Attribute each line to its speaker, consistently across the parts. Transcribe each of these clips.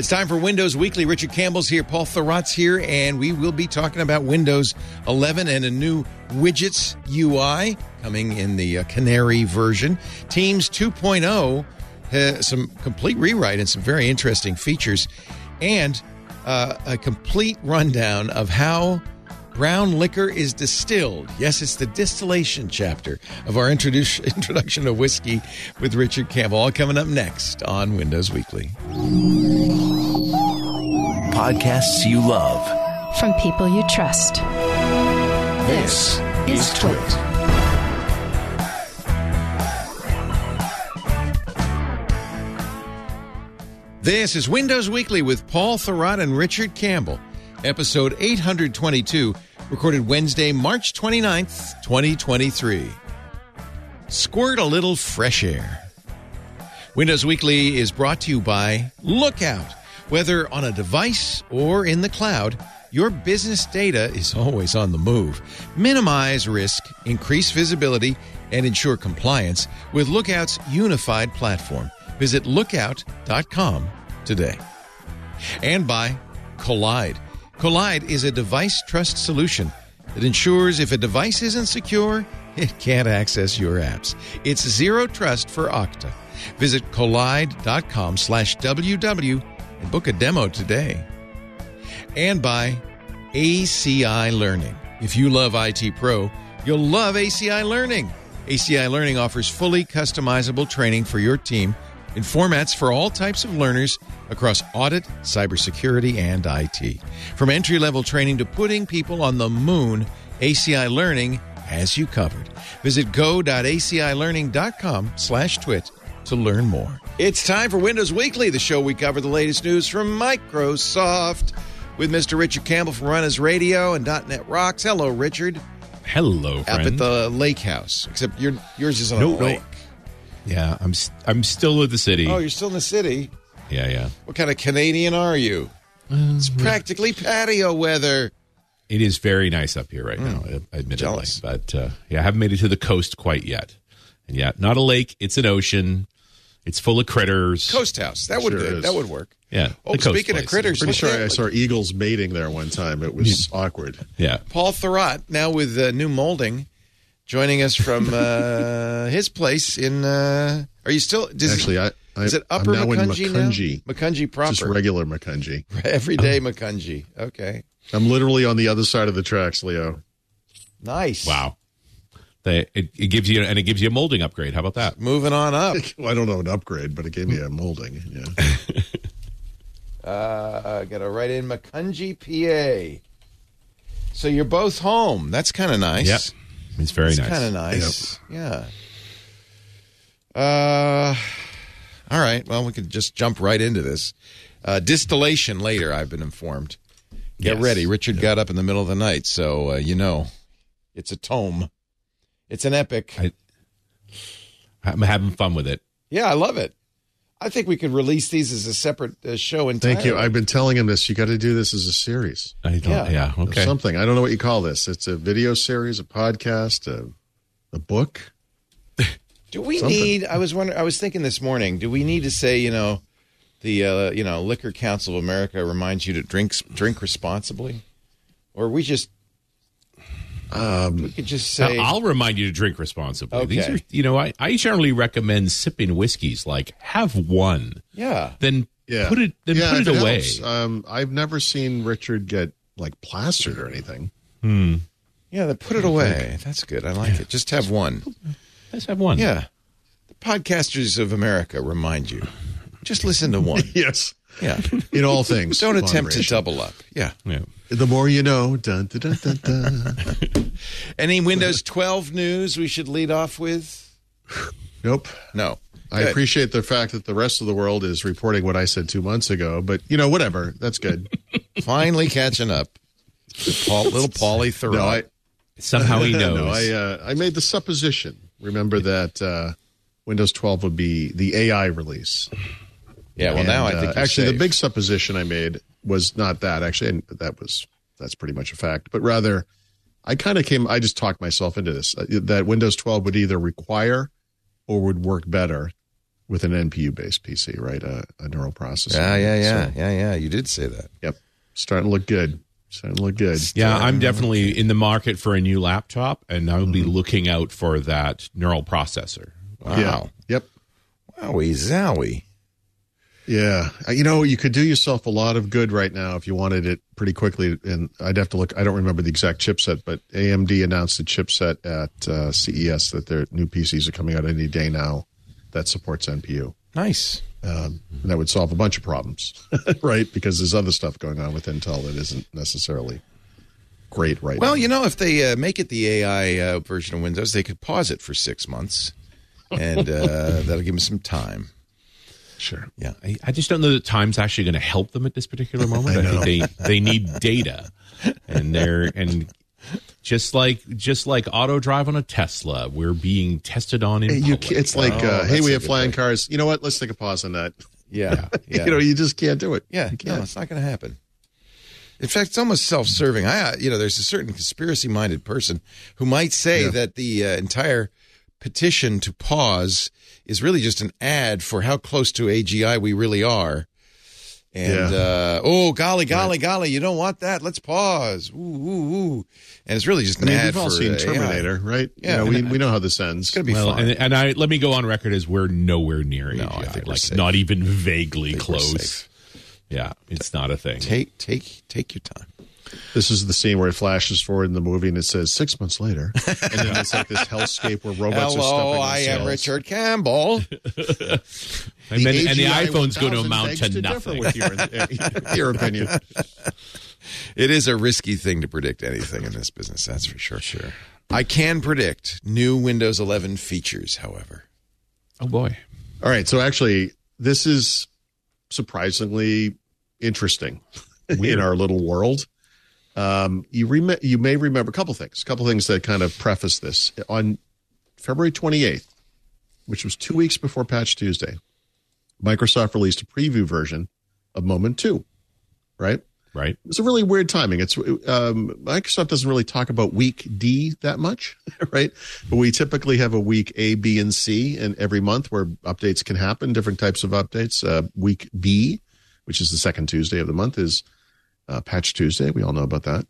Speaker 1: It's time for Windows Weekly. Richard Campbell's here, Paul Thurrott's here, and we will be talking about Windows 11 and a new widgets UI coming in the uh, Canary version. Teams 2.0 has some complete rewrite and some very interesting features, and uh, a complete rundown of how brown liquor is distilled. Yes, it's the distillation chapter of our introduce, introduction to whiskey with Richard Campbell. All coming up next on Windows Weekly.
Speaker 2: Podcasts you love.
Speaker 3: From people you trust.
Speaker 2: This is Twit.
Speaker 1: This is Windows Weekly with Paul Thurrott and Richard Campbell, episode 822, recorded Wednesday, March 29th, 2023. Squirt a little fresh air. Windows Weekly is brought to you by Lookout. Whether on a device or in the cloud, your business data is always on the move. Minimize risk, increase visibility, and ensure compliance with Lookout's unified platform. Visit lookout.com today. And by Kolide. Kolide is a device trust solution that ensures if a device isn't secure, it can't access your apps. It's zero trust for Okta. Visit kolide.com slash WW and book a demo today. And by ACI Learning. If you love IT Pro, you'll love ACI Learning. ACI Learning offers fully customizable training for your team in formats for all types of learners across audit, cybersecurity, and IT. From entry level training to putting people on the moon, ACI Learning has you covered. Visit go.acilearning.com slash twit to learn more. It's time for Windows Weekly, the show we cover the latest news from Microsoft with Mr. Richard Campbell from RunAs Radio and .NET Rocks. Hello, Richard.
Speaker 4: Hello,
Speaker 1: Up at the lake house, except your, yours is on
Speaker 4: No,
Speaker 1: a
Speaker 4: no.
Speaker 1: Lake.
Speaker 4: yeah, I'm s- I'm still at the city.
Speaker 1: Oh, you're still in the city.
Speaker 4: yeah, yeah.
Speaker 1: What kind of Canadian are you? It's practically patio weather.
Speaker 4: It is very nice up here right now, admittedly.
Speaker 1: Jealous.
Speaker 4: But uh, yeah, I haven't made it to the coast quite yet. And yeah, not a lake. It's an ocean. It's full of critters.
Speaker 1: Coast house. That would
Speaker 5: Sure
Speaker 1: That would work.
Speaker 4: Yeah.
Speaker 1: Oh,
Speaker 4: the coast
Speaker 1: speaking of
Speaker 4: place.
Speaker 1: critters,
Speaker 5: Pretty sure
Speaker 1: at-
Speaker 5: I saw eagles mating there one time. It was awkward.
Speaker 4: Yeah.
Speaker 1: Paul Thurrott now with uh, new molding, joining us from uh, his place in. Uh, are you still? Does
Speaker 5: Actually, I, I
Speaker 1: is it Upper
Speaker 5: I'm now in
Speaker 1: Macungie
Speaker 5: Macungie.
Speaker 1: now? Macungie proper,
Speaker 5: Just regular Macungie.
Speaker 1: everyday Macungie. Okay,
Speaker 5: I'm literally on the other side of the tracks, Leo.
Speaker 1: nice.
Speaker 4: Wow. They, it, it gives you and it gives you a molding upgrade. How about that?
Speaker 1: Moving on up.
Speaker 5: Well, I don't know an upgrade, but it gave me a molding. Yeah.
Speaker 1: Uh, got to write in Macungie, PA. So you're both home. That's kind of nice.
Speaker 4: Yep. It's very
Speaker 1: It's
Speaker 4: nice.
Speaker 1: kind of nice. Yeah. Uh, all right. Well, we could just jump right into this. Uh, distillation later, I've been informed. Get
Speaker 4: Yes.
Speaker 1: ready. Richard got up in the middle of the night, so uh, you know it's a tome. It's an epic.
Speaker 4: I- I'm having fun with it.
Speaker 1: yeah, I love it. I think we could release these as a separate uh, show entirely.
Speaker 5: Thank you. I've been telling him this. You got to do this as a series.
Speaker 4: I don't,
Speaker 1: Yeah.
Speaker 4: yeah.
Speaker 5: or
Speaker 4: Okay.
Speaker 5: Something. I don't know what you call this. It's a video series, a podcast, a, a book.
Speaker 1: Do we
Speaker 5: Something.
Speaker 1: need? I was wondering. I was thinking this morning. Do we need to say, you know, the uh, you know Liquor Council of America reminds you to drink drink responsibly, or we just
Speaker 5: Um,
Speaker 1: we could just
Speaker 4: Now,
Speaker 1: say
Speaker 4: I'll remind you to drink responsibly. These are, you know, I, I generally recommend sipping whiskeys. Like, have one,
Speaker 1: yeah.
Speaker 4: then
Speaker 5: yeah.
Speaker 4: put it, then
Speaker 5: yeah,
Speaker 4: put it
Speaker 5: if
Speaker 4: away.
Speaker 5: helps. Um, I've never seen Richard get like plastered or anything.
Speaker 1: Yeah, then put it away. That's good. I like it. Just have one.
Speaker 4: Let's have one.
Speaker 1: Yeah. The podcasters of America remind you. Just listen to one.
Speaker 5: Yes.
Speaker 1: Yeah.
Speaker 5: In all things.
Speaker 1: Don't attempt to double up. Yeah.
Speaker 4: Yeah.
Speaker 5: The more you know. Dun, dun, dun, dun, dun.
Speaker 1: Any Windows 12 news we should lead off with?
Speaker 5: nope.
Speaker 1: No.
Speaker 5: I
Speaker 1: Good.
Speaker 5: appreciate the fact that the rest of the world is reporting what I said two months ago, but you know, whatever. That's good.
Speaker 1: Finally catching up. Paul, little Paulie Thurrott.
Speaker 5: no, I
Speaker 4: Somehow he knows.
Speaker 5: no, I uh, I made the supposition. Remember that uh, Windows 12 would be the AI release.
Speaker 1: yeah, well, now I think
Speaker 5: uh,
Speaker 1: you're
Speaker 5: actually
Speaker 1: safe.
Speaker 5: the big supposition I made was not that actually, and that was that's pretty much a fact, but rather I kind of came. I just talked myself into this uh, that Windows 12 would either require or would work better with an NPU based PC, right? A, a neural processor.
Speaker 1: Yeah, yeah, yeah,
Speaker 5: So,
Speaker 1: yeah, yeah. You did say that.
Speaker 5: yep. Starting to look good. Starting to look good.
Speaker 4: Yeah, I'm definitely in the market for a new laptop, and I'll be
Speaker 5: Mm-hmm.
Speaker 4: looking out for that neural processor.
Speaker 1: Wow.
Speaker 5: Yeah. Yep.
Speaker 1: Wowie zowie.
Speaker 5: Yeah. Uh, You know, you could do yourself a lot of good right now if you wanted it pretty quickly. And I'd have to look, I don't remember the exact chipset, but AMD announced the chipset at uh, CES that their new PCs are coming out any day now that supports NPU.
Speaker 1: Nice.
Speaker 5: Um, and that would solve a bunch of problems, right? Because there's other stuff going on with Intel that isn't necessarily great right now.
Speaker 1: Well,
Speaker 5: now.
Speaker 1: you know, if they uh, make it the AI uh, version of Windows, they could pause it for six months, and uh, that'll give them some time.
Speaker 5: Sure.
Speaker 1: Yeah.
Speaker 4: I, I just don't know that time's actually going to help them at this particular moment. I,
Speaker 5: know.
Speaker 4: think they they need data, and they're and just like just like auto drive on a Tesla, we're being tested on in
Speaker 5: Hey, you, it's like,
Speaker 1: Oh,
Speaker 5: uh, hey, we have flying
Speaker 1: point.
Speaker 5: cars. You know what? Let's take a pause on that.
Speaker 1: Yeah. Yeah.
Speaker 5: You know, you just can't do it.
Speaker 1: Yeah,
Speaker 5: You
Speaker 1: no,
Speaker 5: can't.
Speaker 1: it's not going to happen. In fact, it's almost self-serving. I, uh, you know, there's a certain conspiracy-minded person who might say
Speaker 5: Yeah.
Speaker 1: that the uh, entire petition to pause is really just an ad for how close to AGI we really are. And
Speaker 5: Yeah.
Speaker 1: uh, oh, golly, golly, golly, you don't want that? Let's pause. Ooh, ooh, ooh. And it's really just
Speaker 5: I
Speaker 1: an
Speaker 5: mean,
Speaker 1: ad
Speaker 5: we've all
Speaker 1: for
Speaker 5: seen
Speaker 1: uh, AI.
Speaker 5: Terminator, right?
Speaker 1: Yeah.
Speaker 5: You know, we, we know how this ends.
Speaker 1: It's going to be
Speaker 4: well,
Speaker 1: fine.
Speaker 4: and, and I let me go on record as we're nowhere near
Speaker 1: No,
Speaker 4: AGI,
Speaker 1: I think we're
Speaker 4: like
Speaker 1: safe.
Speaker 4: not even vaguely
Speaker 1: I think we're
Speaker 4: close. Yeah, it's not a thing.
Speaker 1: Take, take, take your time.
Speaker 5: This is the scene where it flashes forward in the movie and it says six months later. And then it's like this hellscape where robots are
Speaker 1: Hello, I am. Richard Campbell.
Speaker 4: and, then, and the
Speaker 5: AGI
Speaker 4: iPhone's going to amount
Speaker 5: begs
Speaker 4: to nothing.
Speaker 5: With your, uh, your opinion.
Speaker 1: It is a risky thing to predict anything in this business, that's for sure. Sure. I can predict new Windows 11 features, however.
Speaker 4: Oh boy.
Speaker 5: All right. So actually, this is surprisingly interesting in our little world. Um, you rem- you may remember a couple things, a couple things that kind of preface this. On February 28th, which was two weeks before Patch Tuesday, Microsoft released a preview version of Moment 2, right?
Speaker 4: Right.
Speaker 5: It's a really weird timing. It's um, Microsoft doesn't really talk about week D that much, right? But we typically have a week A, B, and C, and every month where updates can happen, different types of updates. Uh, week B, which is the second Tuesday of the month, is uh, Patch Tuesday. We all know about that.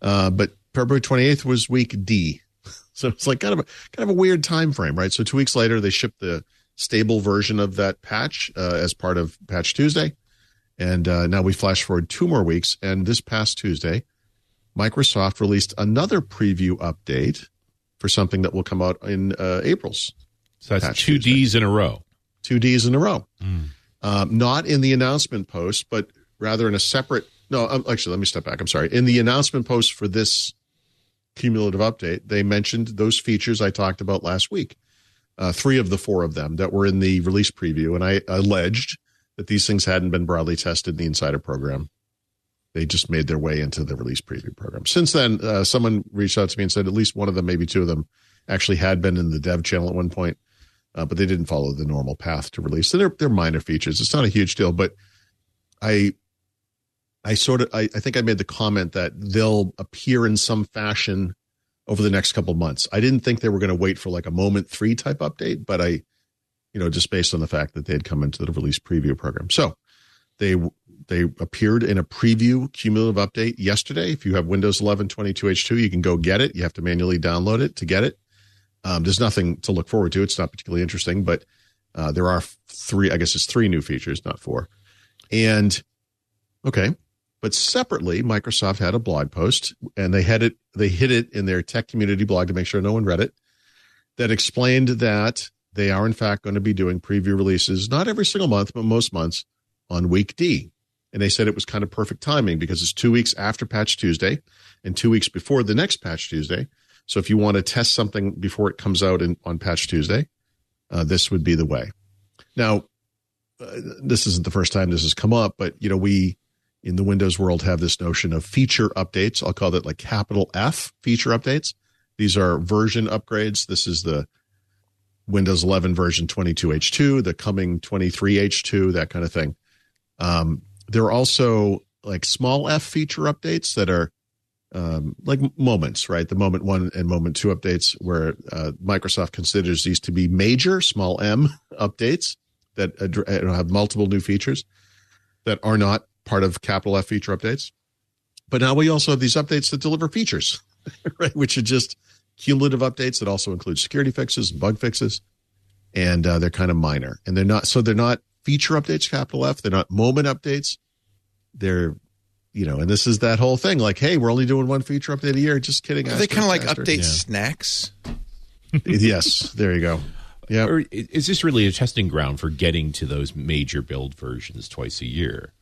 Speaker 5: Uh, but February 28th was week D, so it's like kind of a kind of a weird time frame, right? So two weeks later, they shipped the stable version of that patch uh, as part of Patch Tuesday. And uh, now we flash forward two more weeks. And this past Tuesday, Microsoft released another preview update for something that will come out in uh, April's
Speaker 4: So that's
Speaker 5: Patch
Speaker 4: two
Speaker 5: Tuesday.
Speaker 4: D's in a row.
Speaker 5: two Ds in a row. Um, not in the announcement post, but rather in a separate. No, um, actually, let me step back. I'm sorry. In the announcement post for this cumulative update, they mentioned those features I talked about last week. Uh, three of the four of them that were in the release preview, and I alleged that these things hadn't been broadly tested in the Insider program. They just made their way into the release preview program. Since then, uh, someone reached out to me and said at least one of them, maybe two of them, actually had been in the dev channel at one point uh, but they didn't follow the normal path to release. So they're they're minor features. It's not a huge deal, but I I sort of I, I think I made the comment that they'll appear in some fashion over the next couple months. I didn't think they were going to wait for like a moment three type update, but I, you know, just based on the fact that they had come into the release preview program. So they they appeared in a preview cumulative update yesterday. If you have Windows 11 22H2, you can go get it. You have to manually download it to get it. Um, there's nothing to look forward to. It's not particularly interesting, but uh, there are three. I guess it's three new features, not four. And okay, but separately, Microsoft had a blog post, and they had it. They hid it in their tech community blog to make sure no one read it. That explained that they are in fact going to be doing preview releases, not every single month, but most months on week D. And they said it was kind of perfect timing because it's two weeks after Patch Tuesday and two weeks before the next Patch Tuesday. So if you want to test something before it comes out in, on Patch Tuesday, uh, this would be the way. Now, uh, this isn't the first time this has come up, but you know we in the Windows world have this notion of feature updates. I'll call that like capital F feature updates. These are version upgrades. This is the Windows 11 version 22H2, the coming 23H2, that kind of thing. Um, there are also like small F feature updates that are um, like moments, right? The moment one and moment two updates, where uh, Microsoft considers these to be major, small m updates that uh, have multiple new features that are not part of capital F feature updates. But now we also have these updates that deliver features, right? Which are just cumulative updates that also include security fixes and bug fixes. And uh, they're kind of minor. And they're not, so they're not feature updates, capital F. They're not moment updates. They're, you know, and this is that whole thing like, hey, we're only doing one feature update a year. Just kidding.
Speaker 1: Are they kind of like
Speaker 5: Asterisk,
Speaker 1: update
Speaker 5: asterisk.
Speaker 1: snacks?
Speaker 5: yes, there you go. Yeah.
Speaker 4: Or is this really a testing ground for getting to those major build versions twice a year?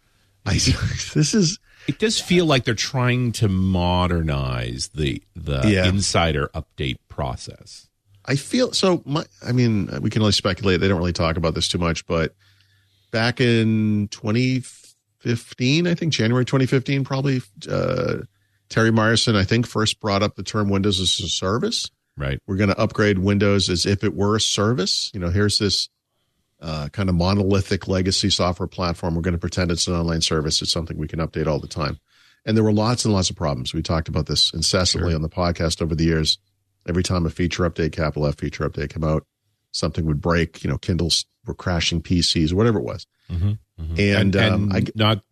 Speaker 5: I, this is,
Speaker 4: It does feel like they're trying to modernize the the
Speaker 5: Yeah.
Speaker 4: insider update process.
Speaker 5: I feel so. My, I mean, we can only speculate. They don't really talk about this too much, but back in 2015, I think January 2015, probably uh, Terry Myerson, I think, first brought up the term Windows as a service.
Speaker 4: Right.
Speaker 5: We're going to upgrade Windows as if it were a service. You know, here's this uh, kind of monolithic legacy software platform. We're going to pretend it's an online service. It's something we can update all the time. And there were lots and lots of problems. We talked about this incessantly on the podcast over the years. Every time a feature update, capital F feature update came out, something would break. You know, Kindles were crashing PCs, whatever it was. And, um, I,
Speaker 4: not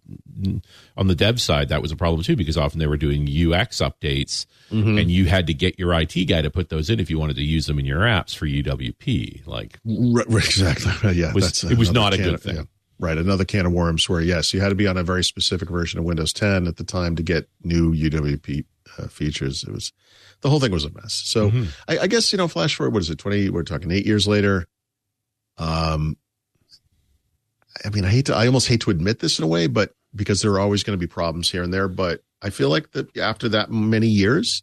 Speaker 4: on the dev side, that was a problem too, because often they were doing UX updates,
Speaker 5: Mm-hmm.
Speaker 4: and you had to get your IT guy to put those in if you wanted to use them in your apps for UWP. Like,
Speaker 5: Right, right, exactly. Yeah,
Speaker 4: Was- it was not a good
Speaker 5: of-
Speaker 4: thing.
Speaker 5: yeah. Right, another can of worms. Where yes, you had to be on a very specific version of Windows 10 at the time to get new UWP uh, features. It was the whole thing was a mess. So
Speaker 4: Mhm.
Speaker 5: I, I guess you know, flash forward. What is it? Twenty? We're talking eight years later. Um, I mean, I hate to. I almost hate to admit this in a way, but because there are always going to be problems here and there. But I feel like that after that many years,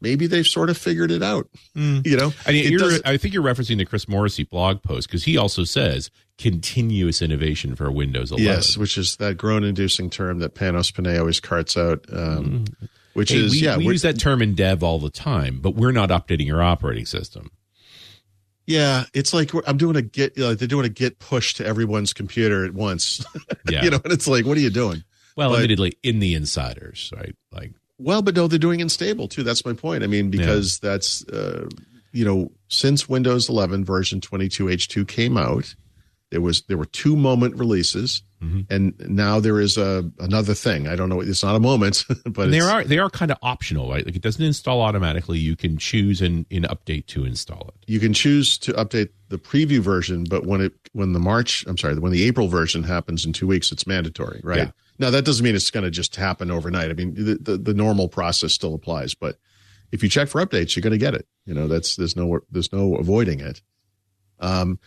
Speaker 5: maybe they've sort of figured it out. You know,
Speaker 4: I, mean, you're, I think you're referencing the Chris Morrissey blog post because he also says continuous innovation for Windows 11.
Speaker 5: Yes, which is that groan-inducing term that Panos Panay always carts out, um, which
Speaker 4: Hey,
Speaker 5: is
Speaker 4: we,
Speaker 5: yeah,
Speaker 4: we use that term in dev all the time, but we're not updating your operating system.
Speaker 5: Yeah. It's like I'm doing a git. You know, they're doing a git push to everyone's computer at once.
Speaker 4: Yeah.
Speaker 5: you know, and it's like, what are you doing?
Speaker 4: well,
Speaker 5: but-
Speaker 4: admittedly, in the insiders, right? Like,
Speaker 5: Well, but no, they're doing unstable too. That's my point. I mean, because that's uh, you know, since Windows 11 version 22 H2 came out, there was there were two moment releases,
Speaker 4: Mm-hmm.
Speaker 5: and now there is a another thing. I don't know. It's not a moment, but
Speaker 4: they are they are kind of optional, right? Like, it doesn't install automatically. You can choose in in update to install it.
Speaker 5: you can choose to update the preview version, but when it when the March, I'm sorry, when the April version happens in two weeks, it's mandatory, right?
Speaker 4: Yeah.
Speaker 5: Now that doesn't mean it's going to just happen overnight. I mean, the, the the normal process still applies, but if you check for updates, you're going to get it. You know, that's there's no there's no avoiding it. Um,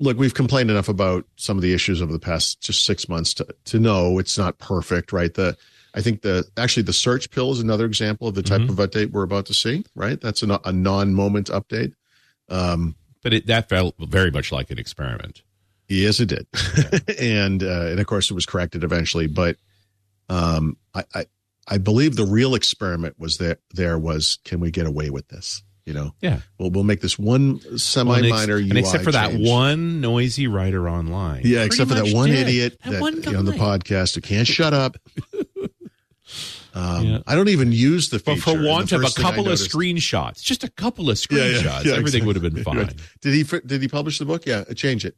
Speaker 5: look, we've complained enough about some of the issues over the past just six months to to know it's not perfect, right? The I think the actually the search pill is another example of the type of update we're about to see, right? That's a, a non-moment update. Um,
Speaker 4: But it, that felt very much like an experiment.
Speaker 5: yes, it did, and uh, and of course it was corrected eventually. But um, I, I I believe the real experiment was that There was can we get away with this? You know,
Speaker 4: Yeah.
Speaker 5: Well, we'll make this one semi-minor
Speaker 4: and, ex-
Speaker 5: UI
Speaker 4: and except for that one noisy writer online.
Speaker 5: Yeah,
Speaker 4: Pretty
Speaker 5: except for that one
Speaker 4: did.
Speaker 5: idiot
Speaker 4: That
Speaker 5: that,
Speaker 4: one
Speaker 5: on the podcast who can't shut up. Um,
Speaker 4: Yeah.
Speaker 5: I don't even use the feature. But for
Speaker 4: want of a
Speaker 5: first thing I
Speaker 4: couple of screenshots, just a couple of screenshots,
Speaker 5: yeah, yeah,
Speaker 4: everything would have been fine.
Speaker 5: Right. Did he did he publish the book? Yeah, change it.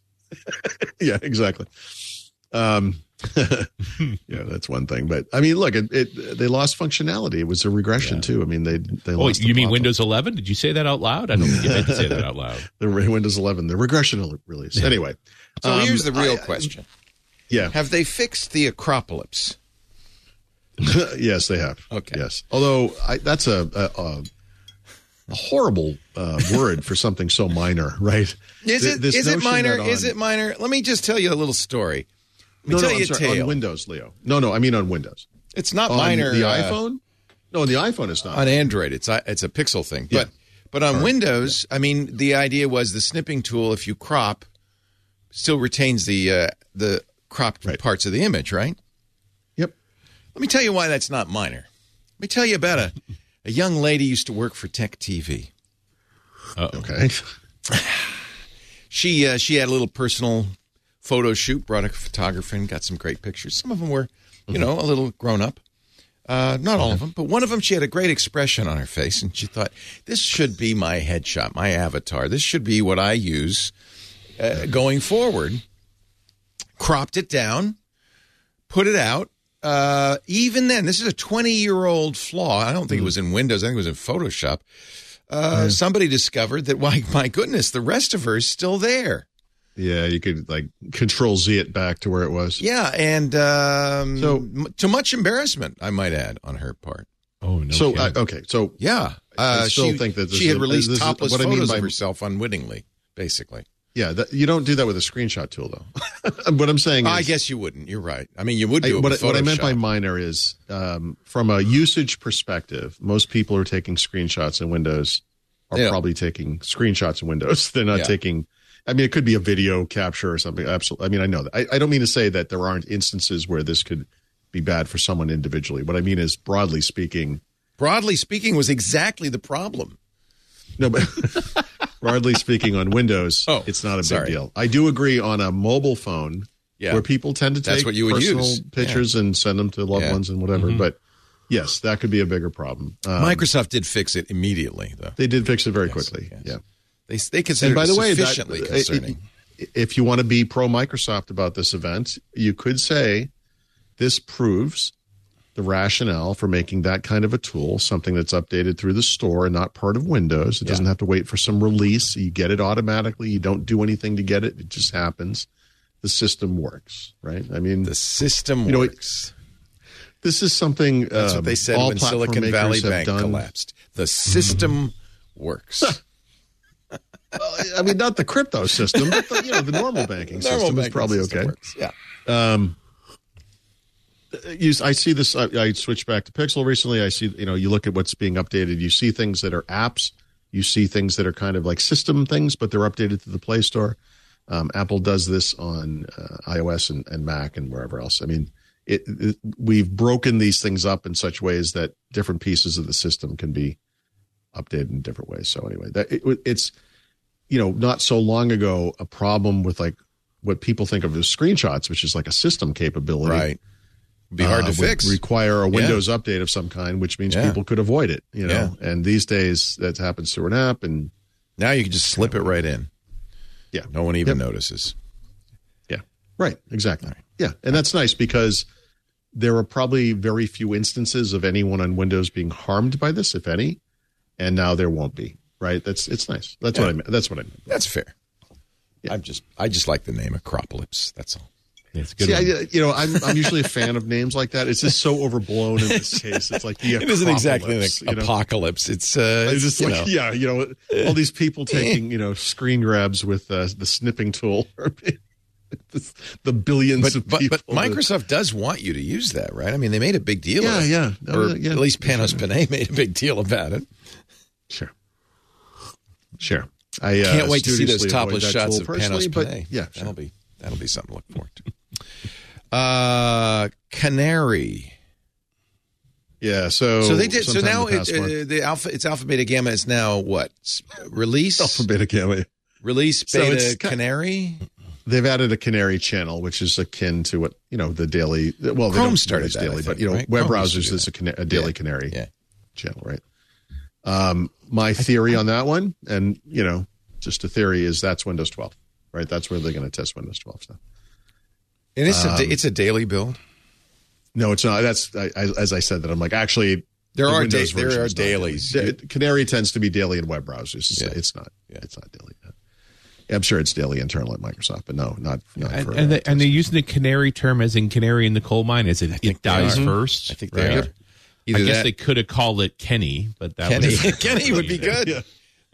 Speaker 5: yeah, exactly. Um, yeah, that's one thing. But I mean, look, it, it they lost functionality. It was a regression too. I mean, they they
Speaker 4: Oh,
Speaker 5: lost. the
Speaker 4: you mean. Windows 11? Did you say that out loud? I don't think you meant to say that out loud.
Speaker 5: the Windows 11, the regression release. Anyway,
Speaker 1: So
Speaker 5: um,
Speaker 1: here's the real
Speaker 5: I-
Speaker 1: question:
Speaker 5: Yeah,
Speaker 1: Have they fixed the aCropalypse?
Speaker 5: yes, they have.
Speaker 1: Okay.
Speaker 5: Yes, although I, that's a a, a, a horrible uh, word for something so minor, right?
Speaker 1: Is
Speaker 5: Th-
Speaker 1: it
Speaker 5: this
Speaker 1: is it minor?
Speaker 5: that
Speaker 1: Is
Speaker 5: on-
Speaker 1: it minor? Let me just tell you a little story. Let me
Speaker 5: No,
Speaker 1: tell
Speaker 5: no,
Speaker 1: you
Speaker 5: I'm
Speaker 1: a
Speaker 5: sorry,
Speaker 1: tale.
Speaker 5: on Windows, Leo. No, no, I mean on Windows.
Speaker 1: it's not
Speaker 5: On
Speaker 1: minor.
Speaker 5: the
Speaker 1: uh,
Speaker 5: iPhone. No, the iPhone is not.
Speaker 1: on Android. It's a, it's a pixel thing.
Speaker 5: Yeah.
Speaker 1: But but on Windows, I mean, the idea was the snipping tool, if you crop, still retains the uh, the cropped
Speaker 5: Right.
Speaker 1: parts of the image, right?
Speaker 5: Yep.
Speaker 1: Let me tell you why that's not minor. Let me tell you about a, a young lady used to work for Tech TV.
Speaker 5: oh Okay.
Speaker 1: She uh, she had a little personal photo shoot, brought a photographer and got some great pictures. Some of them were, you know, a little grown up. Uh, not all of them, but one of them, she had a great expression on her face, and she thought, "This should be my headshot, my avatar. This should be what I use uh, going forward." Cropped it down, put it out. Uh, even then, this is a 20 year old flaw. I don't think it was in Windows. I think it was in Photoshop. Uh, Somebody discovered that, why, my goodness, the rest of her is still there.
Speaker 5: Yeah, you could like control Z it back to where it was.
Speaker 1: Yeah, and um,
Speaker 5: So-
Speaker 1: m- to much embarrassment, I might add, on her part.
Speaker 4: Oh no.
Speaker 5: so uh, okay, so
Speaker 1: Yeah,
Speaker 5: I
Speaker 1: uh,
Speaker 5: still
Speaker 1: she,
Speaker 5: think that this
Speaker 1: she had
Speaker 5: a-
Speaker 1: released
Speaker 5: this
Speaker 1: topless
Speaker 5: what I mean
Speaker 1: photos
Speaker 5: by-
Speaker 1: of herself unwittingly, basically.
Speaker 5: yeah, that, you don't do that with a screenshot tool though. what I'm saying is,
Speaker 1: I guess you wouldn't. You're right. I mean, you would
Speaker 5: I-
Speaker 1: do it
Speaker 5: what,
Speaker 1: with
Speaker 5: I- what I meant by minor is um, from a usage perspective, most people are taking screenshots in Windows are
Speaker 1: Yeah.
Speaker 5: probably taking screenshots in Windows. They're not
Speaker 1: Yeah.
Speaker 5: taking. I mean, it could be a video capture or something. Absolutely. I mean, I know that. I, I don't mean to say that there aren't instances where this could be bad for someone individually. What I mean is, broadly speaking,
Speaker 1: Broadly speaking, was exactly the problem.
Speaker 5: no, but broadly speaking, on Windows,
Speaker 1: Oh,
Speaker 5: it's not a big
Speaker 1: sorry.
Speaker 5: deal. I do agree on a mobile phone
Speaker 1: Yeah.
Speaker 5: where people tend to take
Speaker 1: what you would
Speaker 5: personal
Speaker 1: use.
Speaker 5: pictures and send them to loved
Speaker 1: Yeah.
Speaker 5: ones and whatever. But yes, that could be a bigger problem. Um,
Speaker 1: Microsoft did fix it immediately, though.
Speaker 5: they did fix it very
Speaker 1: Yes,
Speaker 5: quickly.
Speaker 1: yes.
Speaker 5: Yeah.
Speaker 1: They they consider
Speaker 5: And by
Speaker 1: it
Speaker 5: the way, that-
Speaker 1: sufficiently
Speaker 5: it-
Speaker 1: concerning.
Speaker 5: it- if you want to be pro Microsoft about this event, you could say this proves the rationale for making that kind of a tool something that's updated through the store and not part of Windows. It doesn't have to wait for some release. You get it automatically. You don't do anything to get it. It just happens. The system works, right? I mean,
Speaker 1: the system
Speaker 5: You know,
Speaker 1: works.
Speaker 5: this is something
Speaker 1: That's
Speaker 5: um,
Speaker 1: what they said when Silicon Valley Bank collapsed. The system works.
Speaker 5: I mean, not the crypto system, but the, you know, the normal banking
Speaker 1: Normal
Speaker 5: system is probably
Speaker 1: system
Speaker 5: okay.
Speaker 1: works. Yeah.
Speaker 5: you, I see this. I, I switched back to Pixel recently. I see, you know, you look at what's being updated. You see things that are apps. You see things that are kind of like system things, but they're updated to the Play Store. Um, Apple does this on uh, iOS and, and Mac and wherever else. I mean, it, it, we've broken these things up in such ways that different pieces of the system can be updated in different ways. So anyway, that it, it's you know not so long ago a problem with like what people think of as screenshots, which is like a system capability
Speaker 1: Right. Be hard
Speaker 5: uh,
Speaker 1: to fix.
Speaker 5: require a Windows update of some kind, which means
Speaker 1: Yeah.
Speaker 5: people could avoid it. You know, and these days that happens through an app, and
Speaker 1: now you can just slip it right in.
Speaker 5: yeah,
Speaker 1: No one even
Speaker 5: Yep.
Speaker 1: notices.
Speaker 5: yeah, right, exactly, yeah, and that's nice because there are probably very few instances of anyone on Windows being harmed by this, if any, and now there won't be. Right? That's it's nice. That's what I meant. That's what I meant.
Speaker 1: That's fair. I'm just I just like the name aCropalypse. That's all.
Speaker 4: It's a good.
Speaker 5: See. I, you know, I'm I'm usually a fan of names like that. It's just so overblown in this case. It's like the
Speaker 1: It isn't exactly an
Speaker 5: you know?
Speaker 1: apocalypse. It's uh
Speaker 5: It's just
Speaker 1: you
Speaker 5: like,
Speaker 1: know.
Speaker 5: yeah, you know, all these people taking, you know, screen grabs with uh, the snipping tool. the, the billions
Speaker 1: But,
Speaker 5: of
Speaker 1: but,
Speaker 5: people.
Speaker 1: but Microsoft does want you to use that, right? I mean, they made a big deal.
Speaker 5: Yeah,
Speaker 1: of it.
Speaker 5: yeah. No,
Speaker 1: or
Speaker 5: no, yeah.
Speaker 1: at least Panos Panay made a big deal about it.
Speaker 5: Sure. Sure. I uh,
Speaker 1: Can't wait to see those topless shots of Panos
Speaker 5: but
Speaker 1: Panay.
Speaker 5: Yeah, sure.
Speaker 1: that'll be that'll be something to look forward to. Uh, Canary.
Speaker 5: yeah. So,
Speaker 1: So they did. So now
Speaker 5: the
Speaker 1: it, uh, the alpha. It's alpha beta gamma is now what release
Speaker 5: Alpha Beta Gamma.
Speaker 1: release beta
Speaker 5: ki-
Speaker 1: canary.
Speaker 5: They've added a canary channel, which is akin to what you know the daily. Well, they
Speaker 1: Chrome
Speaker 5: don't
Speaker 1: started
Speaker 5: daily, but you know,
Speaker 1: right?
Speaker 5: web
Speaker 1: Chrome
Speaker 5: browsers is a, a daily
Speaker 1: Yeah.
Speaker 5: canary
Speaker 1: Yeah.
Speaker 5: channel, right? Um, my theory on that one, and you know, just a theory, is that's Windows 12, right? That's where they're going to test Windows 12 stuff.
Speaker 1: And it's
Speaker 5: Um,
Speaker 1: a, it's a daily build.
Speaker 5: No, it's not. That's I, I, as I said that. I'm like actually
Speaker 1: There
Speaker 5: the
Speaker 1: are da- there are
Speaker 5: is not daily.
Speaker 1: dailies.
Speaker 5: Canary tends to be daily in web browsers. It's,
Speaker 1: Yeah.
Speaker 5: it's not.
Speaker 1: Yeah.
Speaker 5: It's not daily. I'm sure it's daily internal at Microsoft, but no, not. not
Speaker 4: and,
Speaker 5: for,
Speaker 4: and, they, and they're using the canary term as in canary in the coal mine. As it,
Speaker 1: think
Speaker 4: it dies
Speaker 1: are.
Speaker 4: first.
Speaker 1: I think they
Speaker 4: right?
Speaker 1: are. Either
Speaker 4: I guess
Speaker 1: that,
Speaker 4: they could have called it Kenny, but that
Speaker 1: Kenny.
Speaker 4: was
Speaker 1: Kenny would be good.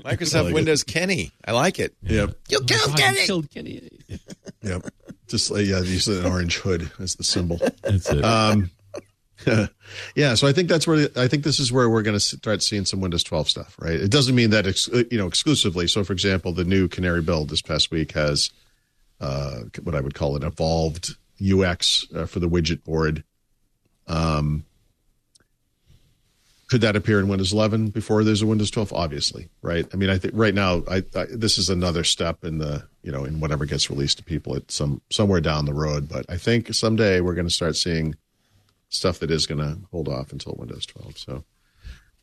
Speaker 5: Yeah.
Speaker 1: Microsoft
Speaker 5: like it.
Speaker 1: Windows Kenny. I like it.
Speaker 5: Yep.
Speaker 1: You killed
Speaker 4: God,
Speaker 1: Kenny.
Speaker 4: you killed Kenny.
Speaker 5: Yep. Just uh, yeah, use an orange hood as the symbol.
Speaker 4: That's it.
Speaker 5: Um, yeah, so I think that's where I think this is where we're going to start seeing some Windows 12 stuff, right? It doesn't mean that ex, uh, you know exclusively. So, for example, the new Canary build this past week has uh, what I would call an evolved UX uh, for the widget board. Um, could that appear in Windows 11 before there's a Windows 12? Obviously, right? I mean, I think right now, I, I this is another step in the you know in whatever gets released to people at some somewhere down the road. But I think someday we're going to start seeing stuff that is going to hold off until Windows 12. So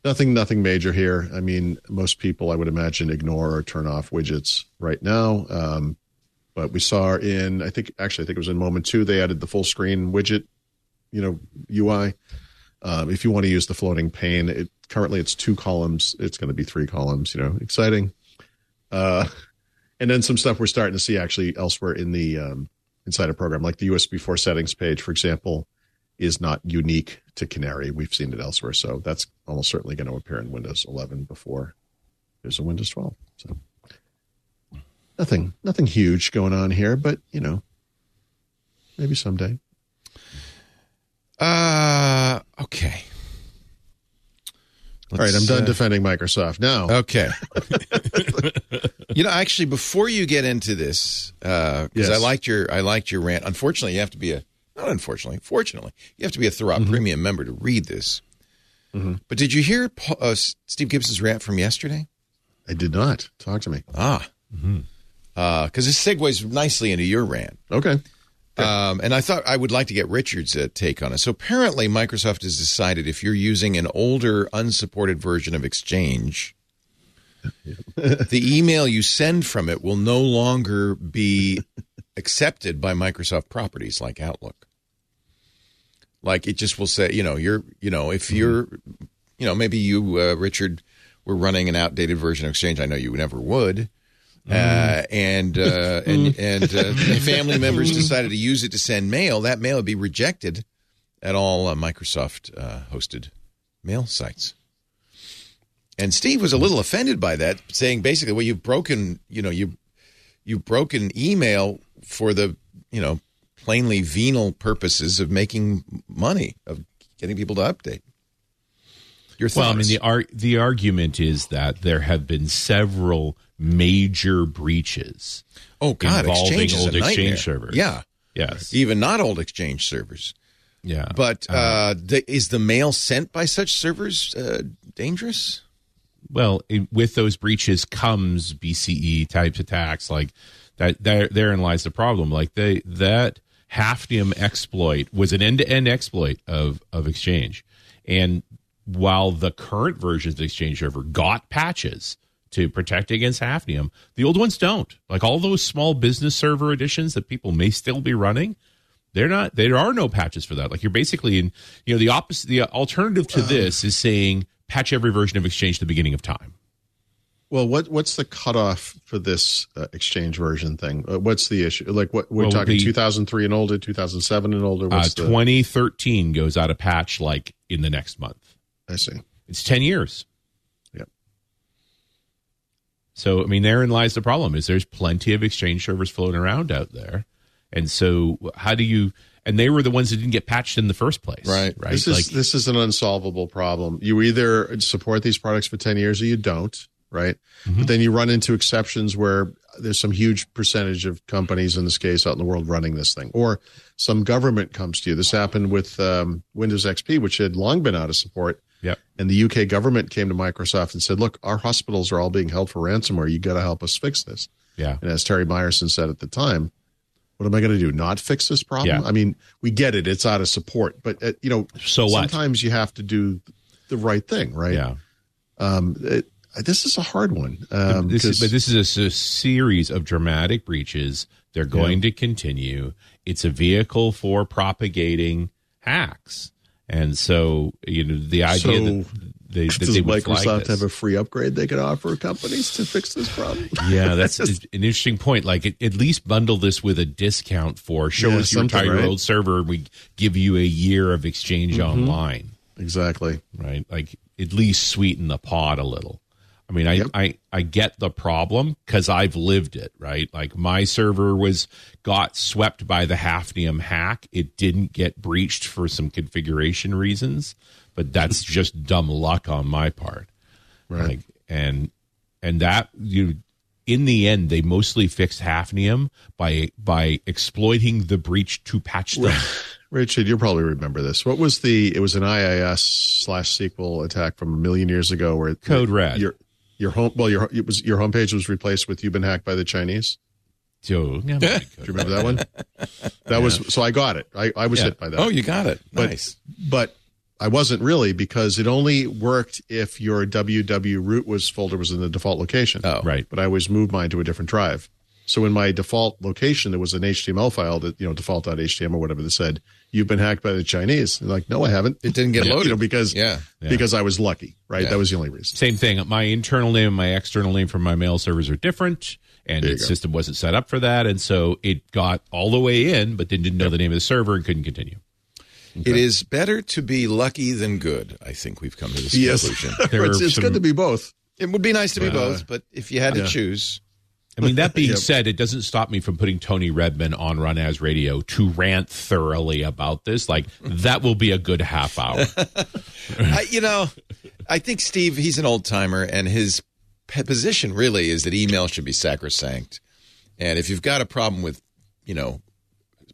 Speaker 5: nothing, nothing major here. I mean, most people, I would imagine, ignore or turn off widgets right now. Um, but we saw in, I think, actually, I think it was in Moment Two, they added the full screen widget, you know, UI. Um, if you want to use the floating pane, it currently it's two columns. It's going to be three columns. You know, exciting. Uh, and then some stuff we're starting to see actually elsewhere in the um, Insider program, like the USB 4 settings page, for example, is not unique to Canary. We've seen it elsewhere, so that's almost certainly going to appear in Windows 11 before there's a Windows 12. So nothing, nothing huge going on here, but you know, maybe someday.
Speaker 1: Uh, okay.
Speaker 5: All right, I'm done
Speaker 1: uh,
Speaker 5: defending Microsoft now.
Speaker 1: Okay. you know, actually, before you get into this, uh, because
Speaker 5: Yes.
Speaker 1: I liked your I liked your rant. Unfortunately, you have to be a not unfortunately, fortunately, you have to be a Thurrott Premium member to read this. But did you hear Paul, uh, Steve Gibson's rant from yesterday?
Speaker 5: I did not. Talk to me.
Speaker 1: Ah, because this segues nicely into your rant.
Speaker 5: Okay.
Speaker 1: Um, and I thought I would like to get Richard's uh, take on it. So apparently, Microsoft has decided if you're using an older, unsupported version of Exchange, the email you send from it will no longer be accepted by Microsoft properties like Outlook. Like it just will say, you know, you're, you know, if you're, you know, maybe you, uh, Richard, were running an outdated version of Exchange. I know you never would. Uh, and uh, and and uh, family members decided to use it to send mail. That mail would be rejected at all uh, Microsoft uh, hosted mail sites. And Steve was a little offended by that, saying basically, "Well, you've broken, you know, you you've broken email for the, you know, plainly venal purposes of making money, of getting people to update." Your thoughts?
Speaker 4: Well, I mean, the ar- the argument is that there have been several major breaches.
Speaker 1: oh God,
Speaker 4: involving
Speaker 1: Exchange
Speaker 4: old Exchange servers.
Speaker 1: Yeah,
Speaker 4: Yes.
Speaker 1: even not old Exchange servers.
Speaker 4: Yeah.
Speaker 1: But uh, the, is the mail sent by such servers uh, dangerous?
Speaker 4: well, it, with those breaches comes BCE types attacks. Like that, there, therein lies the problem. Like they, that Hafnium exploit was an end to end exploit of, of Exchange. And while the current versions of Exchange Server got patches to protect against Hafnium, the old ones don't. Like all those small business server editions that people may still be running, they're not. There are no patches for that. Like you're basically in. You know, the opposite. The alternative to this is saying patch every version of Exchange at the beginning of time.
Speaker 5: Well, what what's the cutoff for this uh, exchange version thing? Uh, what's the issue? Like, what we're
Speaker 4: Well,
Speaker 5: talking 2003 and older, 2007 and older.
Speaker 4: Uh,
Speaker 5: the?
Speaker 4: 2013 goes out of patch like in the next month.
Speaker 5: I see.
Speaker 4: It's 10 years. So, I mean, therein lies the problem is there's plenty of exchange servers floating around out there. And so how do you, and they were the ones that didn't get patched in the first place. Right. Right.
Speaker 5: This is this is an unsolvable problem. You either support these products for 10 years or you don't, right?
Speaker 4: Mm-hmm.
Speaker 5: But then you run into exceptions where there's some huge percentage of companies in this case out in the world running this thing, or some government comes to you. This happened with um, Windows XP, which had long been out of support.
Speaker 4: Yep.
Speaker 5: And the UK government came to Microsoft and said, "Look, our hospitals are all being held for ransomware. You got to help us fix this."
Speaker 4: Yeah.
Speaker 5: And as Terry Myerson said at the time, what am I going to do? Not fix this problem?
Speaker 4: Yeah.
Speaker 5: I mean, we get it; it's out of support, but uh, you know,
Speaker 4: So what?
Speaker 5: sometimes you have to do the right thing, right?
Speaker 4: Yeah.
Speaker 5: Um, it, this is a hard one. Um,
Speaker 4: this is, but this is a series of dramatic breaches. They're going to continue. It's a vehicle for propagating hacks, and so you know the idea
Speaker 5: So,
Speaker 4: that they, that
Speaker 5: does
Speaker 4: they would flag
Speaker 5: Microsoft have a free upgrade they could offer companies to fix this problem?
Speaker 4: yeah, that's an interesting point. Like, at, least bundle this with a discount for show
Speaker 5: Yeah,
Speaker 4: us your entire
Speaker 5: right? Mm-hmm.
Speaker 4: old server, and we give you a year of exchange online.
Speaker 5: exactly.
Speaker 4: right? Like at least sweeten the pot a little. I mean, I
Speaker 5: Yep.
Speaker 4: I, I get the problem because I've lived it, right? Like my server was got swept by the Hafnium hack. It didn't get breached for some configuration reasons, but that's just dumb luck on my part.
Speaker 5: Right.
Speaker 4: Like, and and that you in the end they mostly fixed Hafnium by by exploiting the breach to patch them.
Speaker 5: Richard, you'll probably remember this. What was the? It was an IIS slash SQL attack from a million years ago, where
Speaker 4: Code Red.
Speaker 5: Your your home well your it was your homepage was replaced with "You've been hacked by the Chinese."
Speaker 4: So, yeah,
Speaker 5: Do you remember that one? That was so I got it. I, I was hit by that.
Speaker 1: Oh, you got it.
Speaker 5: But-
Speaker 1: nice.
Speaker 5: but I wasn't really because it only worked if your www root was folder was in the default location.
Speaker 1: Oh.
Speaker 4: right.
Speaker 5: But I always moved mine to a different drive. So in my default location, there was an HTML file that you know default.html or whatever that said you've been hacked by the Chinese. And like, no, I haven't.
Speaker 1: It didn't get
Speaker 5: You know,
Speaker 1: loaded.
Speaker 5: because
Speaker 1: Yeah.
Speaker 5: because I was lucky, right?
Speaker 1: Yeah.
Speaker 5: That was the only reason.
Speaker 4: Same thing. My internal name and my external name for my mail servers are different, and
Speaker 5: There you
Speaker 4: its
Speaker 5: go.
Speaker 4: system wasn't set up for that, and so it got all the way in, but then didn't know the name of the server and couldn't continue.
Speaker 1: It is better to be lucky than good. I think we've come to this
Speaker 5: Yes,
Speaker 1: conclusion.
Speaker 5: It's, it's
Speaker 4: some-
Speaker 5: good to be both.
Speaker 1: It would be nice to be both, but if you had to
Speaker 5: Yeah.
Speaker 1: choose,
Speaker 4: I mean, that being
Speaker 5: Yep.
Speaker 4: said, it doesn't stop me from putting Tony Redmond on Run As Radio to rant thoroughly about this. Like that will be a good half hour.
Speaker 1: I, you know, I think Steve, he's an old timer, and his position really is that email should be sacrosanct. And if you've got a problem with, you know,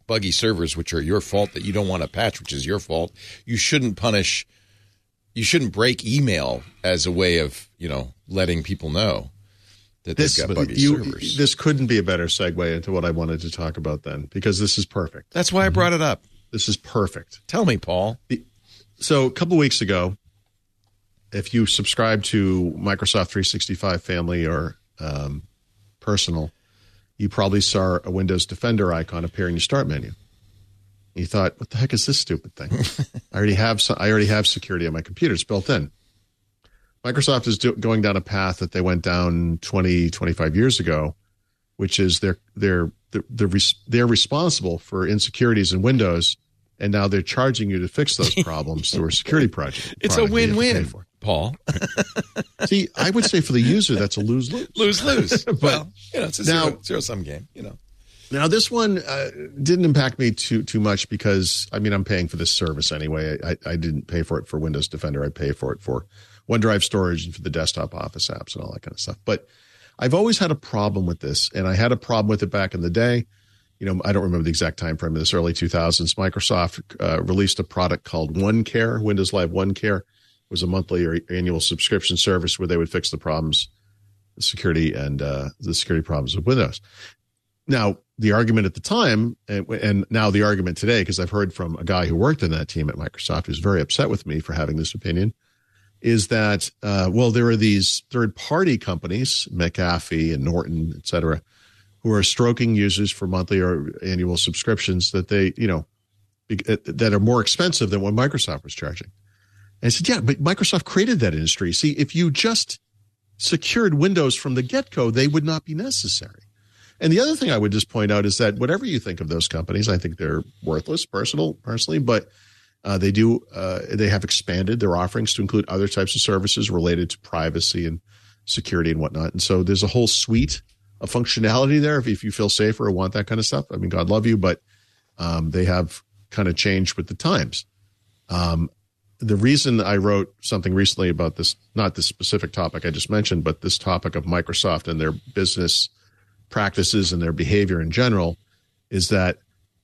Speaker 1: buggy servers, which are your fault that you don't want to patch, which is your fault, you shouldn't punish. You shouldn't break email as a way of, you know, letting people know that
Speaker 5: This
Speaker 1: they've got buggy
Speaker 5: you,
Speaker 1: servers.
Speaker 5: this couldn't be a better segue into what I wanted to talk about then because this is perfect.
Speaker 1: That's why I brought it up.
Speaker 5: This is perfect.
Speaker 1: Tell me, Paul.
Speaker 5: So a couple weeks ago, if you subscribe to Microsoft 365 Family or um, Personal, you probably saw a Windows Defender icon appear in your Start menu. You thought, "What the heck is this stupid thing?" I already have some, I already have security on my computer; it's built in. Microsoft is do, going down a path that they went down 20, 25 years ago, which is they're they're they're they're, res, they're responsible for insecurities in Windows, and now they're charging you to fix those problems through a security project.
Speaker 1: It's a
Speaker 5: product that you have to pay
Speaker 1: win-win,
Speaker 5: for.
Speaker 1: Paul.
Speaker 5: See, I would say for the user, that's a lose lose.
Speaker 1: lose lose. well, you know, it's a
Speaker 5: Now-
Speaker 1: zero, zero sum game. You know,
Speaker 5: Now, this one uh, didn't impact me too too much because I mean I'm paying for this service anyway. I, I didn't pay for it for Windows Defender. I pay for it for OneDrive storage and for the desktop Office apps and all that kind of stuff. But I've always had a problem with this, and I had a problem with it back in the day. You know, I don't remember the exact time frame of this early 2000s. Microsoft uh, released a product called OneCare, Windows Live OneCare. It was a monthly or annual subscription service where they would fix the problems, the security and uh, the security problems with Windows. Now, the argument at the time, and, and now the argument today, because I've heard from a guy who worked in that team at Microsoft who's very upset with me for having this opinion, is that, uh, well, there are these third party companies, McAfee and Norton, et cetera, who are stroking users for monthly or annual subscriptions that they, you know, that are more expensive than what Microsoft was charging. And I said, yeah, but Microsoft created that industry. See, if you just secured Windows from the get go, they would not be necessary. And the other thing I would just point out is that whatever you think of those companies, I think they're worthless, personal, personally, but uh, they do uh, they have expanded their offerings to include other types of services related to privacy and security and whatnot. And so there's a whole suite of functionality there. If, if you feel safer or want that kind of stuff, I mean, God love you, but um, they have kind of changed with the times. Um, the reason I wrote something recently about this, not this specific topic I just mentioned, but this topic of Microsoft and their business practices and their behavior in general, is that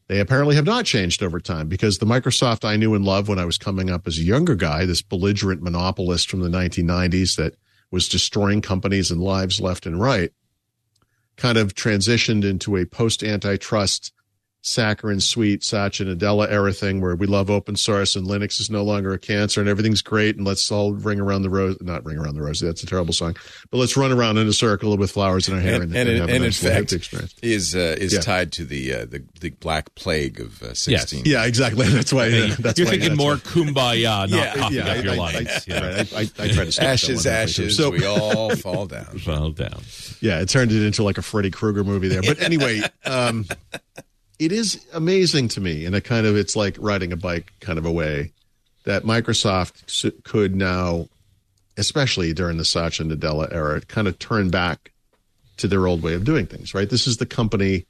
Speaker 5: they apparently have not changed over time because the Microsoft I knew and loved when I was coming up as a younger guy, this belligerent monopolist from the 1990s that was destroying companies and lives left and right, kind of transitioned into a post antitrust saccharine sweet Satya Nadella era thing where we love open source and Linux is no longer a cancer and everything's great and let's all ring around the rose not ring around the rose that's a terrible song but let's run around in a circle with flowers in our hair
Speaker 1: and,
Speaker 5: and,
Speaker 1: and,
Speaker 5: have
Speaker 1: and,
Speaker 5: a
Speaker 1: in fact,
Speaker 5: experience.
Speaker 1: is uh, is
Speaker 5: Yeah.
Speaker 1: tied to the uh, the the Black Plague of uh, sixteen.
Speaker 5: yeah exactly that's why
Speaker 4: Hey,
Speaker 5: that's
Speaker 4: You're
Speaker 5: why,
Speaker 4: thinking
Speaker 5: that's
Speaker 4: more
Speaker 5: why-
Speaker 4: kumbaya, not
Speaker 1: Yeah,
Speaker 4: coughing
Speaker 5: yeah,
Speaker 4: up your
Speaker 5: I, I,
Speaker 4: lungs.
Speaker 5: I,
Speaker 4: yeah.
Speaker 5: right, I, I, I try to
Speaker 1: Ashes, ashes,
Speaker 5: So,
Speaker 1: we all fall down.
Speaker 4: Well down.
Speaker 5: yeah, it turned it into like a Freddy Krueger movie there. But anyway, um, it is amazing to me, and it kind of it's like riding a bike kind of a way that Microsoft could now, especially during the Satya Nadella era, kind of turn back to their old way of doing things. Right? This is the company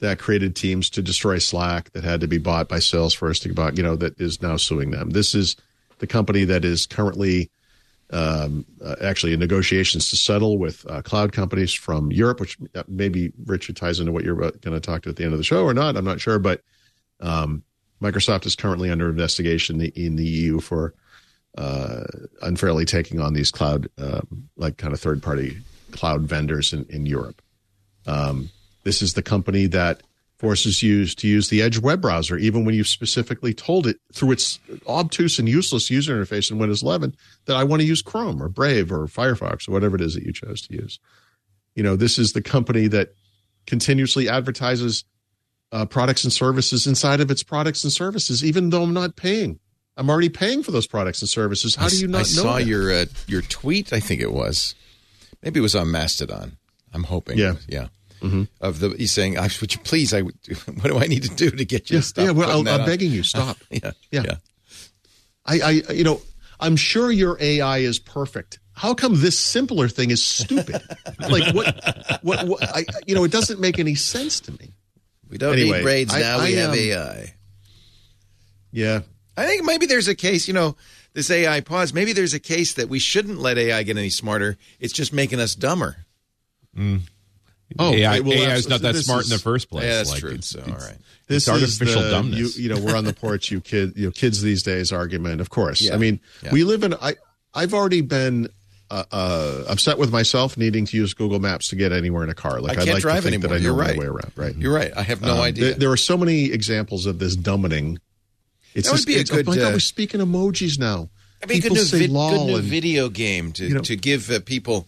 Speaker 5: that created Teams to destroy Slack that had to be bought by Salesforce to buy, you know, that is now suing them. This is the company that is currently um, uh, actually in negotiations to settle with uh, cloud companies from Europe, which uh, maybe Richard ties into what you're going to talk to at the end of the show or not. I'm not sure, but um, Microsoft is currently under investigation in the, in the EU for uh, unfairly taking on these cloud, um, like kind of third party cloud vendors in, in Europe. Um, This is the company that forces you to use the Edge web browser, even when you've specifically told it through its obtuse and useless user interface in Windows 11 that I want to use Chrome or Brave or Firefox or whatever it is that you chose to use. You know, this is the company that continuously advertises uh, products and services inside of its products and services, even though I'm not paying. I'm already paying for those products and services. How do you not
Speaker 1: I
Speaker 5: know?
Speaker 1: saw
Speaker 5: that?
Speaker 1: your uh, your tweet. I think it was. Maybe it was on Mastodon. I'm hoping.
Speaker 5: Yeah.
Speaker 1: yeah. Of the he's saying, "I would you please? I would- what do I need to do to get you
Speaker 5: yeah,
Speaker 1: to stop?"
Speaker 5: yeah. Well, I'll, i'm
Speaker 1: on?"
Speaker 5: begging you, stop.
Speaker 1: Yeah,
Speaker 5: Yeah.
Speaker 1: yeah.
Speaker 5: I, I, you know, I'm sure your AI is perfect. How come this simpler thing is stupid? like what, what, what I, you know, it doesn't make any sense to me.
Speaker 1: We don't
Speaker 5: Anyway,
Speaker 1: need grades
Speaker 5: I-
Speaker 1: now. we
Speaker 5: I,
Speaker 1: have
Speaker 5: um,
Speaker 1: AI.
Speaker 5: Yeah.
Speaker 1: I think maybe there's a case. You know, this AI pause. Maybe there's a case that we shouldn't let AI get any smarter. It's just making us dumber.
Speaker 5: Oh,
Speaker 4: AI,
Speaker 5: well,
Speaker 4: AI is not that smart
Speaker 5: is-
Speaker 4: in the first place.
Speaker 1: Yeah, that's
Speaker 4: Like,
Speaker 1: true.
Speaker 4: It's,
Speaker 1: So,
Speaker 4: it's-
Speaker 1: all right.
Speaker 5: This
Speaker 4: artificial
Speaker 5: the,
Speaker 4: dumbness.
Speaker 5: You, you know, we're on the porch. You kid, you know, kids these days argument. Of course.
Speaker 1: Yeah.
Speaker 5: I mean,
Speaker 1: Yeah.
Speaker 5: we live in. I, I've already been uh, uh, upset with myself needing to use Google Maps to get anywhere in a car. Like
Speaker 1: I can't
Speaker 5: like
Speaker 1: drive
Speaker 5: to think
Speaker 1: anymore.
Speaker 5: that I
Speaker 1: You're right.
Speaker 5: my way around. Right.
Speaker 1: You're right. I have no
Speaker 5: Um,
Speaker 1: idea.
Speaker 5: There, there are so many examples of this dumbing. It's
Speaker 1: That would
Speaker 5: just,
Speaker 1: be a
Speaker 5: it's-
Speaker 1: good,
Speaker 5: Oh my God,
Speaker 1: uh,
Speaker 5: we're speaking emojis now.
Speaker 1: I mean, good
Speaker 5: People
Speaker 1: new,
Speaker 5: say
Speaker 1: vid- good new
Speaker 5: and-
Speaker 1: video game to,
Speaker 5: you know-
Speaker 1: to give uh, people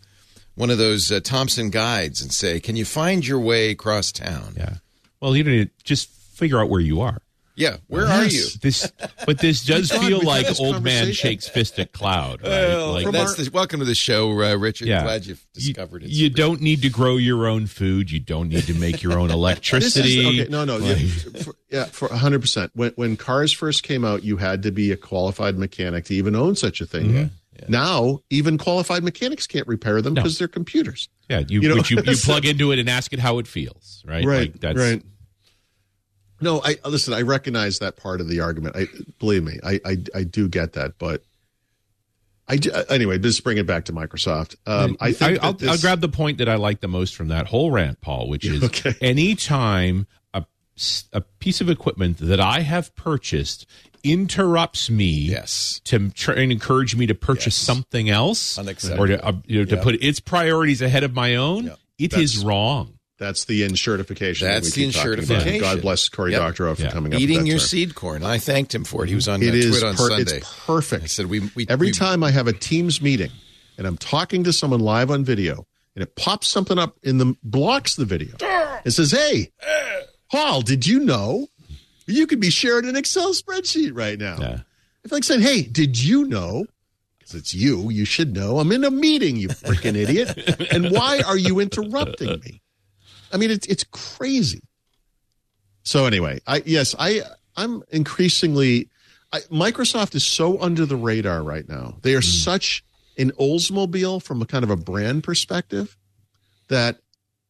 Speaker 1: one of those uh, Thomas guides and say, "Can you find your way across town?"
Speaker 4: yeah. Well, you need to just figure out where you are.
Speaker 1: Yeah, where are you?
Speaker 4: This, but this does feel
Speaker 5: we've
Speaker 4: like old man shakes fist at cloud. Right?
Speaker 1: Well,
Speaker 4: like,
Speaker 1: that's the, welcome to the show, uh, Richard.
Speaker 4: yeah.
Speaker 1: Glad you've
Speaker 4: You-
Speaker 1: discovered it.
Speaker 4: You, don't need to grow your own food. You don't need to make your own
Speaker 5: This is,
Speaker 4: electricity.
Speaker 5: okay, no, no, yeah, for, yeah, for hundred percent. When when cars first came out, you had to be a qualified mechanic to even own such a thing.
Speaker 1: Mm-hmm.
Speaker 5: Now, even qualified mechanics can't repair them because they're computers.
Speaker 4: Yeah, you
Speaker 5: You know,
Speaker 4: you, you plug into it and ask it how it feels. Right, Like, that's,
Speaker 5: right. No, I listen. I recognize that part of the argument. I believe me, I I, I do get that, but I do, anyway. Just bring it back to Microsoft. Um, I think
Speaker 4: I'll,
Speaker 5: this-
Speaker 4: I'll grab the point that I like the most from that whole rant, Paul, which is
Speaker 5: Okay.
Speaker 4: anytime a, a piece of equipment that I have purchased interrupts me
Speaker 1: Yes.
Speaker 4: to try and encourage me to purchase
Speaker 1: Yes.
Speaker 4: something else or to, uh, you know, to
Speaker 1: Yeah.
Speaker 4: put its priorities ahead of my own,
Speaker 1: Yeah.
Speaker 4: it is
Speaker 5: That's-
Speaker 4: wrong.
Speaker 5: That's the enshittification. that
Speaker 1: That's
Speaker 5: we
Speaker 1: the
Speaker 5: keep talking about.
Speaker 1: enshittification.
Speaker 5: God bless Cory
Speaker 1: Yep.
Speaker 5: Doctorow for
Speaker 4: Yeah.
Speaker 5: coming up.
Speaker 1: Eating
Speaker 5: with that
Speaker 1: your
Speaker 5: term.
Speaker 1: seed corn. I thanked him for it. He was on
Speaker 5: It is
Speaker 1: on
Speaker 5: per-
Speaker 1: Sunday.
Speaker 5: it's perfect.
Speaker 1: I said we, we
Speaker 5: Every
Speaker 1: we-
Speaker 5: time I have a Teams meeting and I'm talking to someone live on video and it pops something up in the blocks the video. It says, Hey, Paul, did you know you could be sharing an Excel spreadsheet right now?
Speaker 4: Yeah.
Speaker 5: If I said, Hey, did you know? Because it's you, you should know. I'm in a meeting, you freaking idiot. And why are you interrupting me? I mean, it's it's crazy. So anyway, I yes, I I'm increasingly I, Microsoft is so under the radar right now. They are hmm. such an Oldsmobile from a kind of a brand perspective that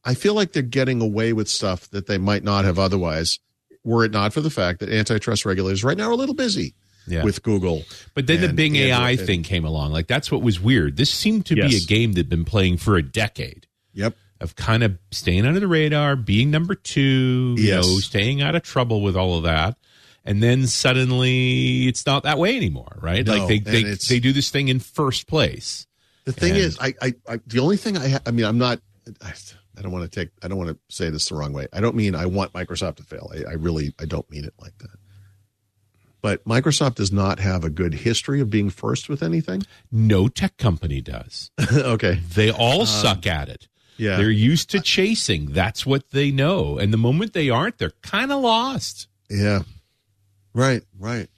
Speaker 5: I feel like they're getting away with stuff that they might not have otherwise, were it not for the fact that antitrust regulators right now are a little busy
Speaker 4: Yeah.
Speaker 5: with Google.
Speaker 4: But then the
Speaker 5: and
Speaker 4: Bing AI
Speaker 5: Android.
Speaker 4: thing came along. Like that's what was weird. This seemed to be a game that'd been playing for a decade.
Speaker 5: Yep.
Speaker 4: of kind of staying under the radar, being number two, you know, staying out of trouble with all of that. And then suddenly it's not that way anymore, right?
Speaker 5: No,
Speaker 4: like they they, they do this thing in first place.
Speaker 5: The thing
Speaker 4: And-
Speaker 5: is, I, I, I, the only thing I, ha- I mean, I'm not, I, I don't want to take, I don't want to say this the wrong way. I don't mean I want Microsoft to fail. I, I really, I don't mean it like that. But Microsoft does not have a good history of being first with anything.
Speaker 4: No tech company does.
Speaker 5: okay.
Speaker 4: They all suck at it.
Speaker 5: Um, Yeah.
Speaker 4: They're used to chasing. That's what they know. And the moment they aren't, they're kind of lost.
Speaker 5: Yeah. Right, right.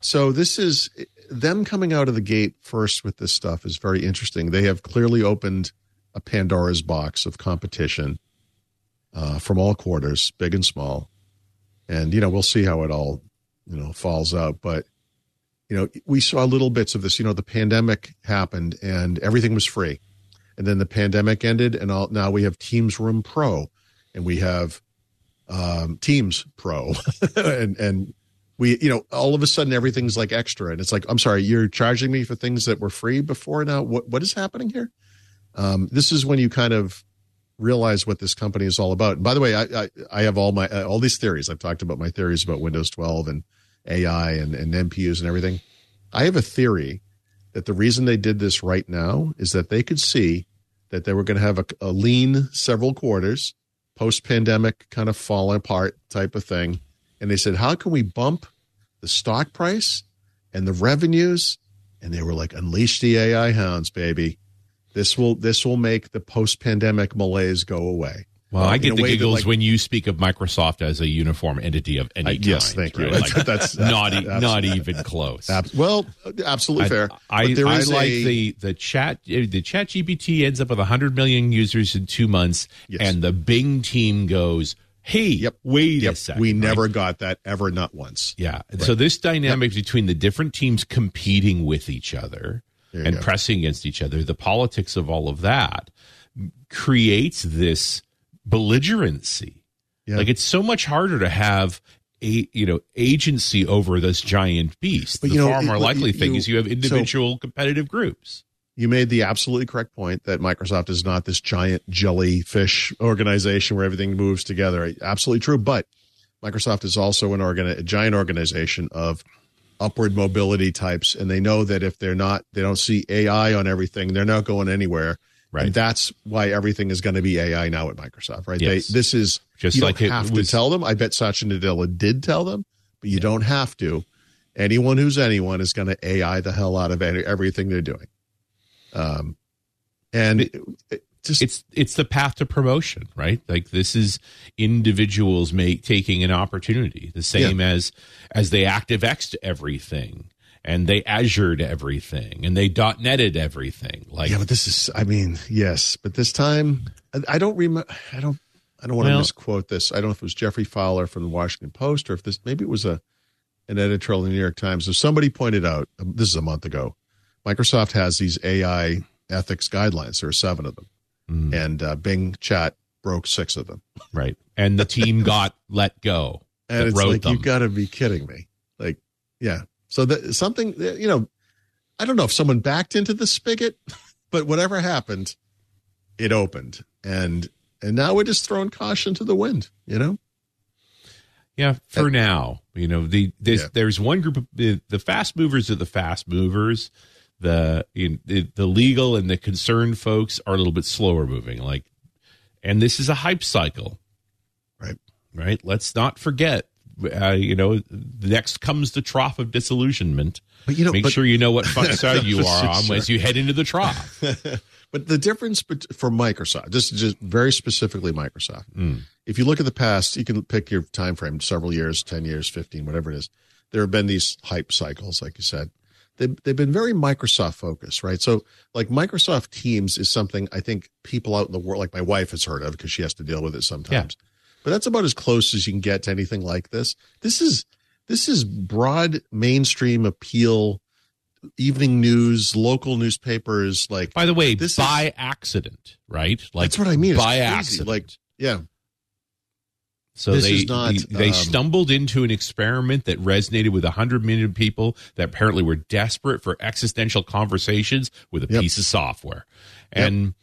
Speaker 5: So this is them coming out of the gate first with this stuff is very interesting. They have clearly opened a Pandora's box of competition uh, from all quarters, big and small. And you know, we'll see how it all, you know, falls out. But you know, we saw little bits of this. You know, the pandemic happened and everything was free. And then the pandemic ended and all now we have Teams Room Pro and we have um, Teams Pro, and and we you know all of a sudden everything's like extra, and it's like I'm sorry, you're charging me for things that were free before now. What what is happening here? Um, this is when you kind of realize what this company is all about. And by the way, I I, I have all my uh, all these theories. I've talked about my theories about Windows 12 and AI and and NPUs and everything. I have a theory that the reason they did this right now is that they could see that they were going to have a, a lean several quarters post pandemic kind of falling apart type of thing. And they said, how can we bump the stock price and the revenues? And they were like, unleash the AI hounds, baby. This will this will make the post pandemic malaise go away.
Speaker 4: Well, I get the
Speaker 5: that,
Speaker 4: giggles
Speaker 5: like-
Speaker 4: when you speak of Microsoft as a uniform entity of any
Speaker 5: I-
Speaker 4: kind.
Speaker 5: yes, thank you.
Speaker 4: right? Like,
Speaker 5: That's-
Speaker 4: not e-
Speaker 5: that's-
Speaker 4: not even close.
Speaker 5: Ab- well, absolutely
Speaker 4: I,
Speaker 5: fair.
Speaker 4: I, I
Speaker 5: is
Speaker 4: like
Speaker 5: a-
Speaker 4: the the chat the chat GPT ends up with 100 million users in two months,
Speaker 5: Yes.
Speaker 4: and the Bing team goes, "Hey,
Speaker 5: Yep.
Speaker 4: wait
Speaker 5: Yep,
Speaker 4: a second,
Speaker 5: we
Speaker 4: right?
Speaker 5: never got that ever, not once.
Speaker 4: Yeah. And So this dynamic between the different teams competing with each other
Speaker 5: you
Speaker 4: and
Speaker 5: go.
Speaker 4: pressing against each other, the politics of all of that creates this belligerency.
Speaker 5: Yeah.
Speaker 4: Like it's so much harder to have a you know agency over this giant beast.
Speaker 5: But,
Speaker 4: the
Speaker 5: know,
Speaker 4: far more
Speaker 5: but
Speaker 4: likely
Speaker 5: you-
Speaker 4: thing
Speaker 5: you-
Speaker 4: is you have
Speaker 5: so-
Speaker 4: individual competitive groups.
Speaker 5: You made the absolutely correct point that Microsoft is not this giant jellyfish organization where everything moves together. Absolutely true. But Microsoft is also an organ, a giant organization of upward mobility types, and they know that if they're not, they don't see AI on everything, they're not going anywhere.
Speaker 4: Right.
Speaker 5: And that's why everything is going to be AI now at Microsoft, right?
Speaker 4: Yes.
Speaker 5: They, this is
Speaker 4: Just
Speaker 5: you
Speaker 4: like
Speaker 5: don't have
Speaker 4: was-
Speaker 5: to tell them. I bet Satya Nadella did tell them, but you don't have to. Anyone who's anyone is going to AI the hell out of any, everything they're doing. Um, and just
Speaker 4: it's it's the path to promotion right like this is individuals make taking an opportunity the same as as they activex everything and they azured everything and they netted everything like
Speaker 5: yeah, but this is. I mean, yes, but this time I, don't remember. I don't. I don't want to misquote this. I don't know if it was Geoffrey Fowler from the Washington Post or if this maybe it was a an editorial in the New York Times. So somebody pointed out this is a month ago. Microsoft has these AI ethics guidelines. There are seven of them,
Speaker 4: Mm.
Speaker 5: and uh, Bing Chat broke six of them.
Speaker 4: right and the team got let go
Speaker 5: And it's like
Speaker 4: them
Speaker 5: you got to be kidding me. Like, yeah. So that something you know, I don't know if someone backed into the spigot, but whatever happened, it opened, and and now we're just throwing caution to the wind. You know.
Speaker 4: Yeah, for now, you know the this,
Speaker 5: Yeah.
Speaker 4: there's one group of the, the fast movers are the fast movers. The, in, the the legal and the concerned folks are a little bit slower moving. Like, and this is a hype cycle,
Speaker 5: Right.
Speaker 4: Right. Let's not forget. Uh, you know, next comes the trough of disillusionment.
Speaker 5: But you know,
Speaker 4: Make
Speaker 5: but-
Speaker 4: sure you know what fuck side you are on
Speaker 5: Sure.
Speaker 4: as you head into the trough.
Speaker 5: But the difference for Microsoft, this is just very specifically Microsoft.
Speaker 4: Mm.
Speaker 5: If you look at the past, you can pick your time frame, several years, 10 years, 15, whatever it is. There have been these hype cycles, like you said. They've, they've been very Microsoft focused, right? So like Microsoft Teams is something I think people out in the world, like my wife has heard of because she has to deal with it sometimes. Yeah. But that's about as close as you can get to anything like this. This is, this is broad mainstream appeal, evening news, local newspapers, like
Speaker 4: By the way,
Speaker 5: This is-
Speaker 4: by accident, right? Like
Speaker 5: That's what I mean.
Speaker 4: By accident.
Speaker 5: Like, yeah,
Speaker 4: So
Speaker 5: This
Speaker 4: they
Speaker 5: not,
Speaker 4: they,
Speaker 5: um,
Speaker 4: stumbled into an experiment that resonated with 100 million people that apparently were desperate for existential conversations with a
Speaker 5: Yep.
Speaker 4: piece of software. And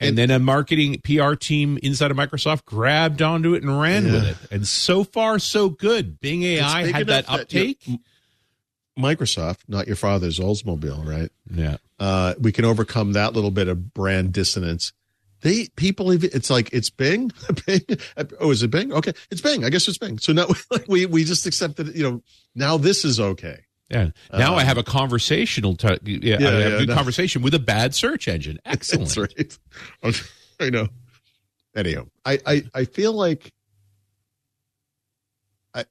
Speaker 4: and,
Speaker 5: And-
Speaker 4: then a marketing PR team inside of Microsoft grabbed onto it and ran
Speaker 5: Yeah.
Speaker 4: with it. And so far so good. Bing AI had that
Speaker 5: enough that,
Speaker 4: uptake.
Speaker 5: Microsoft, not your father's Oldsmobile, right?
Speaker 4: yeah.
Speaker 5: Uh, we can overcome that little bit of brand dissonance. They people, even it's like it's Bing, Bing. Oh, is it Bing? Okay, it's Bing. I guess it's Bing. So now, like we we just accept that You know, now this is okay.
Speaker 4: Yeah. Now I have a conversational t- yeah,
Speaker 5: Yeah,
Speaker 4: I have
Speaker 5: yeah,
Speaker 4: a good
Speaker 5: no.
Speaker 4: conversation with a bad search engine. Excellent.
Speaker 5: That's right. I know. Anyhow, I, I, I feel like I,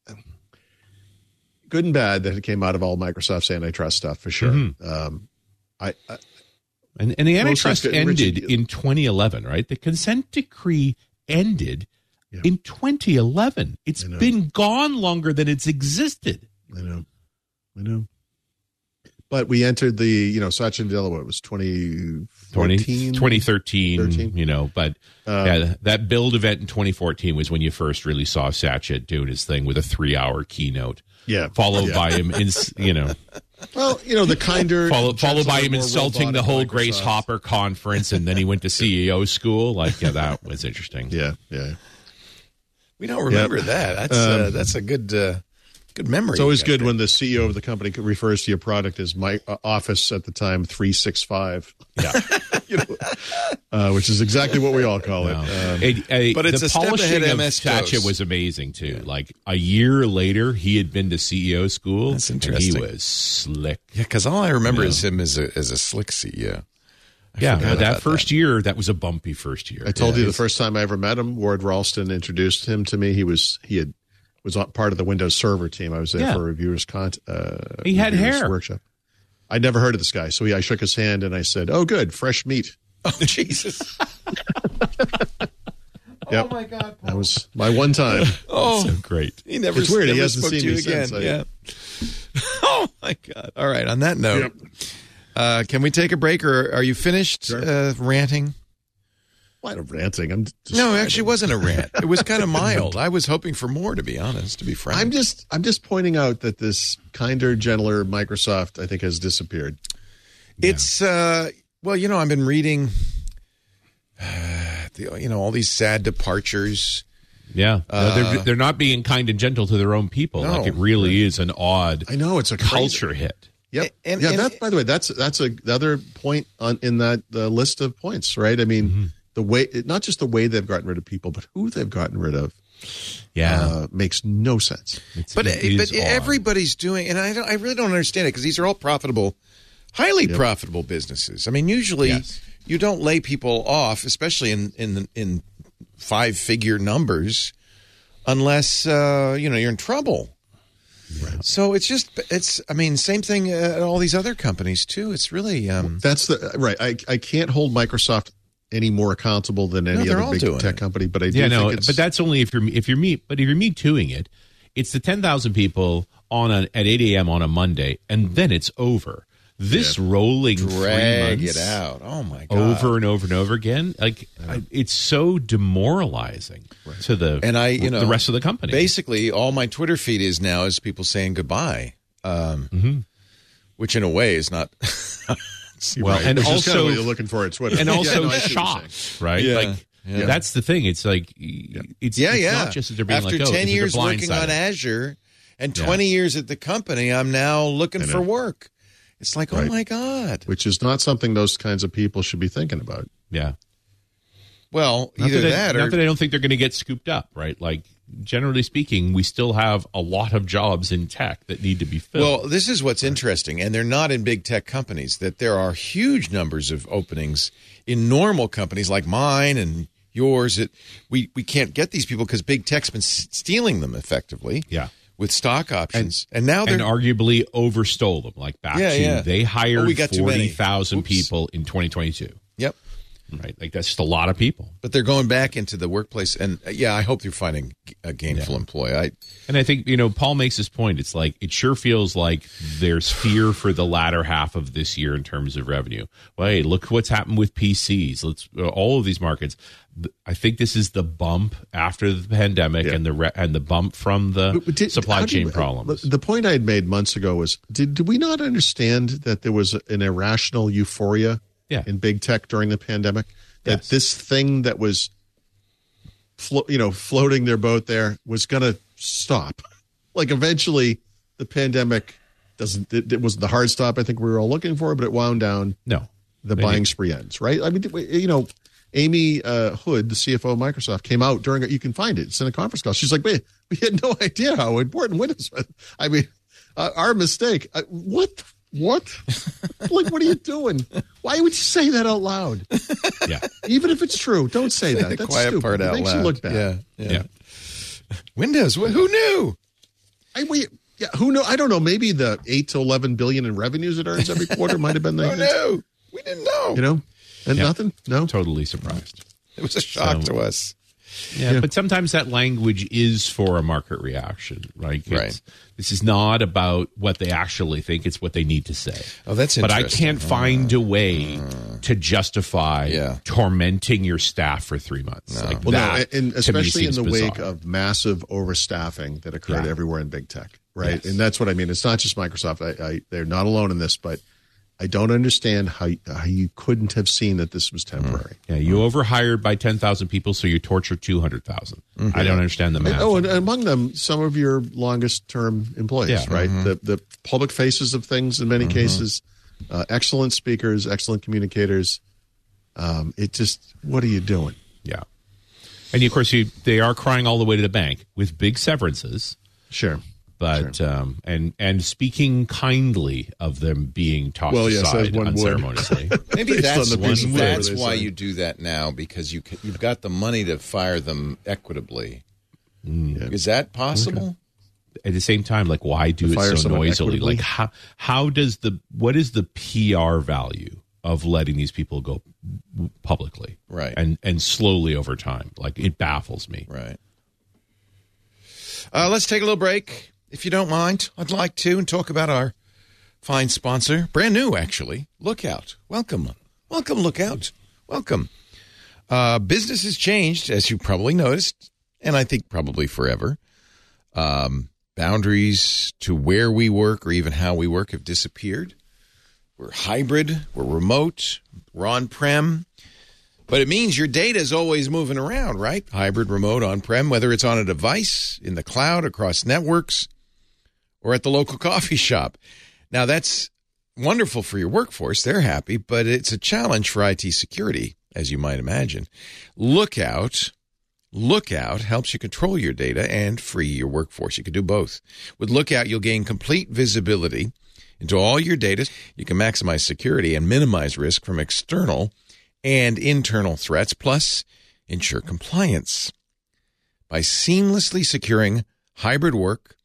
Speaker 5: good and bad that it came out of all Microsoft's antitrust stuff for sure.
Speaker 4: Mhm.
Speaker 5: Um, I, I
Speaker 4: And, and the antitrust ended in 2011, right? The consent decree ended
Speaker 5: Yeah.
Speaker 4: in 2011. It's been gone longer than it's existed.
Speaker 5: I know, I know. But we entered the, you know, Satya Nadella, what was
Speaker 4: 20, 2013,
Speaker 5: 13?
Speaker 4: you know, but
Speaker 5: Uh,
Speaker 4: yeah, that build event in 2014 was when you first really saw Satya doing his thing with a three hour keynote,
Speaker 5: yeah.
Speaker 4: followed
Speaker 5: Yeah.
Speaker 4: by him, in, you know,
Speaker 5: Well, you know, the kinder.
Speaker 4: followed, followed by him insulting the
Speaker 5: robotic
Speaker 4: whole Grace Hopper conference, and then he went to CEO school. Like, yeah, that was interesting.
Speaker 5: Yeah, yeah.
Speaker 3: We don't remember that. That's uh,
Speaker 5: Um,
Speaker 3: that's a good uh,
Speaker 1: Good memory.
Speaker 5: It's always good
Speaker 1: there.
Speaker 5: when the CEO of the company refers to your product as my uh, Office at the time three six five.
Speaker 4: Yeah.
Speaker 5: you know, uh, which is exactly what we all call it. Um,
Speaker 4: It- uh,
Speaker 1: But it's
Speaker 4: the
Speaker 1: a step
Speaker 4: polishing
Speaker 1: ahead
Speaker 4: of
Speaker 1: MS
Speaker 4: Satya was amazing too. Like a year later, he had been to CEO school.
Speaker 1: That's
Speaker 4: and
Speaker 1: interesting.
Speaker 4: he was slick.
Speaker 1: Yeah, because all I remember is him as a as a slick CEO.
Speaker 4: yeah,
Speaker 1: forgot
Speaker 4: but that
Speaker 1: about
Speaker 4: first year, that was a bumpy first year.
Speaker 5: I told
Speaker 1: Yeah,
Speaker 5: you the first time I ever met him, Ward Ralston introduced him to me. He was he had was on- part of the Windows Server team. I was there
Speaker 4: Yeah.
Speaker 5: for a reviewers con. Uh,
Speaker 4: He had
Speaker 5: reviewers
Speaker 4: hair.
Speaker 5: workshop. I'd never heard of this guy, so he, I shook his hand and I said, "Oh, good, fresh meat."
Speaker 1: Oh Jesus!
Speaker 5: Yep.
Speaker 1: Oh my God!
Speaker 5: That was my one time.
Speaker 1: Oh,
Speaker 4: so great.
Speaker 1: he never.
Speaker 5: It's weird, he hasn't seen me
Speaker 1: again.
Speaker 5: since I-
Speaker 1: yeah. Oh my God! All right. On that note,
Speaker 5: Yep.
Speaker 1: uh, can we take a break, or are you finished
Speaker 5: Sure.
Speaker 1: uh, ranting?
Speaker 5: What a ranting! I'm
Speaker 1: No, it actually wasn't a rant. It was kind of mild. I was hoping for more, to be honest. To be frank,
Speaker 5: I'm just I'm just pointing out that this kinder, gentler Microsoft, I think, has disappeared.
Speaker 1: It's uh well, you know, I've been reading the, you know all these sad departures.
Speaker 4: Yeah, No, they're they're not being kind and gentle to their own people.
Speaker 1: No.
Speaker 4: like it really is an odd
Speaker 5: I know it's a crazy-
Speaker 4: culture hit.
Speaker 5: Yep.
Speaker 1: And-
Speaker 5: yeah.
Speaker 1: and-
Speaker 5: that, by the way, that's that's a, the other point on in that uh, list of points, right? I mean,
Speaker 1: Mm-hmm.
Speaker 5: The way not just the way they've gotten rid of people, but who they've gotten rid of
Speaker 4: Yeah,
Speaker 5: uh, makes no sense.
Speaker 4: It's-
Speaker 1: But
Speaker 4: it
Speaker 1: but
Speaker 4: odd.
Speaker 1: everybody's doing, and I don't, I really don't understand it because these are all profitable, highly profitable businesses. I mean, usually
Speaker 4: Yes.
Speaker 1: you don't lay people off, especially in in in five figure numbers, unless uh, you know you're in trouble. So it's just it's. I mean, same thing at all these other companies too. It's really um,
Speaker 5: That's the right. I I can't hold Microsoft any more accountable than any
Speaker 1: they're
Speaker 5: other big tech
Speaker 1: it.
Speaker 5: company, but I do
Speaker 4: yeah, no,
Speaker 5: it's
Speaker 4: but that's only if you're if you're me. But if you're me tooing it, it's the ten thousand people on a, at eight a.m. on a Monday, and then it's over. This rolling three
Speaker 1: drag
Speaker 4: months
Speaker 1: it out. Oh my god!
Speaker 4: over and over and over again, like I, it's so demoralizing to the
Speaker 1: and I, you know,
Speaker 4: the rest of the company.
Speaker 1: Basically, all my Twitter feed is now is people saying goodbye, um, which in a way is not.
Speaker 4: well,
Speaker 5: right,
Speaker 4: and
Speaker 5: which is kind of
Speaker 4: also
Speaker 5: what you're looking for at Twitter,
Speaker 4: and
Speaker 5: Yeah,
Speaker 4: also
Speaker 5: no, I see what you're saying.
Speaker 4: shocked, right?
Speaker 1: Yeah,
Speaker 4: Like
Speaker 1: yeah.
Speaker 4: that's the thing. It's like it's
Speaker 1: yeah,
Speaker 4: it's
Speaker 1: yeah.
Speaker 4: not just that they're being
Speaker 1: After
Speaker 4: like, oh,
Speaker 1: ten years working on. Azure and twenty years at the company, I'm now looking for work. It's like, oh my god.
Speaker 5: which is not something those kinds of people should be thinking about.
Speaker 4: Yeah,
Speaker 1: Well,
Speaker 4: not
Speaker 1: either
Speaker 4: that, I,
Speaker 1: that,
Speaker 4: not
Speaker 1: or
Speaker 4: that I don't think they're going to get scooped up, right? Like generally speaking, we still have a lot of jobs in tech that need to be filled.
Speaker 1: Well, this is what's interesting, and they're not in big tech companies. That there are huge numbers of openings in normal companies like mine and yours. That we we can't get these people because big tech's been s- stealing them effectively.
Speaker 4: Yeah.
Speaker 1: with stock options, and, now they're
Speaker 4: and arguably overstole them. Like back
Speaker 1: Yeah,
Speaker 4: to
Speaker 1: yeah.
Speaker 4: they
Speaker 1: Oh,
Speaker 4: hired
Speaker 1: got
Speaker 4: forty thousand people in 2022.
Speaker 1: yep.
Speaker 4: Right, like that's just a lot of people.
Speaker 1: But they're going back into the workplace, and uh, yeah, I hope you're finding a gainful employee. I
Speaker 4: And I think you know Paul makes this point. It's like it sure feels like there's fear for the latter half of this year in terms of revenue. Well, hey, look what's happened with PCs. Let's uh, all of these markets. I think this is the bump after the pandemic
Speaker 5: Yeah.
Speaker 4: and the re- and the bump from the
Speaker 5: did-
Speaker 4: supply
Speaker 5: how do you-
Speaker 4: chain problems.
Speaker 5: The point I had made months ago was: did, did we not understand that there was an irrational euphoria
Speaker 4: Yeah.
Speaker 5: in big tech during the pandemic? That
Speaker 4: Yes.
Speaker 5: this thing that was, flo- you know, floating their boat there was going to stop. Like eventually, the pandemic doesn't. It, it was the hard stop I think we were all looking for, but it wound down.
Speaker 4: no,
Speaker 5: The
Speaker 4: They-
Speaker 5: buying spree ends, right? I mean, you know. Amy uh, Hood, the CFO of Microsoft, came out during. You can find it. It's in a conference call. She's like, "Wait, we had no idea how important Windows was. I mean, uh, our mistake. Uh, what? What? like, what are you doing? Why would you say that out loud?
Speaker 4: yeah,
Speaker 5: Even if it's true, don't say that. That's
Speaker 1: quiet
Speaker 5: stupid.
Speaker 1: part
Speaker 5: it
Speaker 1: out
Speaker 5: makes
Speaker 1: loud.
Speaker 5: you look bad.
Speaker 1: Yeah, yeah.
Speaker 4: yeah.
Speaker 1: Windows. wh- Who knew?
Speaker 5: I, we, yeah. Who know? I don't know. Maybe the eight to eleven billion in revenues it earns every quarter might have been
Speaker 1: Who
Speaker 5: the.
Speaker 1: knew? We didn't know.
Speaker 5: You know, and
Speaker 4: Yeah.
Speaker 5: nothing. No.
Speaker 4: Totally surprised.
Speaker 1: It was a shock
Speaker 4: So-
Speaker 1: to us.
Speaker 4: Yeah, but sometimes that language is for a market reaction, right? It's-
Speaker 1: Right.
Speaker 4: This is not about what they actually think; it's what they need to say.
Speaker 1: Oh, that's
Speaker 4: But I can't uh, find a way uh. to justify
Speaker 1: Yeah.
Speaker 4: tormenting your staff for three months. Like
Speaker 5: Well,
Speaker 4: that,
Speaker 5: no, and especially in
Speaker 4: seems
Speaker 5: the wake of massive overstaffing that occurred
Speaker 4: Yeah.
Speaker 5: everywhere in big tech, right?
Speaker 4: Yes.
Speaker 5: And that's what I mean. It's not just Microsoft. I, I, they're not alone in this, but I don't understand how how you couldn't have seen that this was temporary. Mm.
Speaker 4: Yeah, you mm. overhired by 10,000 people, so you torture 200,000. Mm-hmm. I don't understand the
Speaker 5: And- oh, and among them, some of your longest term employees,
Speaker 4: Yeah.
Speaker 5: right? Mm-hmm. The the public faces of things in many mm-hmm. cases, uh, excellent speakers, excellent communicators. Um, it just, what are you doing?
Speaker 4: yeah. And of course, you, they are crying all the way to the bank with big severances.
Speaker 5: Sure.
Speaker 4: But um, and and speaking kindly of them being tossed
Speaker 5: Well, yes, as
Speaker 4: aside
Speaker 5: one would.
Speaker 4: unceremoniously.
Speaker 1: Maybe that's
Speaker 5: on the piece of paper
Speaker 1: that's why
Speaker 5: signed.
Speaker 1: you do that now because you you've got the money to fire them equitably. Is that possible?
Speaker 4: At the same time, like why do it so noisily? Like how how does the what is the PR value of letting these people go publicly,
Speaker 1: Right.
Speaker 4: And and slowly over time, like it baffles me.
Speaker 1: Right. Uh, let's take a little break, if you don't mind. I'd like to and talk about our fine sponsor, brand new actually, Lookout. Welcome, welcome, Lookout. Welcome. Uh, business has changed, as you probably noticed, and I think probably forever. Um, boundaries to where we work or even how we work have disappeared. We're hybrid, we're remote, we're on prem. But it means your data is always moving around, right? Hybrid, remote, on prem, whether it's on a device, in the cloud, across networks, or at the local coffee shop. Now, that's wonderful for your workforce. They're happy, but it's a challenge for IT security, as you might imagine. Lookout. Lookout helps you control your data and free your workforce. You can do both. With Lookout, you'll gain complete visibility into all your data. You can maximize security and minimize risk from external and internal threats, plus ensure compliance. By seamlessly securing hybrid work,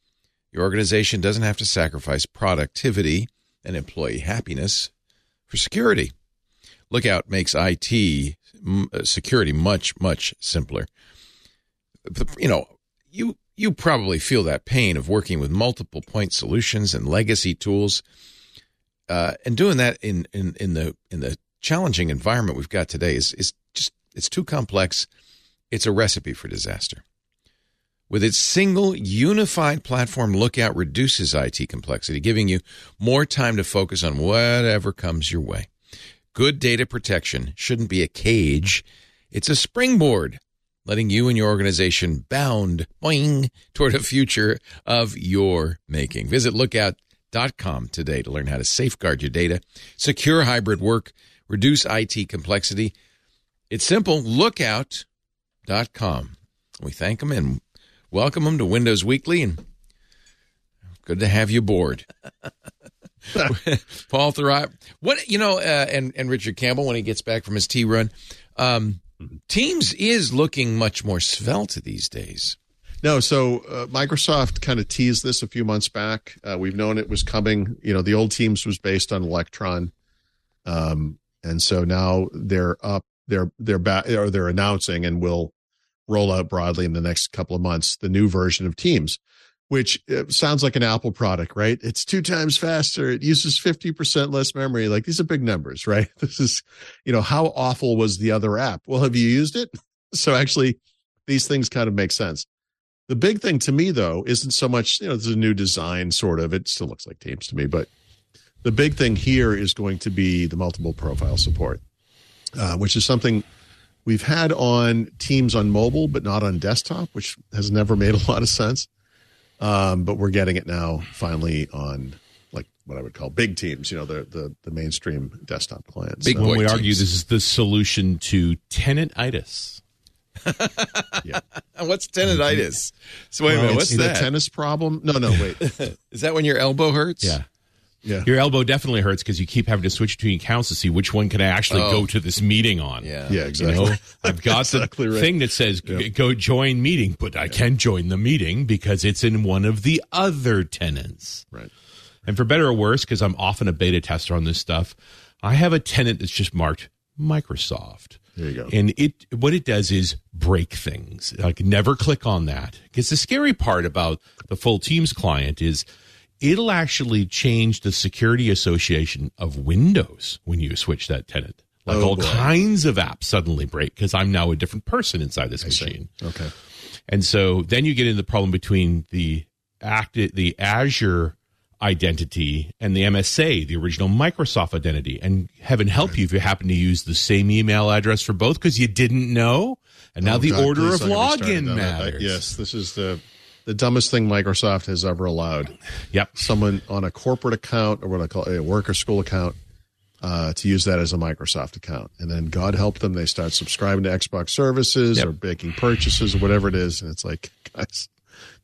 Speaker 1: your organization doesn't have to sacrifice productivity and employee happiness for security. Lookout makes IT uh, security much, much simpler. You know, you you probably feel that pain of working with multiple point solutions and legacy tools, uh, and doing that in, in in the in the challenging environment we've got today is is just it's too complex. It's a recipe for disaster. With its single unified platform, Lookout reduces IT complexity, giving you more time to focus on whatever comes your way. Good data protection shouldn't be a cage, it's a springboard, letting you and your organization bound boing, toward a future of your making. Visit lookout.com today to learn how to safeguard your data, secure hybrid work, reduce IT complexity. It's simple. Lookout.com. We thank them and welcome them to Windows Weekly and good to have you aboard. Paul Thurrott, what you know, uh, and and Richard Campbell when he gets back from his tea run, um, Teams is looking much more svelte these days.
Speaker 5: No, so uh, Microsoft kind of teased this a few months back. Uh, we've known it was coming. You know, the old Teams was based on Electron, um, and so now they're up. They're they're back or they're announcing and will roll out broadly in the next couple of months the new version of Teams, which uh, sounds like an Apple product, right? It's two times faster. It uses fifty percent less memory. Like these are big numbers, right? This is, you know, how awful was the other app? Well, have you used it? So actually, these things kind of make sense. The big thing to me, though, isn't so much, you know, there's a new design, sort of. It still looks like Teams to me, but the big thing here is going to be the multiple profile support, uh, which is something we've had on Teams on mobile, but not on desktop, which has never made a lot of sense. Um, but we're getting it now finally on like what I would call big teams, you know, the the, the mainstream desktop clients.
Speaker 1: Big
Speaker 5: So,
Speaker 1: boy.
Speaker 4: When we
Speaker 1: teams.
Speaker 4: argue this is the solution to tenantitis.
Speaker 5: yeah.
Speaker 1: What's tendonitis? So wait a
Speaker 5: Well,
Speaker 1: minute, what's
Speaker 5: the
Speaker 1: that?
Speaker 5: tennis problem? No, no, wait.
Speaker 1: Is that when your elbow hurts?
Speaker 4: Yeah.
Speaker 5: Yeah.
Speaker 4: Your elbow definitely hurts because you keep having to switch between accounts to see which one can I actually
Speaker 1: Oh.
Speaker 4: go to this meeting on.
Speaker 1: Yeah.
Speaker 5: Yeah,
Speaker 4: You
Speaker 5: exactly.
Speaker 4: know, I've got
Speaker 5: Exactly
Speaker 4: the
Speaker 5: right.
Speaker 4: thing that says
Speaker 5: Yeah.
Speaker 4: go join meeting, but I can't join the meeting because it's in one of the other tenants.
Speaker 5: Right.
Speaker 4: And for better or worse, because I'm often a beta tester on this stuff, I have a tenant that's just marked Microsoft.
Speaker 5: There you go.
Speaker 4: And it what it does is break things. Like never click on that. Because the scary part about the full Teams client is it'll actually change the security association of Windows when you switch that tenant. Like
Speaker 5: Oh,
Speaker 4: all
Speaker 5: boy.
Speaker 4: kinds of apps suddenly break because I'm now a different person inside this machine.
Speaker 5: Okay.
Speaker 4: And so then you get into the problem between the act the Azure identity and the MSA, the original Microsoft identity. And heaven help you if you happen to use the same email address for both because you didn't know. And now
Speaker 5: Oh,
Speaker 4: the
Speaker 5: God,
Speaker 4: order of
Speaker 5: don't get me started
Speaker 4: login.
Speaker 5: I-
Speaker 4: matters.
Speaker 5: yes, this is the the dumbest thing Microsoft has ever allowed.
Speaker 4: Yep.
Speaker 5: Someone on a corporate account or what I call a work or school account uh, to use that as a Microsoft account, and then God help them, they start subscribing to Xbox services
Speaker 4: Yep.
Speaker 5: or making purchases or whatever it is, and it's like, guys,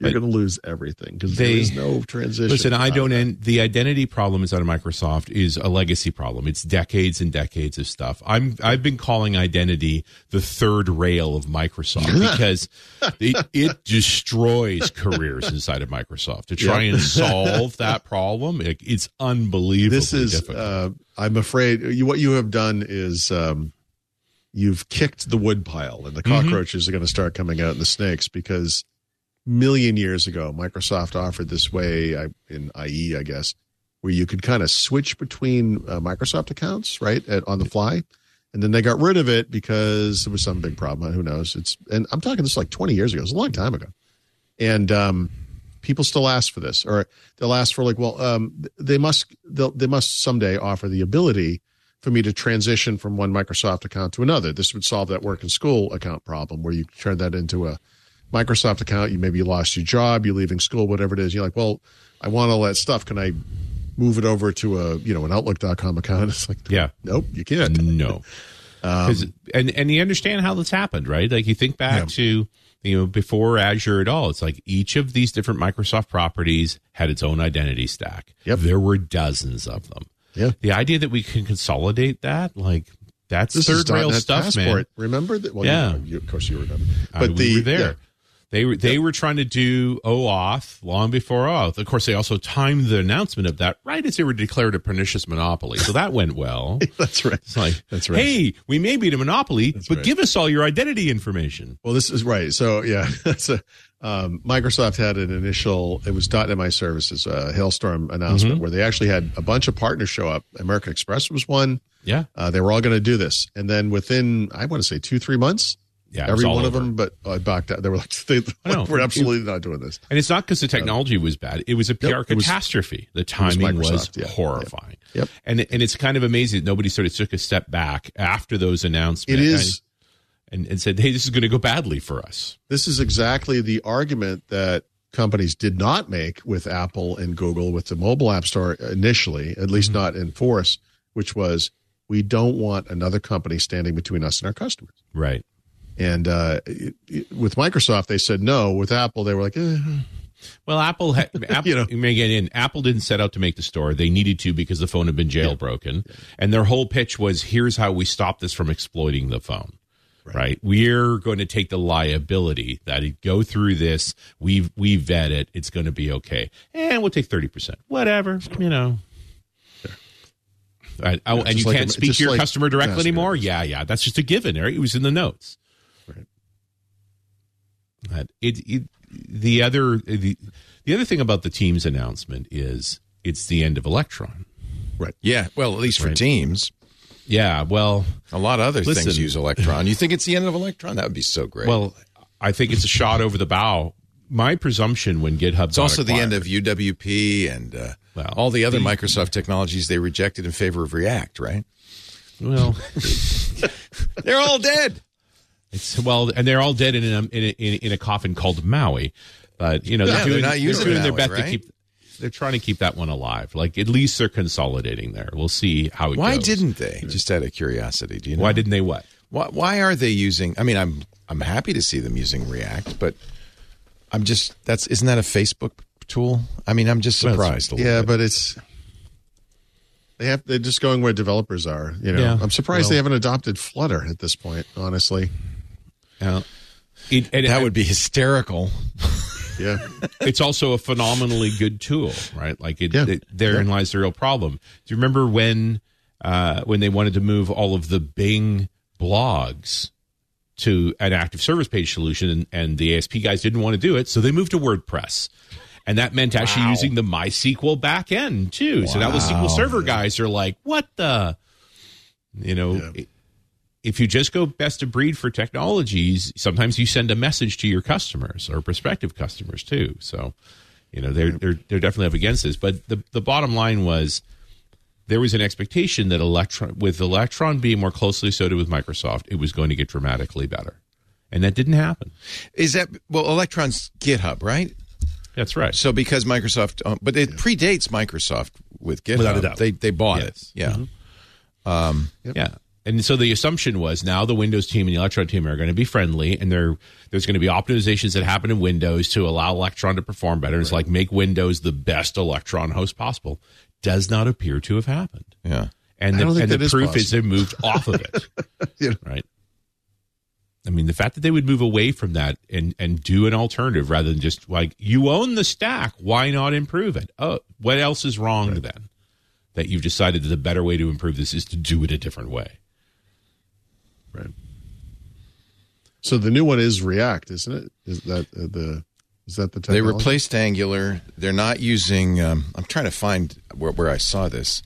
Speaker 5: you're going to lose everything because there is no transition.
Speaker 4: Listen, I don't end the identity problem is out of Microsoft is a legacy problem. It's decades and decades of stuff. I'm I've been calling identity the third rail of Microsoft because it, it destroys careers inside of Microsoft. To try
Speaker 5: Yep.
Speaker 4: and solve that problem, it, it's unbelievable.
Speaker 5: this is uh, i'm afraid you, what you have done is um, you've kicked the woodpile and the
Speaker 4: Mm-hmm.
Speaker 5: cockroaches are going to start coming out and the snakes because million years ago microsoft offered this way I- in ie i guess where you could kind of switch between uh, microsoft accounts right at, on the fly and then they got rid of it because there was some big problem who knows? It's and i'm talking this like 20 years ago it's a long time ago. And um, people still ask for this, or they'll ask for like, well, um, they must they'll, they must someday offer the ability for me to transition from one Microsoft account to another. This would solve that work and school account problem where you turn that into a Microsoft account. You maybe you lost your job, you're leaving school, whatever it is. You're like, well, I want all that stuff. Can I move it over to a you know an Outlook.com account? It's like,
Speaker 4: yeah.
Speaker 5: nope, you can't.
Speaker 4: No. Um, 'Cause- and and you understand how this happened, right? Like you think back to you know before Azure at all. It's like each of these different Microsoft properties had its own identity stack.
Speaker 5: Yep.
Speaker 4: There were dozens of them.
Speaker 5: Yeah.
Speaker 4: The idea that we can consolidate that, like that's
Speaker 5: This is
Speaker 4: third rail stuff,
Speaker 5: Passport.
Speaker 4: man.
Speaker 5: Remember that? Well,
Speaker 4: Yeah.
Speaker 5: you, you, of course you remember.
Speaker 4: I-
Speaker 5: But
Speaker 4: we
Speaker 5: the
Speaker 4: were there.
Speaker 5: yeah.
Speaker 4: They were they were trying to do OAuth long before OAuth. Of course, they also timed the announcement of that right as they were declared a pernicious monopoly. So that went well.
Speaker 5: that's right.
Speaker 4: It's like,
Speaker 5: That's right.
Speaker 4: Hey, we may be a monopoly, but
Speaker 5: right.
Speaker 4: give us all your identity information.
Speaker 5: Well, this is right. So yeah, um, Microsoft had an initial. It was .NET My Services uh, Hailstorm announcement where they actually had a bunch of partners show up. American Express was one.
Speaker 4: Yeah,
Speaker 5: Uh, they were all going to do this, and then within I want to say two three months,
Speaker 4: yeah.
Speaker 5: every one of them, but uh, backed out. They were like, they,
Speaker 4: I
Speaker 5: like, we're absolutely not doing this.
Speaker 4: And it's not because the technology was bad; it was a PR
Speaker 5: Yep, it was-
Speaker 4: catastrophe. the timing was,
Speaker 5: Microsoft, yeah.
Speaker 4: horrifying.
Speaker 5: Yep.
Speaker 4: And and it's kind of amazing that nobody sort of took a step back after those announcements.
Speaker 5: It is.
Speaker 4: and, and said, "Hey, this is going to go badly for us."
Speaker 5: This is exactly the argument that companies did not make with Apple and Google with the mobile app store initially, at least not in force, which was we don't want another company standing between us and our customers.
Speaker 4: Right.
Speaker 5: And uh, it- it- with Microsoft, they said no. With Apple, they were like, eh,
Speaker 4: Well, Apple, ha- Apple
Speaker 5: You know.
Speaker 4: you may get in. Apple didn't set out to make the store; they needed to because the phone had been jailbroken, and their whole pitch was, "Here's how we stop this from exploiting the phone." Right. We're going to take the liability that it go through this. We we vet it. It's going to be okay, and we'll take thirty percent. Whatever, you know. Right. Oh, and you
Speaker 5: like
Speaker 4: can't
Speaker 5: a-
Speaker 4: speak to your
Speaker 5: like
Speaker 4: customer directly anymore. Yeah, yeah, that's just a given. Right? It was in the notes. It, it the other the, the other thing about the team's announcement is it's the end of Electron. Right.
Speaker 1: Yeah, well, at least for
Speaker 4: Right.
Speaker 1: teams.
Speaker 4: Yeah, well,
Speaker 1: A lot of other
Speaker 4: Listen.
Speaker 1: things use Electron. You think it's the end of Electron? That would be so great.
Speaker 4: well, I think it's a shot over the bow. My presumption when GitHub
Speaker 1: it's also the end of UWP and uh,
Speaker 4: Well,
Speaker 1: all the other Microsoft technologies they rejected in favor of React, right?
Speaker 4: well,
Speaker 1: They're all dead.
Speaker 4: It's well, and they're all dead in a in a, in a, coffin called Maui. But you know they're
Speaker 1: Yeah, they're
Speaker 4: doing,
Speaker 1: not
Speaker 4: they're
Speaker 1: using
Speaker 4: doing their
Speaker 1: Maui,
Speaker 4: best to keep. They're trying to keep that one alive. Like at least they're consolidating there. We'll see how it
Speaker 1: Why
Speaker 4: goes.
Speaker 1: didn't they? Just out of curiosity, do you know?
Speaker 4: Why didn't they what?
Speaker 1: Why, why are they using? I mean, I'm I'm happy to see them using React, but I'm just that's isn't that a Facebook tool? I mean, I'm just
Speaker 4: Well,
Speaker 1: surprised a little
Speaker 5: yeah,
Speaker 1: bit.
Speaker 5: but it's they have they're just going where developers are. You know,
Speaker 4: Yeah.
Speaker 5: I'm surprised
Speaker 4: Well-
Speaker 5: they haven't adopted Flutter at this point. Honestly,
Speaker 4: Uh, it, and
Speaker 1: that would be hysterical.
Speaker 5: yeah.
Speaker 4: it's also a phenomenally good tool, right? Like it,
Speaker 5: Yeah.
Speaker 4: it therein lies the real problem. Do you remember when uh, when they wanted to move all of the Bing blogs to an active service page solution, and, and the ASP guys didn't want to do it, so they moved to WordPress. And that meant actually using the MySQL backend too. So now the SQL Server guys are like, "What the?" You know, if you just go best of breed for technologies, sometimes you send a message to your customers or prospective customers too. So You know, they're they're they're definitely up against this. But the the bottom line was there was an expectation that Electron with Electron being more closely associated with Microsoft, it was going to get dramatically better. And that didn't happen.
Speaker 1: Is that well? Electron's GitHub, right?
Speaker 4: That's right.
Speaker 1: So because Microsoft, uh, but it predates Microsoft with GitHub.
Speaker 4: Without a doubt.
Speaker 1: They they bought
Speaker 4: Yes.
Speaker 1: it. Yeah. Um.
Speaker 4: Yeah. And so the assumption was now the Windows team and the Electron team are going to be friendly, and there there's going to be optimizations that happen in Windows to allow Electron to perform better. It's like make Windows the best Electron host possible. Does not appear to have happened.
Speaker 1: Yeah.
Speaker 4: And the, and the
Speaker 5: that is
Speaker 4: proof is they moved off of it.
Speaker 5: You know.
Speaker 4: Right. I mean, the fact that they would move away from that and and do an alternative rather than just like you own the stack, why not improve it? Oh, what else is wrong then? That you've decided that the better way to improve this is to do it a different way.
Speaker 5: Right. So the new one is React, isn't it? Is that uh, the is that the technology?
Speaker 1: They replaced Angular. They're not using. Um, I'm trying to find where, where I saw this.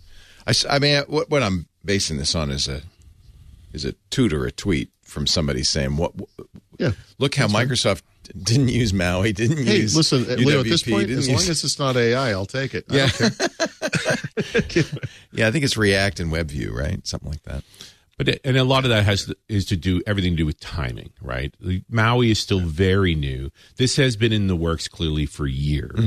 Speaker 1: I, I mean, what, what I'm basing this on is a is a tweet or a tweet from somebody saying, "What?
Speaker 5: Yeah.
Speaker 1: Look how Microsoft didn't use Maui, didn't
Speaker 5: Hey,
Speaker 1: use
Speaker 5: listen, uh, Leo. At this point, as long as it's not AI, I'll take it. I
Speaker 1: yeah,
Speaker 5: don't care.
Speaker 1: yeah. I think it's React and WebView, right? Something like that.
Speaker 4: But it, and a lot of that has to, is to do everything to do with timing, right? Maui is still very new. This has been in the works clearly for years,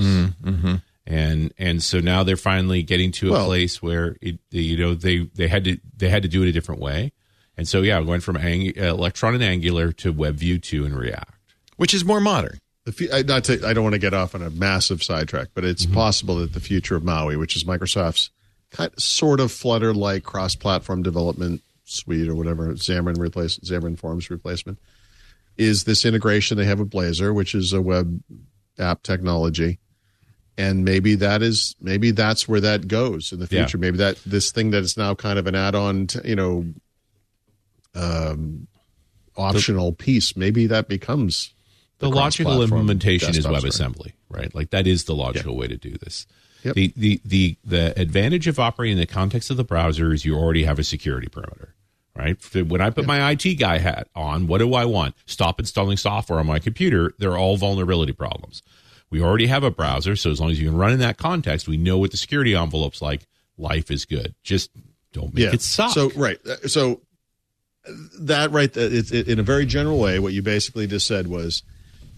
Speaker 4: and and so now they're finally getting to a
Speaker 5: Well-
Speaker 4: place where it, you know they they had to they had to do it a different way, and so yeah, going from Ang, Electron and Angular to WebView two and React.
Speaker 1: Which is more modern.
Speaker 5: The not to, I don't want to get off on a massive sidetrack, but
Speaker 1: Mm-hmm.
Speaker 5: it's possible that the future of Maui, which is Microsoft's kind sort of Flutter like cross platform development suite or whatever, Xamarin replace Xamarin Forms replacement, is this integration they have with Blazor, which is a web app technology. And maybe that is maybe that's where that goes in the
Speaker 4: Yeah.
Speaker 5: future. Maybe that this thing that is now kind of an add-on, to, you know, um, optional piece. Maybe that becomes
Speaker 4: the,
Speaker 5: the
Speaker 4: logical implementation is. WebAssembly, right? Like that is the logical way to do this.
Speaker 5: Yep.
Speaker 4: The, the the the advantage of operating in the context of the browser is you already have a security perimeter, right? When I put my IT guy hat on, what do I want? Stop installing software on my computer. They're all vulnerability problems. We already have a browser, so as long as you can run in that context, we know what the security envelope's like. Life is good. Just don't make it suck.
Speaker 5: So right, Uh, so that right, that it's it, in a very general way. What you basically just said was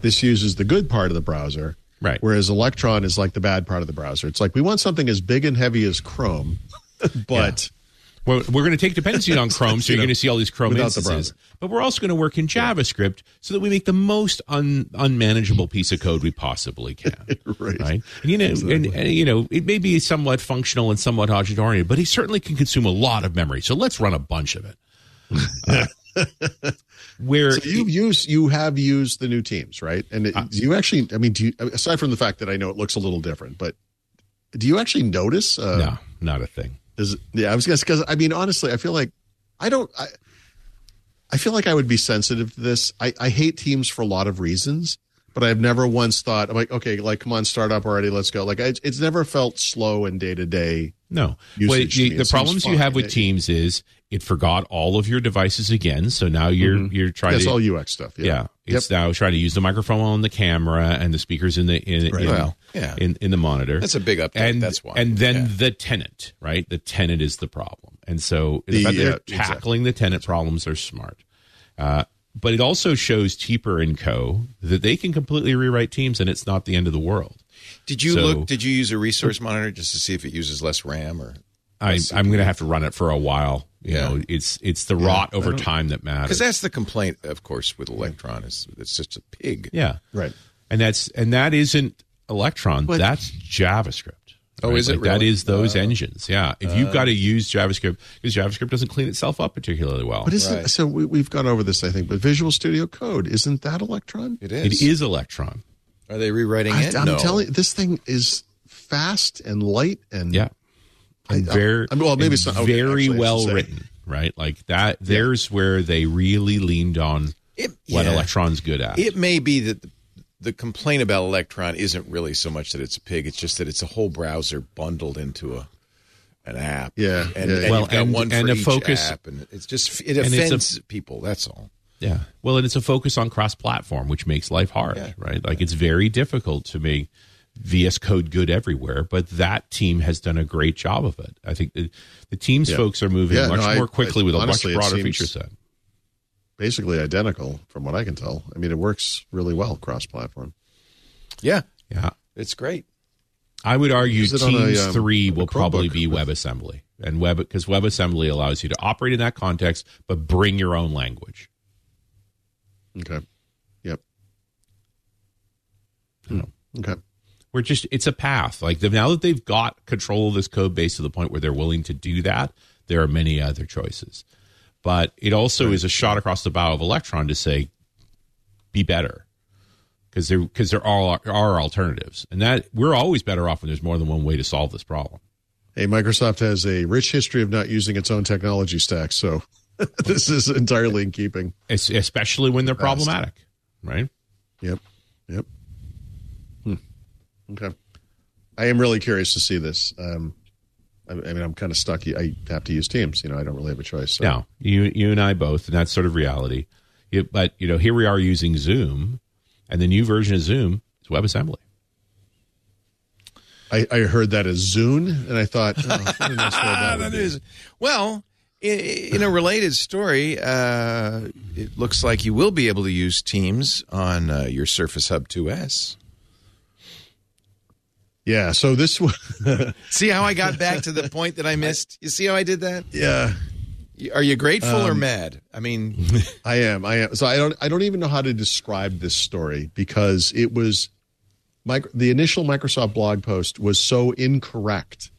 Speaker 5: this uses the good part of the browser,
Speaker 4: Right.
Speaker 5: Whereas Electron is like the bad part of the browser. It's like we want something as big and heavy as Chrome, but
Speaker 4: Well, we're going to take dependency on Chrome, so
Speaker 5: You
Speaker 4: you're
Speaker 5: know,
Speaker 4: going to see all these Chrome instances. But we're also going to work in JavaScript so that we make the most un, unmanageable piece of code we possibly can.
Speaker 5: Right.
Speaker 4: And, you know, and, and, you know, it may be somewhat functional and somewhat object oriented, but it certainly can consume a lot of memory. So let's run a bunch of it. Uh, where
Speaker 5: So you use you have used the new teams, right? And it, do you actually? I mean, do you, aside from the fact that I know it looks a little different, but do you actually notice? Uh,
Speaker 4: no, not a thing.
Speaker 5: Is yeah, I was gonna because I mean honestly, I feel like I don't. I, I feel like I would be sensitive to this. I, I hate teams for a lot of reasons, but I've never once thought I'm like, okay, like come on, start up already, let's go. Like I, it's never felt slow and day to day.
Speaker 4: No. Well, the, the problems you have with Teams is it forgot all of your devices again. So now you're you're trying
Speaker 5: That's
Speaker 4: to
Speaker 5: all UX stuff.
Speaker 4: yeah,
Speaker 5: Yeah.
Speaker 4: it's now trying to use the microphone on the camera and the speakers in the in in,
Speaker 1: Well, yeah.
Speaker 4: in, in the monitor.
Speaker 1: That's a big update.
Speaker 4: and
Speaker 1: That's why.
Speaker 4: And then
Speaker 1: Yeah.
Speaker 4: the tenant, right? The tenant is the problem, and so the,
Speaker 5: The,
Speaker 4: fact they're
Speaker 5: exactly.
Speaker 4: tackling the tenant problems are smart. Uh, but it also shows Teper and Co. that they can completely rewrite Teams, and it's not the end of the world.
Speaker 1: Did you
Speaker 4: So-
Speaker 1: look? Did you use a resource monitor just to see if it uses less RAM or?
Speaker 4: I, I'm going to have to run it for a while. You
Speaker 1: Yeah.
Speaker 4: know, it's it's the rot over time that matters.
Speaker 1: Because that's the complaint, of course, with Electron is it's just a pig.
Speaker 4: yeah,
Speaker 5: Right.
Speaker 4: and that's and that isn't Electron.
Speaker 5: But-
Speaker 4: that's JavaScript.
Speaker 1: Oh, is it
Speaker 4: Like,
Speaker 1: really?
Speaker 4: is those uh, engines. Yeah. If you've uh. got to use JavaScript because JavaScript doesn't clean itself up particularly well.
Speaker 5: But isn't
Speaker 1: Right.
Speaker 5: so we, we've gone over this, I think. But Visual Studio Code isn't that Electron?
Speaker 1: It
Speaker 4: it
Speaker 1: is.
Speaker 4: is Electron.
Speaker 1: Are they rewriting
Speaker 5: I,
Speaker 1: it?
Speaker 5: I'm
Speaker 1: no.
Speaker 5: telling you, this thing is fast and light and
Speaker 4: Yeah. And very,
Speaker 5: I mean, well, maybe
Speaker 4: and
Speaker 5: it's not- okay,
Speaker 4: very
Speaker 5: actually,
Speaker 4: well written, right? Like that. There's where they really leaned on
Speaker 1: It,
Speaker 4: what
Speaker 1: yeah.
Speaker 4: Electron's good at.
Speaker 1: It may be that the, the complaint about Electron isn't really so much that it's a pig; it's just that it's a whole browser bundled into a an app.
Speaker 5: Yeah,
Speaker 1: and,
Speaker 5: yeah.
Speaker 1: and
Speaker 4: Well, and-
Speaker 1: one
Speaker 4: and a focus-
Speaker 1: app, and it's just it
Speaker 4: it's a-
Speaker 1: offends people. That's all.
Speaker 4: Yeah. Well, and it's a focus on cross-platform, which makes life hard,
Speaker 1: Yeah.
Speaker 4: right? Like it's very difficult to make VS Code good everywhere, but that team has done a great job of it. I think the, the Teams
Speaker 5: Yeah.
Speaker 4: folks are moving
Speaker 5: Yeah,
Speaker 4: much
Speaker 5: no, I-
Speaker 4: more quickly
Speaker 5: I-
Speaker 4: with a
Speaker 5: honestly, it
Speaker 4: much broader feature set.
Speaker 5: Basically identical from what I can tell. I mean, it works really well cross platform.
Speaker 1: Yeah,
Speaker 4: Yeah.
Speaker 1: it's great.
Speaker 4: I would argue
Speaker 5: Use it on a,
Speaker 4: Teams
Speaker 5: um,
Speaker 4: 3 will probably be
Speaker 5: with-
Speaker 4: WebAssembly. And web because WebAssembly allows you to operate in that context but bring your own language.
Speaker 5: Okay. Yep. Hmm. Okay.
Speaker 4: We're just it's a path. Like the, now that they've got control of this code base to the point where they're willing to do that, there are many other choices. But it also is a shot across the bow of Electron to say, be better, because there because there are are alternatives, and that we're always better off when there's more than one way to solve this problem.
Speaker 5: Hey, Microsoft has a rich history of not using its own technology stack, so this is entirely in keeping.
Speaker 4: Es- especially when they're problematic, right?
Speaker 5: Yep. Yep. Okay. I am really curious to see this. Um, I, I mean, I'm kind of stuck. I have to use Teams. You know, I don't really have a choice. So.
Speaker 4: Now, you you and I both, and that's sort of reality. You, but you know, here we are using Zoom, and the new version of Zoom is WebAssembly.
Speaker 5: I, I heard that as Zune, and I thought, oh, nice that
Speaker 1: that
Speaker 5: be.
Speaker 1: well. In a related story, uh, it looks like you will be able to use Teams on uh, your Surface Hub 2S.
Speaker 5: Yeah. So this was,
Speaker 1: See how I got back to the point that I missed? You see how I did that?
Speaker 5: yeah,
Speaker 1: Are you grateful or mad? I mean,
Speaker 5: I am. I am. So I don't. I don't even know how to describe this story because it was, mic- the initial Microsoft blog post was so incorrect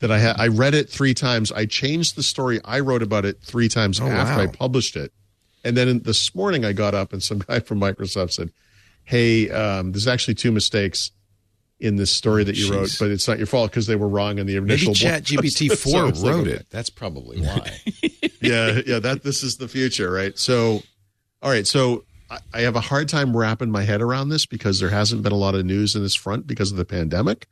Speaker 5: that I had. I read it three times. I changed the story I wrote about it three times after
Speaker 1: wow.
Speaker 5: I published it, and then this morning I got up and some guy from Microsoft said, "Hey, um, there's actually two mistakes." In this story that you wrote, but it's not your fault because they were wrong in the initial. blog
Speaker 1: Chat GPT
Speaker 5: post. So
Speaker 1: 4
Speaker 5: like,
Speaker 1: wrote it. That's probably why.
Speaker 5: yeah, yeah. That this is the future, right? So, all right. So I, I have a hard time wrapping my head around this because there hasn't been a lot of news in this front because of the pandemic.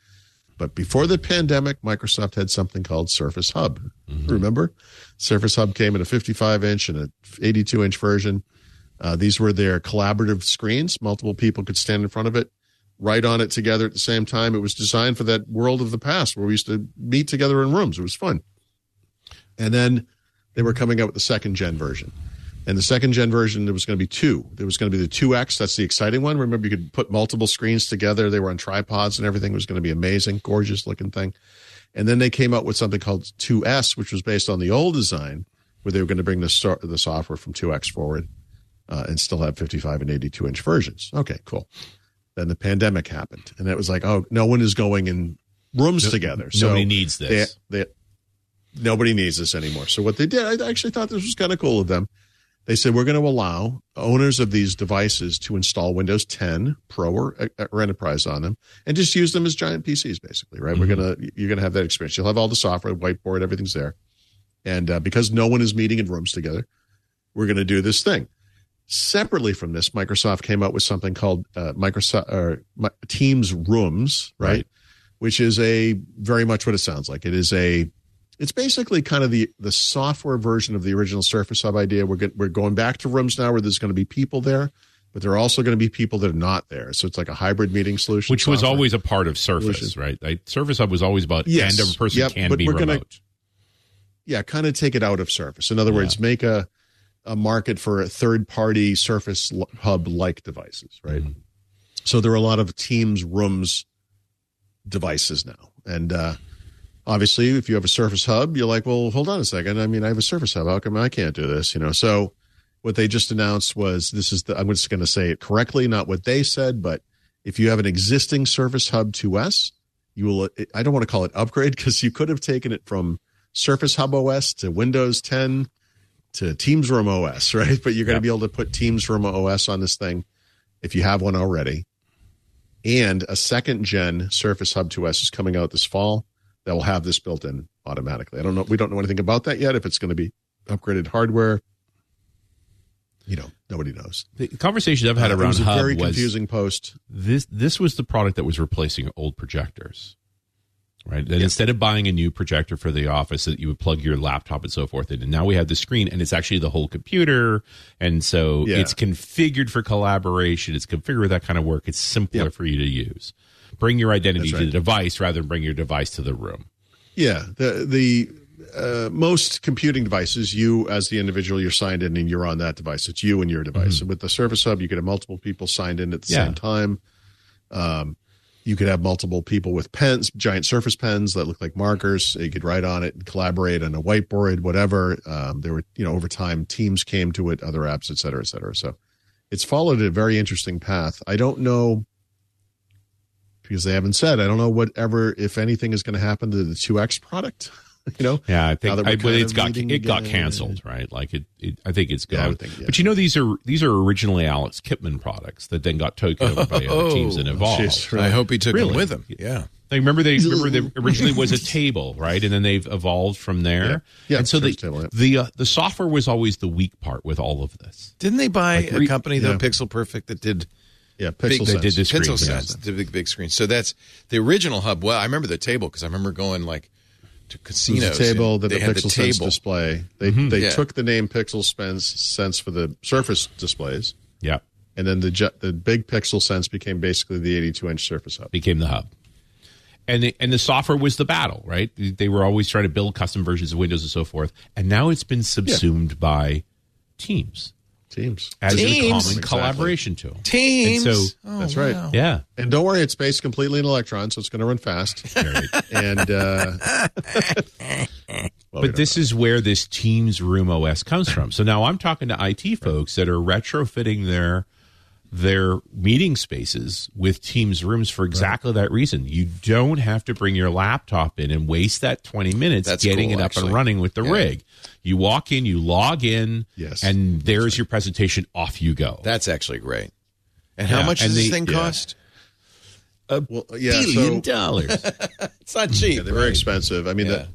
Speaker 5: But before the pandemic, Microsoft had something called Surface Hub. Remember, Surface Hub came in a 55 inch and a 82 inch version. Uh, these were their collaborative screens. Multiple people could stand in front of it, write on it together at the same time. It was designed for that world of the past where we used to meet together in rooms. It was fun. And then they were coming out with the second gen version. And the second gen version, there was going to be two. There was going to be the 2X. That's the exciting one. Remember, you could put multiple screens together. They were on tripods and everything. It was going to be amazing, gorgeous looking thing. And then they came out with something called 2S, which was based on the old design, where they were going to bring the, so- the software from 2X forward uh, and still have 55 and 82 inch versions. Okay, cool. Then the pandemic happened, and it was like, oh, no one is going in rooms together. So
Speaker 4: Nobody needs this.
Speaker 5: They, they, nobody needs this anymore. So what they did, I actually thought this was kind of cool of them. They said we're going to allow owners of these devices to install Windows 10 Pro or, or Enterprise on them and just use them as giant PCs, basically. Right? We're gonna you're gonna have that experience. You'll have all the software, whiteboard, everything's there, and uh, because no one is meeting in rooms together, we're going to do this thing. Separately from this, Microsoft came out with something called uh, Microsoft or Mi- Teams Rooms, right?
Speaker 4: Right.
Speaker 5: Which is a very much what it sounds like. It is a it's basically kind of the the software version of the original Surface Hub idea. We're get, we're going back to rooms now where there's going to be people there, but there are also going to be people that are not there. So it's like a hybrid meeting solution,
Speaker 4: which was always a part of Surface,
Speaker 5: Solution.
Speaker 4: right? Like Surface Hub was always about
Speaker 5: Yes.
Speaker 4: and a person
Speaker 5: Yep,
Speaker 4: can
Speaker 5: but
Speaker 4: be
Speaker 5: we're
Speaker 4: remote.
Speaker 5: gonna- yeah, kind of take it out of Surface. In other words, make a a market for third party Surface Hub like devices, right?
Speaker 4: Mm-hmm.
Speaker 5: So there are a lot of Teams rooms devices now, and uh, obviously, if you have a Surface Hub, you're like, well, hold on a second. I mean, I have a Surface Hub. How come I can't do this? You know, so what they just announced was this is the I'm just going to say it correctly, not what they said, but if you have an existing Surface Hub 2S, you will. I don't want to call it upgrade because you could have taken it from Surface Hub OS to Windows 10 to Teams Room OS, right? But you're going to
Speaker 4: Yep.
Speaker 5: be able to put Teams Room OS on this thing if you have one already. And a second gen Surface Hub 2S is coming out this fall that will have this built in automatically. I don't know. We don't know anything about that yet. If it's going to be upgraded hardware, you know, nobody knows.
Speaker 4: The conversations I've had
Speaker 5: Uh, it
Speaker 4: around
Speaker 5: was a
Speaker 4: Hub
Speaker 5: very
Speaker 4: was
Speaker 5: confusing post.
Speaker 4: this this was the product that was replacing old projectors right that instead of buying a new projector for the office that you would plug your laptop and so forth in and now we have the screen and it's actually the whole computer and so
Speaker 5: Yeah.
Speaker 4: it's configured for collaboration it's configured for that kind of work it's simpler
Speaker 5: Yep.
Speaker 4: for you to use bring your identity
Speaker 5: That's
Speaker 4: to the device rather than bring your device to the room.
Speaker 5: Yeah, the the uh, most computing devices, you as the individual, you're signed in and you're on that device. It's you and your device. And with the Surface Hub, you could have multiple people signed in at the
Speaker 4: Yeah.
Speaker 5: same time. Um, you could have multiple people with pens, giant Surface pens that look like markers. You could write on it and collaborate on a whiteboard, whatever. Um, there were, you know, over time, teams came to it, other apps, et cetera, et cetera. So it's followed a very interesting path. I don't know because they haven't said. I don't know whatever, if anything, is going to happen to the 2X product. you know,
Speaker 4: Yeah, I think I, but it's
Speaker 5: of
Speaker 4: got it got canceled, right? Like it, it I think it's
Speaker 5: Yeah,
Speaker 4: gone.
Speaker 5: would think, yeah.
Speaker 4: But you know, these are these are originally Alex Kipman products that then got taken over by other teams and evolved.
Speaker 5: jeez.
Speaker 1: I hope he took
Speaker 4: Really?
Speaker 1: them with him. Yeah.
Speaker 4: Like remember they remember they originally was a table, right? And then they've evolved from there.
Speaker 5: Yeah. Yeah,
Speaker 4: and so the
Speaker 5: table, yeah.
Speaker 4: the uh, the software was always the weak part with all of this.
Speaker 1: Didn't they buy
Speaker 4: Like,
Speaker 1: a company though,
Speaker 5: yeah.
Speaker 1: Pixel Perfect, that did
Speaker 5: yeah,
Speaker 1: big,
Speaker 5: Pixel
Speaker 4: they did
Speaker 1: Pixel
Speaker 4: screen, yeah.
Speaker 1: Sense, the big big screen. So that's the original hub. Well, I remember the table because I remember going like to casinos.
Speaker 5: was table that the Pixel
Speaker 1: the
Speaker 5: Sense display. They mm-hmm. they
Speaker 1: Yeah.
Speaker 5: took the name Pixel Sense Sense for the Surface displays,
Speaker 4: Yeah,
Speaker 5: and then the the big Pixel Sense became basically the 82 inch Surface Hub.
Speaker 4: became the hub. And the, and the software was the battle, right? They were always trying to build custom versions of Windows and so forth. And now it's been subsumed by Teams
Speaker 5: Teams.
Speaker 4: as a
Speaker 1: Teams.
Speaker 4: common
Speaker 5: Exactly.
Speaker 4: collaboration tool.
Speaker 1: Teams.
Speaker 4: And so-
Speaker 1: Oh,
Speaker 5: That's right.
Speaker 1: wow.
Speaker 4: Yeah.
Speaker 5: And don't worry, it's based completely in Electron, so it's going to run fast. and uh,
Speaker 4: But this is where this Teams Room OS comes from. So now I'm talking to IT folks that are retrofitting their their meeting spaces with Teams rooms for exactly that reason. You don't have to bring your laptop in and waste that 20 minutes
Speaker 1: That's
Speaker 4: getting
Speaker 1: cool,
Speaker 4: it up
Speaker 1: actually.
Speaker 4: and running with the
Speaker 1: Yeah.
Speaker 4: ip You walk in, you log in,
Speaker 5: Yes.
Speaker 4: and there's your presentation. Off you go.
Speaker 1: That's actually great. And how much
Speaker 4: and
Speaker 1: does this thing
Speaker 5: yeah.
Speaker 1: cost?
Speaker 5: well, yeah,
Speaker 4: Billion
Speaker 5: so
Speaker 4: dollars.
Speaker 1: It's not cheap.
Speaker 5: yeah, they're very expensive. I mean,
Speaker 1: Yeah.
Speaker 5: the, the,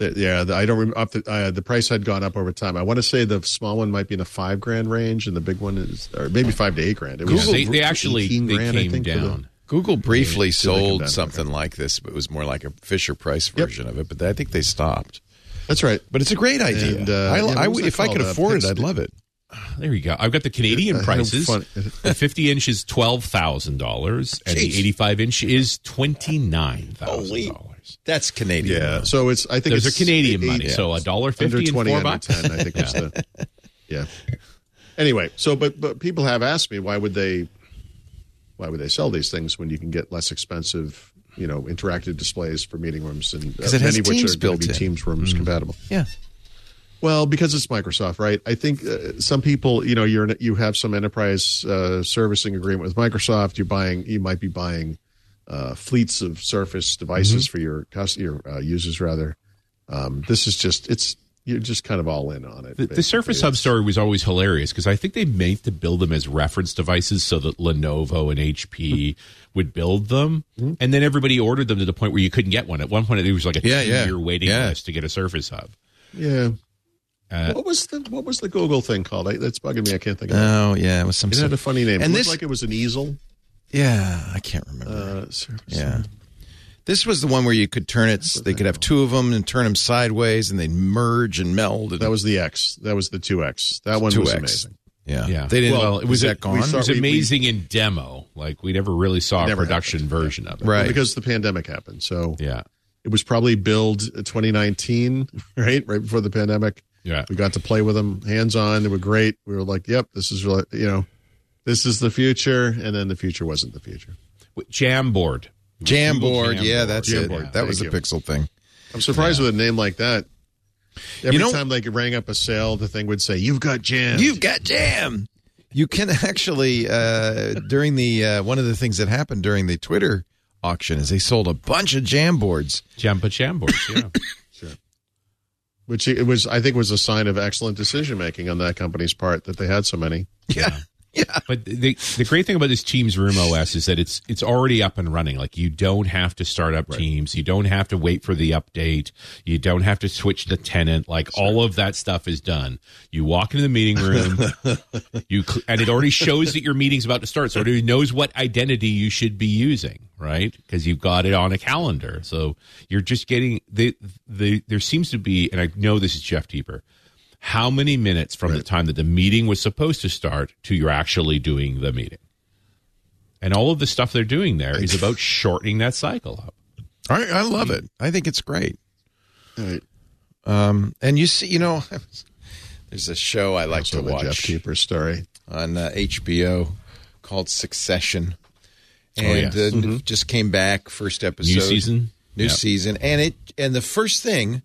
Speaker 5: yeah, the, I don't remember. Up the, uh, the price had gone up over time. I want to say the small one might be in the five grand range, and the big one is, or maybe five to eight grand. It
Speaker 4: Yeah,
Speaker 5: was
Speaker 4: they, they actually
Speaker 5: 18
Speaker 4: they
Speaker 5: grand,
Speaker 4: came
Speaker 5: think, for the-
Speaker 4: down.
Speaker 1: Google briefly
Speaker 5: Yeah, so they come
Speaker 1: sold
Speaker 5: down.
Speaker 1: something like this, but it was more like a Fisher Price
Speaker 5: Yep.
Speaker 1: version of it. But I think they stopped.
Speaker 5: That's right.
Speaker 1: But it's a great idea.
Speaker 5: And, uh,
Speaker 1: I,
Speaker 5: yeah, what
Speaker 1: I
Speaker 5: was
Speaker 1: would-
Speaker 5: that
Speaker 1: if I could?
Speaker 5: Uh,
Speaker 1: afford it, I'd love it.
Speaker 4: There you go. I've got the Canadian
Speaker 5: I
Speaker 4: prices. the 50 inch is twelve thousand dollars, and the 85 inch is twenty nine thousand dollars.
Speaker 1: That's Canadian.
Speaker 5: Yeah. So it's. I think
Speaker 4: Those are
Speaker 5: it's
Speaker 4: Canadian
Speaker 5: eight-
Speaker 4: money, so a dollar
Speaker 5: under
Speaker 4: fifty and
Speaker 5: twenty,
Speaker 4: four
Speaker 5: under
Speaker 4: bucks.
Speaker 5: ten. I think was the. Yeah. Anyway, so but but people have asked me why would they, why would they sell these things when you can get less expensive, you know, interactive displays for meeting rooms and uh,
Speaker 1: 'Cause it has
Speaker 5: many of which
Speaker 1: Teams
Speaker 5: are going
Speaker 1: built
Speaker 5: to be
Speaker 1: in.
Speaker 5: Teams rooms compatible.
Speaker 1: Yeah.
Speaker 5: Well, because it's Microsoft, right? I think uh, some people, you know, you're you have some enterprise uh, servicing agreement with Microsoft. You're buying, you might be buying uh, fleets of Surface devices for your cus- your uh, users. Rather, um, this is just it's you're just kind of all in on it.
Speaker 4: The, the. Surface Hub story was always hilarious because I think they made to build them as reference devices so that Lenovo and HP would build them,
Speaker 5: Mm-hmm.
Speaker 4: and then everybody ordered them to the point where you couldn't get one. At one point, it was like a
Speaker 1: Yeah, yeah.
Speaker 4: two-year waiting
Speaker 1: Yeah.
Speaker 4: list to get a Surface Hub.
Speaker 5: Yeah.
Speaker 4: Uh,
Speaker 5: what was the what was the Google thing called? I, that's bugging me. I can't think of it.
Speaker 1: Oh, yeah. It was some
Speaker 5: It had a funny name.
Speaker 1: And
Speaker 5: it looked
Speaker 1: this,
Speaker 5: like it was an easel.
Speaker 1: Yeah, I can't remember.
Speaker 5: Uh, Surface
Speaker 1: yeah. This was the one where you could turn it, they could have two of them and turn them sideways and they'd merge and meld. And,
Speaker 5: That was the X. That was the two X. That one was
Speaker 1: 2X.
Speaker 5: amazing.
Speaker 1: yeah.
Speaker 4: Yeah.
Speaker 1: They didn't,
Speaker 4: Well, it was
Speaker 1: is
Speaker 4: a-
Speaker 1: that gone?
Speaker 5: we
Speaker 4: It
Speaker 5: saw-
Speaker 4: was
Speaker 5: we- we-
Speaker 4: amazing in demo. Like we never really saw a production
Speaker 5: happened.
Speaker 4: version of it.
Speaker 1: Right.
Speaker 5: because the pandemic happened. So
Speaker 4: Yeah.
Speaker 5: it was probably build 2019, right? Right before the pandemic.
Speaker 4: Yeah.
Speaker 5: We got to play with them hands on. They were great. We were like, yep, this is really, you know, this is the future. And then the future wasn't the future.
Speaker 4: Jamboard.
Speaker 1: Jamboard.
Speaker 4: Google
Speaker 1: Yeah, that's it.
Speaker 5: Jamboard.
Speaker 1: That was the
Speaker 5: Thank
Speaker 1: Pixel thing.
Speaker 5: I'm surprised with a name like that. Every
Speaker 1: know-
Speaker 5: time like it rang up a sale, the thing would say, you've got jam.
Speaker 1: You've got jam. You can actually uh, during the uh, one of the things that happened during the Twitter auction is they sold a bunch of jam boards.
Speaker 4: Jampa Jamboards. Yeah. Sure.
Speaker 5: Which it was, I think was a sign of excellent decision making on that company's part that they had so many.
Speaker 1: Yeah. Yeah.
Speaker 4: But the the great thing about this Teams Room OS is that it's it's already up and running. Like you don't have to start up Teams, you don't have to wait for the update, you don't have to switch the tenant. Like all of that stuff is done. You walk into the meeting room, you cl- and it already shows that your meeting's about to start, so it already knows what identity you should be using, right? Because you've got it on a calendar. So you're just getting the the there seems to be, and I know this is Jeff Teper how many minutes from the time that the meeting was supposed to start to you're actually doing the meeting? And all of the stuff they're doing there is about shortening that cycle up.
Speaker 1: I, I love it. I think it's great.
Speaker 5: All right.
Speaker 1: Um, and you see, you know, there's a show I like to
Speaker 5: the Jeff
Speaker 1: watch
Speaker 5: Keeper story.
Speaker 1: on uh, HBO called Succession,
Speaker 4: Oh,
Speaker 1: and
Speaker 4: yes.
Speaker 1: uh, just came back first episode,
Speaker 4: New season?
Speaker 1: new
Speaker 4: Yep.
Speaker 1: season, and it and the first thing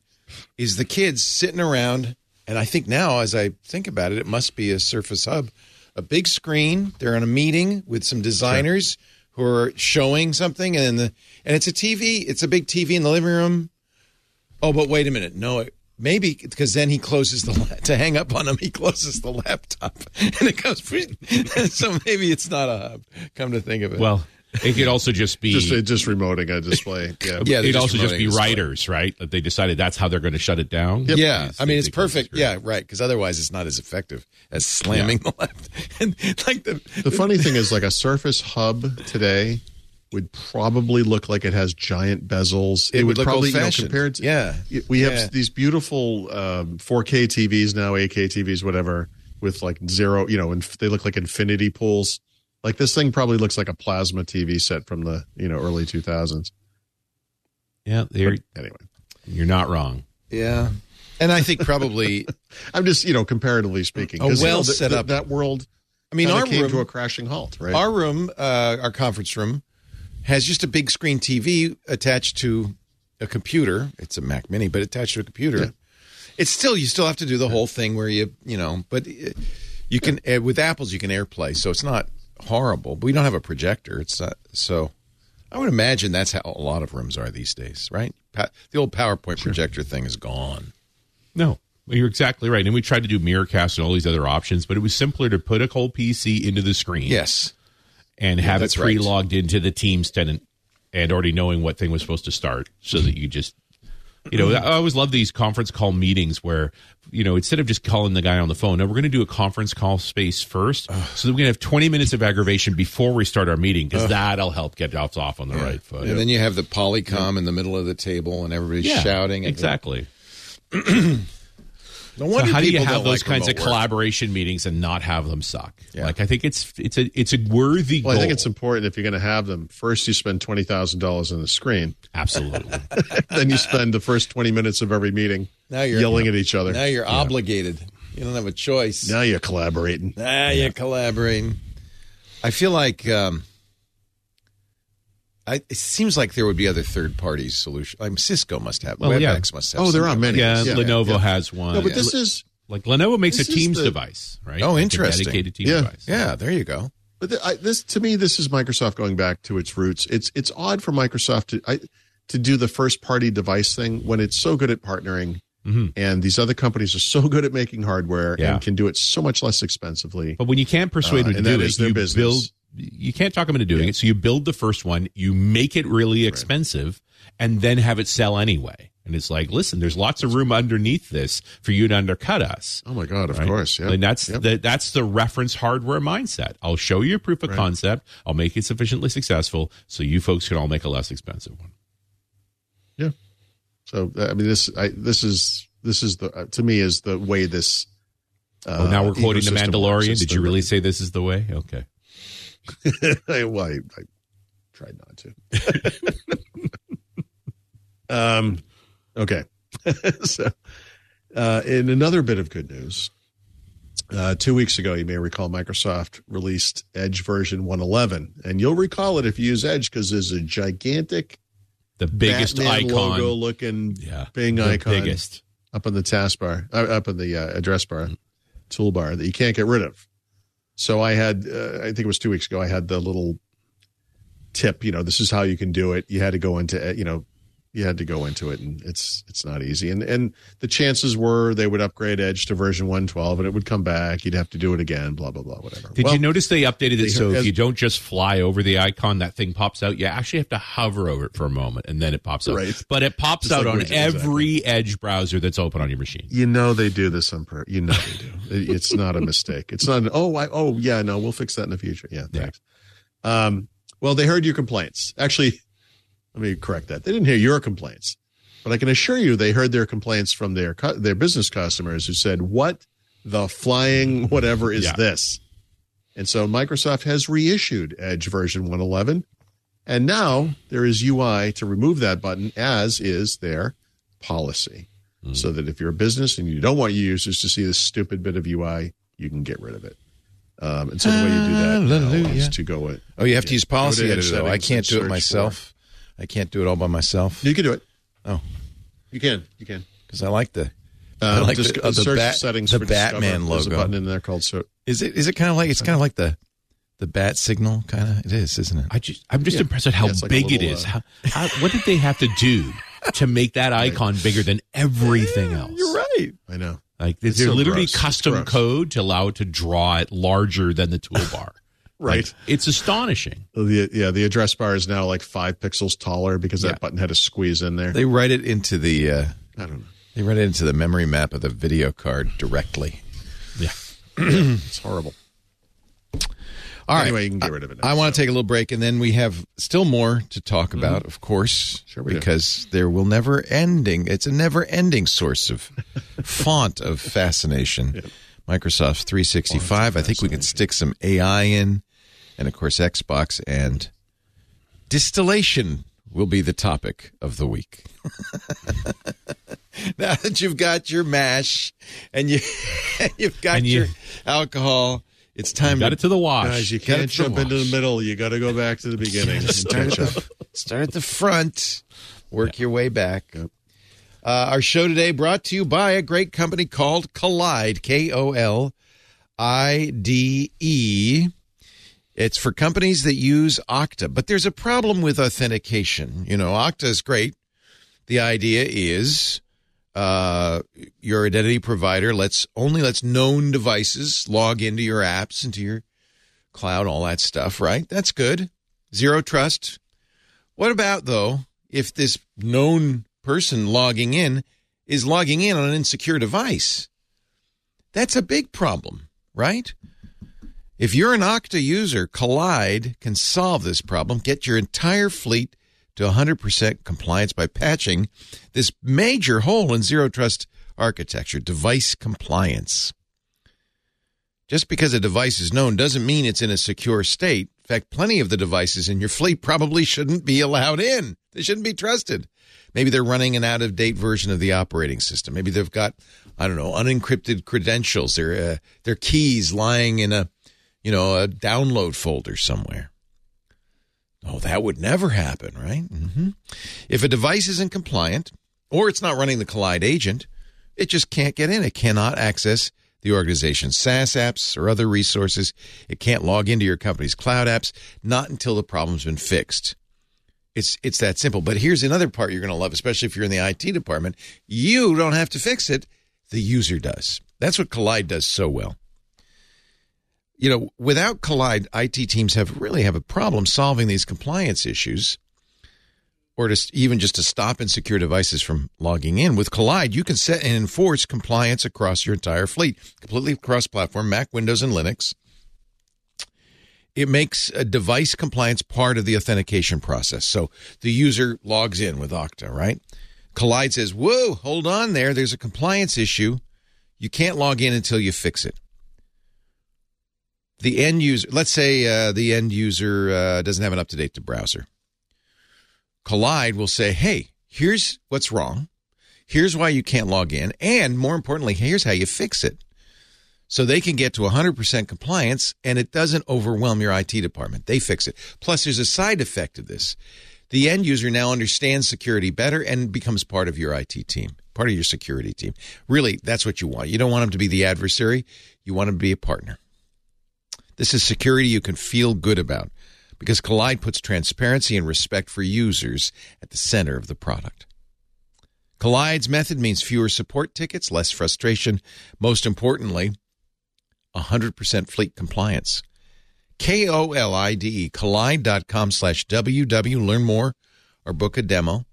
Speaker 1: is the kids sitting around, and I think now as I think about it, it must be a Surface Hub, a big screen. They're on a meeting with some designers who are showing something, and the and it's a TV. It's a big TV in the living room. Oh, but wait a minute. No, it, maybe because then he closes the la- to hang up on him. He closes the laptop, and it goes. so maybe it's not a hub. Come to think of it.
Speaker 4: Well, it could also just be.
Speaker 5: Just just remoting a display. Yeah.
Speaker 1: Yeah,
Speaker 4: it'd also just be writers, right? That they decided that's how they're going to shut it down.
Speaker 1: yeah, I mean it's perfect. Yeah, right. Because otherwise, it's not as effective as slamming the left. And like the
Speaker 5: The funny thing is, like a Surface Hub today would probably look like it has giant bezels.
Speaker 1: It would look
Speaker 5: probably, you know,
Speaker 1: old-fashioned.
Speaker 5: compared to
Speaker 1: Yeah.
Speaker 5: We have
Speaker 1: Yeah.
Speaker 5: these beautiful um, 4K TVs now, 8K TVs, whatever, with like zero. You know, and they look like infinity pools. Like this thing probably looks like a plasma TV set from the you know early 2000s.
Speaker 4: Yeah, they're,
Speaker 5: Anyway,
Speaker 4: you're not wrong.
Speaker 1: yeah, and I think probably.
Speaker 5: I'm just you know comparatively speaking,
Speaker 1: A
Speaker 5: 'cause, you know,
Speaker 1: well set
Speaker 5: th-
Speaker 1: up-
Speaker 5: that world.
Speaker 1: I mean, our
Speaker 5: came
Speaker 1: room,
Speaker 5: to a crashing halt, right?
Speaker 1: our room, uh, our conference room, has just a big screen TV attached to a computer. It's a Mac Mini, but attached to a computer. It's still you still have to do the whole thing where you you know, but uh, you can uh, with Apple's you can AirPlay, so it's not horrible. But we don't have a projector. It's not so. I would imagine that's how a lot of rooms are these days, right? Pa- the old PowerPoint projector thing is gone.
Speaker 4: No, you're exactly right. And we tried to do Miracast and all these other options, but it was simpler to put a whole PC into the screen.
Speaker 1: Yes.
Speaker 4: and have it pre-logged into the Teams tenant and already knowing what thing was supposed to start, so that you just, you know, I always love these conference call meetings where, you know, instead of just calling the guy on the phone, no, we're going to do a conference call space first, so that we can have twenty minutes of aggravation before we start our meeting, because that'll help get us off on the right foot.
Speaker 1: And then you have the polycom in the middle of the table, and everybody's
Speaker 4: Yeah,
Speaker 1: shouting.
Speaker 4: Exactly.
Speaker 1: No
Speaker 4: So how do you have those
Speaker 1: like
Speaker 4: kinds of
Speaker 1: remote work.
Speaker 4: collaboration meetings and not have them suck?
Speaker 1: Yeah.
Speaker 4: Like I think it's it's a it's a worthy
Speaker 5: well, I think it's important if you're going to have them. First, you spend twenty thousand dollars on the screen.
Speaker 4: absolutely.
Speaker 5: then you spend the first 20 minutes of every meeting
Speaker 1: Now you're-
Speaker 5: yelling at each other.
Speaker 1: Now you're obligated. You don't have a choice.
Speaker 5: Now you're collaborating.
Speaker 1: Now you're collaborating. I feel like um, I, it seems like there would be other third party solutions. Like Cisco must have.
Speaker 4: Well,
Speaker 1: WebEx
Speaker 4: yeah.
Speaker 1: must have.
Speaker 5: Oh, there are many.
Speaker 4: yeah,
Speaker 5: Yeah,
Speaker 4: Lenovo
Speaker 5: yeah.
Speaker 4: has one.
Speaker 5: No, but this is,
Speaker 4: Like Lenovo makes a Teams
Speaker 5: the-
Speaker 4: device, right?
Speaker 1: Oh,
Speaker 4: Like a
Speaker 1: interesting.
Speaker 4: dedicated Teams
Speaker 5: Yeah.
Speaker 4: device.
Speaker 1: Yeah, there you go.
Speaker 5: but the, I, this to me, this is Microsoft going back to its roots. It's it's odd for Microsoft to I, to do the first party device thing when it's so good at partnering,
Speaker 4: Mhm.
Speaker 5: and these other companies are so good at making hardware
Speaker 4: Yeah.
Speaker 5: and can do it so much less expensively.
Speaker 4: But when you can't persuade
Speaker 5: Uh,
Speaker 4: them to
Speaker 5: and
Speaker 4: do
Speaker 5: that
Speaker 4: it,
Speaker 5: is their
Speaker 4: you
Speaker 5: business.
Speaker 4: build. You can't talk them into doing it, so you build the first one, you make it really expensive, and then have it sell anyway. And it's like, listen, there's lots of room underneath this for you to undercut us.
Speaker 5: Oh my god! Of course, yeah.
Speaker 4: And that's
Speaker 5: Yep.
Speaker 4: the that's the reference hardware mindset. I'll show you a proof of concept. I'll make it sufficiently successful so you folks can all make a less expensive one.
Speaker 5: Yeah. So I mean, this I, this is this is the uh, to me is the way this. Uh,
Speaker 4: oh, now we're quoting the. Mandalorian. Did you really say this is the way? Okay.
Speaker 5: well, I, I tried not to. um, okay. so, uh, in another bit of good news, uh, two weeks ago, you may recall Microsoft released Edge version 111, and you'll recall it if you use Edge because there's a gigantic
Speaker 4: The biggest
Speaker 5: Batman
Speaker 4: icon.
Speaker 5: logo looking
Speaker 4: yeah.
Speaker 5: Bing icon
Speaker 4: biggest.
Speaker 5: up on the taskbar, uh, up on the uh, address bar, toolbar that you can't get rid of. So I had, uh, I think it was two weeks ago, I had the little tip. You know, this is how you can do it. You had to go into, uh, you know, you had to go into it, and it's it's not easy. And and the chances were they would upgrade Edge to version 112, and it would come back. You'd have to do it again. Blah blah blah. Whatever.
Speaker 4: Did
Speaker 5: Well,
Speaker 4: you notice they updated it so if you don't just fly over the icon, that thing pops out? You actually have to hover over it for a moment and then it pops out.
Speaker 5: Right.
Speaker 4: But it pops
Speaker 5: Just
Speaker 4: out
Speaker 5: like
Speaker 4: on every Edge browser that's open on your machine.
Speaker 5: You know they do this on purpose. You know they do. It- it's not a mistake. It's not. An, oh, I, oh yeah, no, we'll fix that in the future. Yeah,
Speaker 4: Yeah.
Speaker 5: thanks. Um, well, they heard your complaints. Actually, let me correct that. They didn't hear your complaints, but I can assure you they heard their complaints from their their business customers who said, "What the flying whatever is
Speaker 4: Yeah.
Speaker 5: this?" And so Microsoft has reissued Edge version 111. And now there is UI to remove that button, as is their policy. So that if you're a business and you don't want your users to see this stupid bit of UI, you can get rid of it. Um, and so the way you do that is to go it.
Speaker 1: Oh, you have to use policy editor though. I can't do it myself. I can't do it all by myself
Speaker 5: You can do it.
Speaker 1: Oh.
Speaker 5: you can. You can.
Speaker 1: because I like the. I
Speaker 5: Um,
Speaker 1: like
Speaker 5: just
Speaker 1: the, uh, the
Speaker 5: search
Speaker 1: bat-
Speaker 5: settings
Speaker 1: the
Speaker 5: for Discover.
Speaker 1: Batman
Speaker 5: There's a
Speaker 1: logo.
Speaker 5: button in there called so.
Speaker 1: Is it? Is it kind of like? It's kind of like the, the bat signal. Kind of. It is, isn't it?
Speaker 4: I just, I'm just impressed at how
Speaker 5: Yeah, it's like
Speaker 4: big
Speaker 5: little,
Speaker 4: is.
Speaker 5: uh,
Speaker 4: How, how, what did they have to do to make that icon bigger than everything else?
Speaker 1: You're right.
Speaker 5: I know.
Speaker 4: Like, is
Speaker 5: It's
Speaker 4: there
Speaker 5: so
Speaker 4: literally
Speaker 5: gross.
Speaker 4: Custom code to allow it to draw it larger than the toolbar?
Speaker 5: Right.
Speaker 4: Like, it's astonishing.
Speaker 5: The yeah, the address bar is now like five pixels taller because that button had to squeeze in there.
Speaker 1: They write it into the. Uh,
Speaker 5: I don't know.
Speaker 1: they write it into the memory map of the video card directly.
Speaker 4: Yeah.
Speaker 5: It's horrible.
Speaker 1: All right.
Speaker 5: Anyway, you can get rid of it now,
Speaker 1: I want to take a little break, and then we have still more to talk about, of course,
Speaker 5: Mm-hmm. Sure we do.
Speaker 1: because there will never ending. It's a never ending source of font of fascination. Microsoft 365. I think we can stick some AI in, and of course Xbox and distillation will be the topic of the week. now that you've got your mash and you you've got
Speaker 4: And you-
Speaker 1: your alcohol, it's time
Speaker 4: Got
Speaker 1: to
Speaker 4: it to the wash.
Speaker 5: Guys, you can't
Speaker 1: it to
Speaker 5: jump into the middle. You got to go back to the beginning.
Speaker 1: start at, the, start at the front, work your way back. Uh, our show today brought to you by a great company called Kolide, K O L I D E. It's for companies that use Okta, but there's a problem with authentication. You know, Okta is great. The idea is uh, your identity provider lets only lets known devices log into your apps, into your cloud, all that stuff, right? That's good. Zero trust. What about, though, if this known person logging in is logging in on an insecure device? That's a big problem, right? If you're an Okta user, Kolide can solve this problem. Get your entire fleet to 100% compliance by patching this major hole in zero trust architecture device compliance. Just because a device is known doesn't mean it's in a secure state. In fact, plenty of the devices in your fleet probably shouldn't be allowed in. They shouldn't be trusted. Maybe they're running an out of date version of the operating system. Maybe they've got, I don't know, unencrypted credentials. Their uh, their keys lying in a, you know, a download folder somewhere. Oh, that would never happen, right? hmm If a device isn't compliant or it's not running the Kolide agent, it just can't get in. It cannot access the organization's SaaS apps or other resources. It can't log into your company's cloud apps, not until the problem's been fixed. It's it's that simple. But here's another part you're going to love, especially if you're in the IT department. You don't have to fix it; the user does. That's what Kolide does so well. You know, without Kolide, IT teams have really have a problem solving these compliance issues, or just even just to stop insecure devices from logging in. With Kolide, you can set and enforce compliance across your entire fleet, completely cross-platform, Mac, Windows, and Linux it makes a device compliance part of the authentication process. So the user logs in with Okta, right? Kolide says, Whoa, hold on there. There's a compliance issue. You can't log in until you fix it. The end user, let's say uh, the end user uh, doesn't have an up to date browser. Kolide will say, Hey, here's what's wrong. Here's why you can't log in. And more importantly, here's how you fix it so they can get to 100% compliance and it doesn't overwhelm your IT department. They fix it. Plus, there's a side effect of this. The end user now understands security better and becomes part of your IT team, part of your security team. Really, that's what you want. You don't want them to be the adversary, you want them to be a partner. This is security you can feel good about because Kolide puts transparency and respect for users at the center of the product. Kolide's method means fewer support tickets, less frustration. Most importantly, 100% fleet compliance. K O L I D E, kolide.com slash WW. Learn more or book a demo.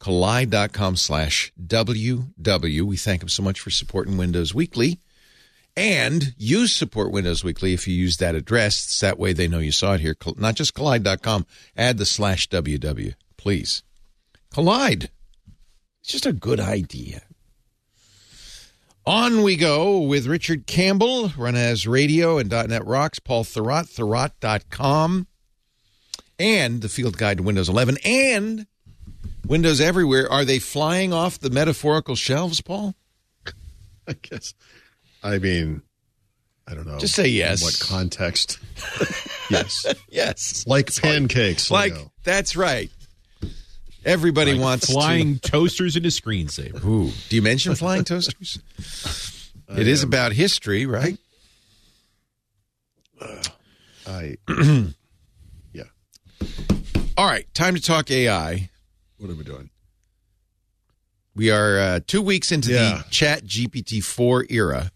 Speaker 1: Kolide.com slash WW. We thank them so much for supporting Windows Weekly. And use Support Windows Weekly if you use that address. It's that way they know you saw it here. Not just kolide.com. Add the slash WW, please. Kolide. It's just a good idea. On we go with Richard Campbell, RunAs Radio and .NET Rocks, Paul Thurrott, Thurrott.com, and the Field Guide to Windows 11, and Windows Everywhere. Are they flying off the metaphorical shelves, Paul?
Speaker 5: I guess. I mean, I don't know.
Speaker 1: Just say yes.
Speaker 5: In what context? yes.
Speaker 1: Yes.
Speaker 5: Like pancakes.
Speaker 1: Like,
Speaker 5: Leo.
Speaker 1: that's right. Everybody
Speaker 4: Like
Speaker 1: wants
Speaker 4: flying toasters into screensaver.
Speaker 1: To, ooh, do you mention flying toasters? it is about history, right?
Speaker 5: I. yeah.
Speaker 1: All right, time to talk AI.
Speaker 5: What are we doing?
Speaker 1: We are uh, two weeks into
Speaker 5: Yeah.
Speaker 1: the Chat GPT four era.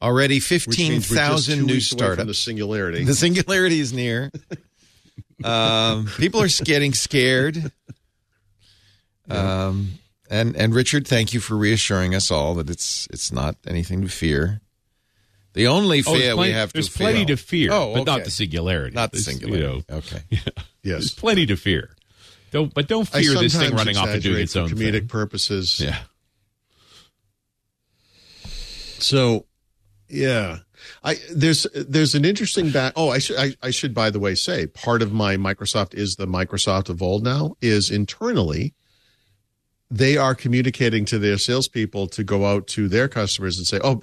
Speaker 1: Already
Speaker 5: Which
Speaker 1: fifteen
Speaker 5: means we're just
Speaker 1: thousand
Speaker 5: two
Speaker 1: new
Speaker 5: weeks away from
Speaker 1: startups.
Speaker 5: The singularity.
Speaker 1: The singularity is near. um, people are getting scared. Um, and and Richard, thank you for reassuring us all that it's it's not anything to fear. The only
Speaker 4: Oh, there's
Speaker 1: fear
Speaker 4: plenty,
Speaker 1: we have to
Speaker 4: there's
Speaker 1: fear.
Speaker 4: plenty to fear,
Speaker 1: Oh,
Speaker 4: but not the singularity.
Speaker 1: not the
Speaker 4: It's, you
Speaker 1: singularity.
Speaker 4: know,
Speaker 1: okay.
Speaker 4: There's
Speaker 5: yes.
Speaker 4: plenty to fear. Don't, but don't fear this thing running off and doing its
Speaker 5: for
Speaker 4: own
Speaker 5: comedic
Speaker 4: thing.
Speaker 5: purposes.
Speaker 4: Yeah.
Speaker 5: So, yeah, I there's there's an interesting back. Oh, I should I, I should by the way say part of my Microsoft is the Microsoft of old now is internally. They are communicating to their salespeople to go out to their customers and say, "Oh,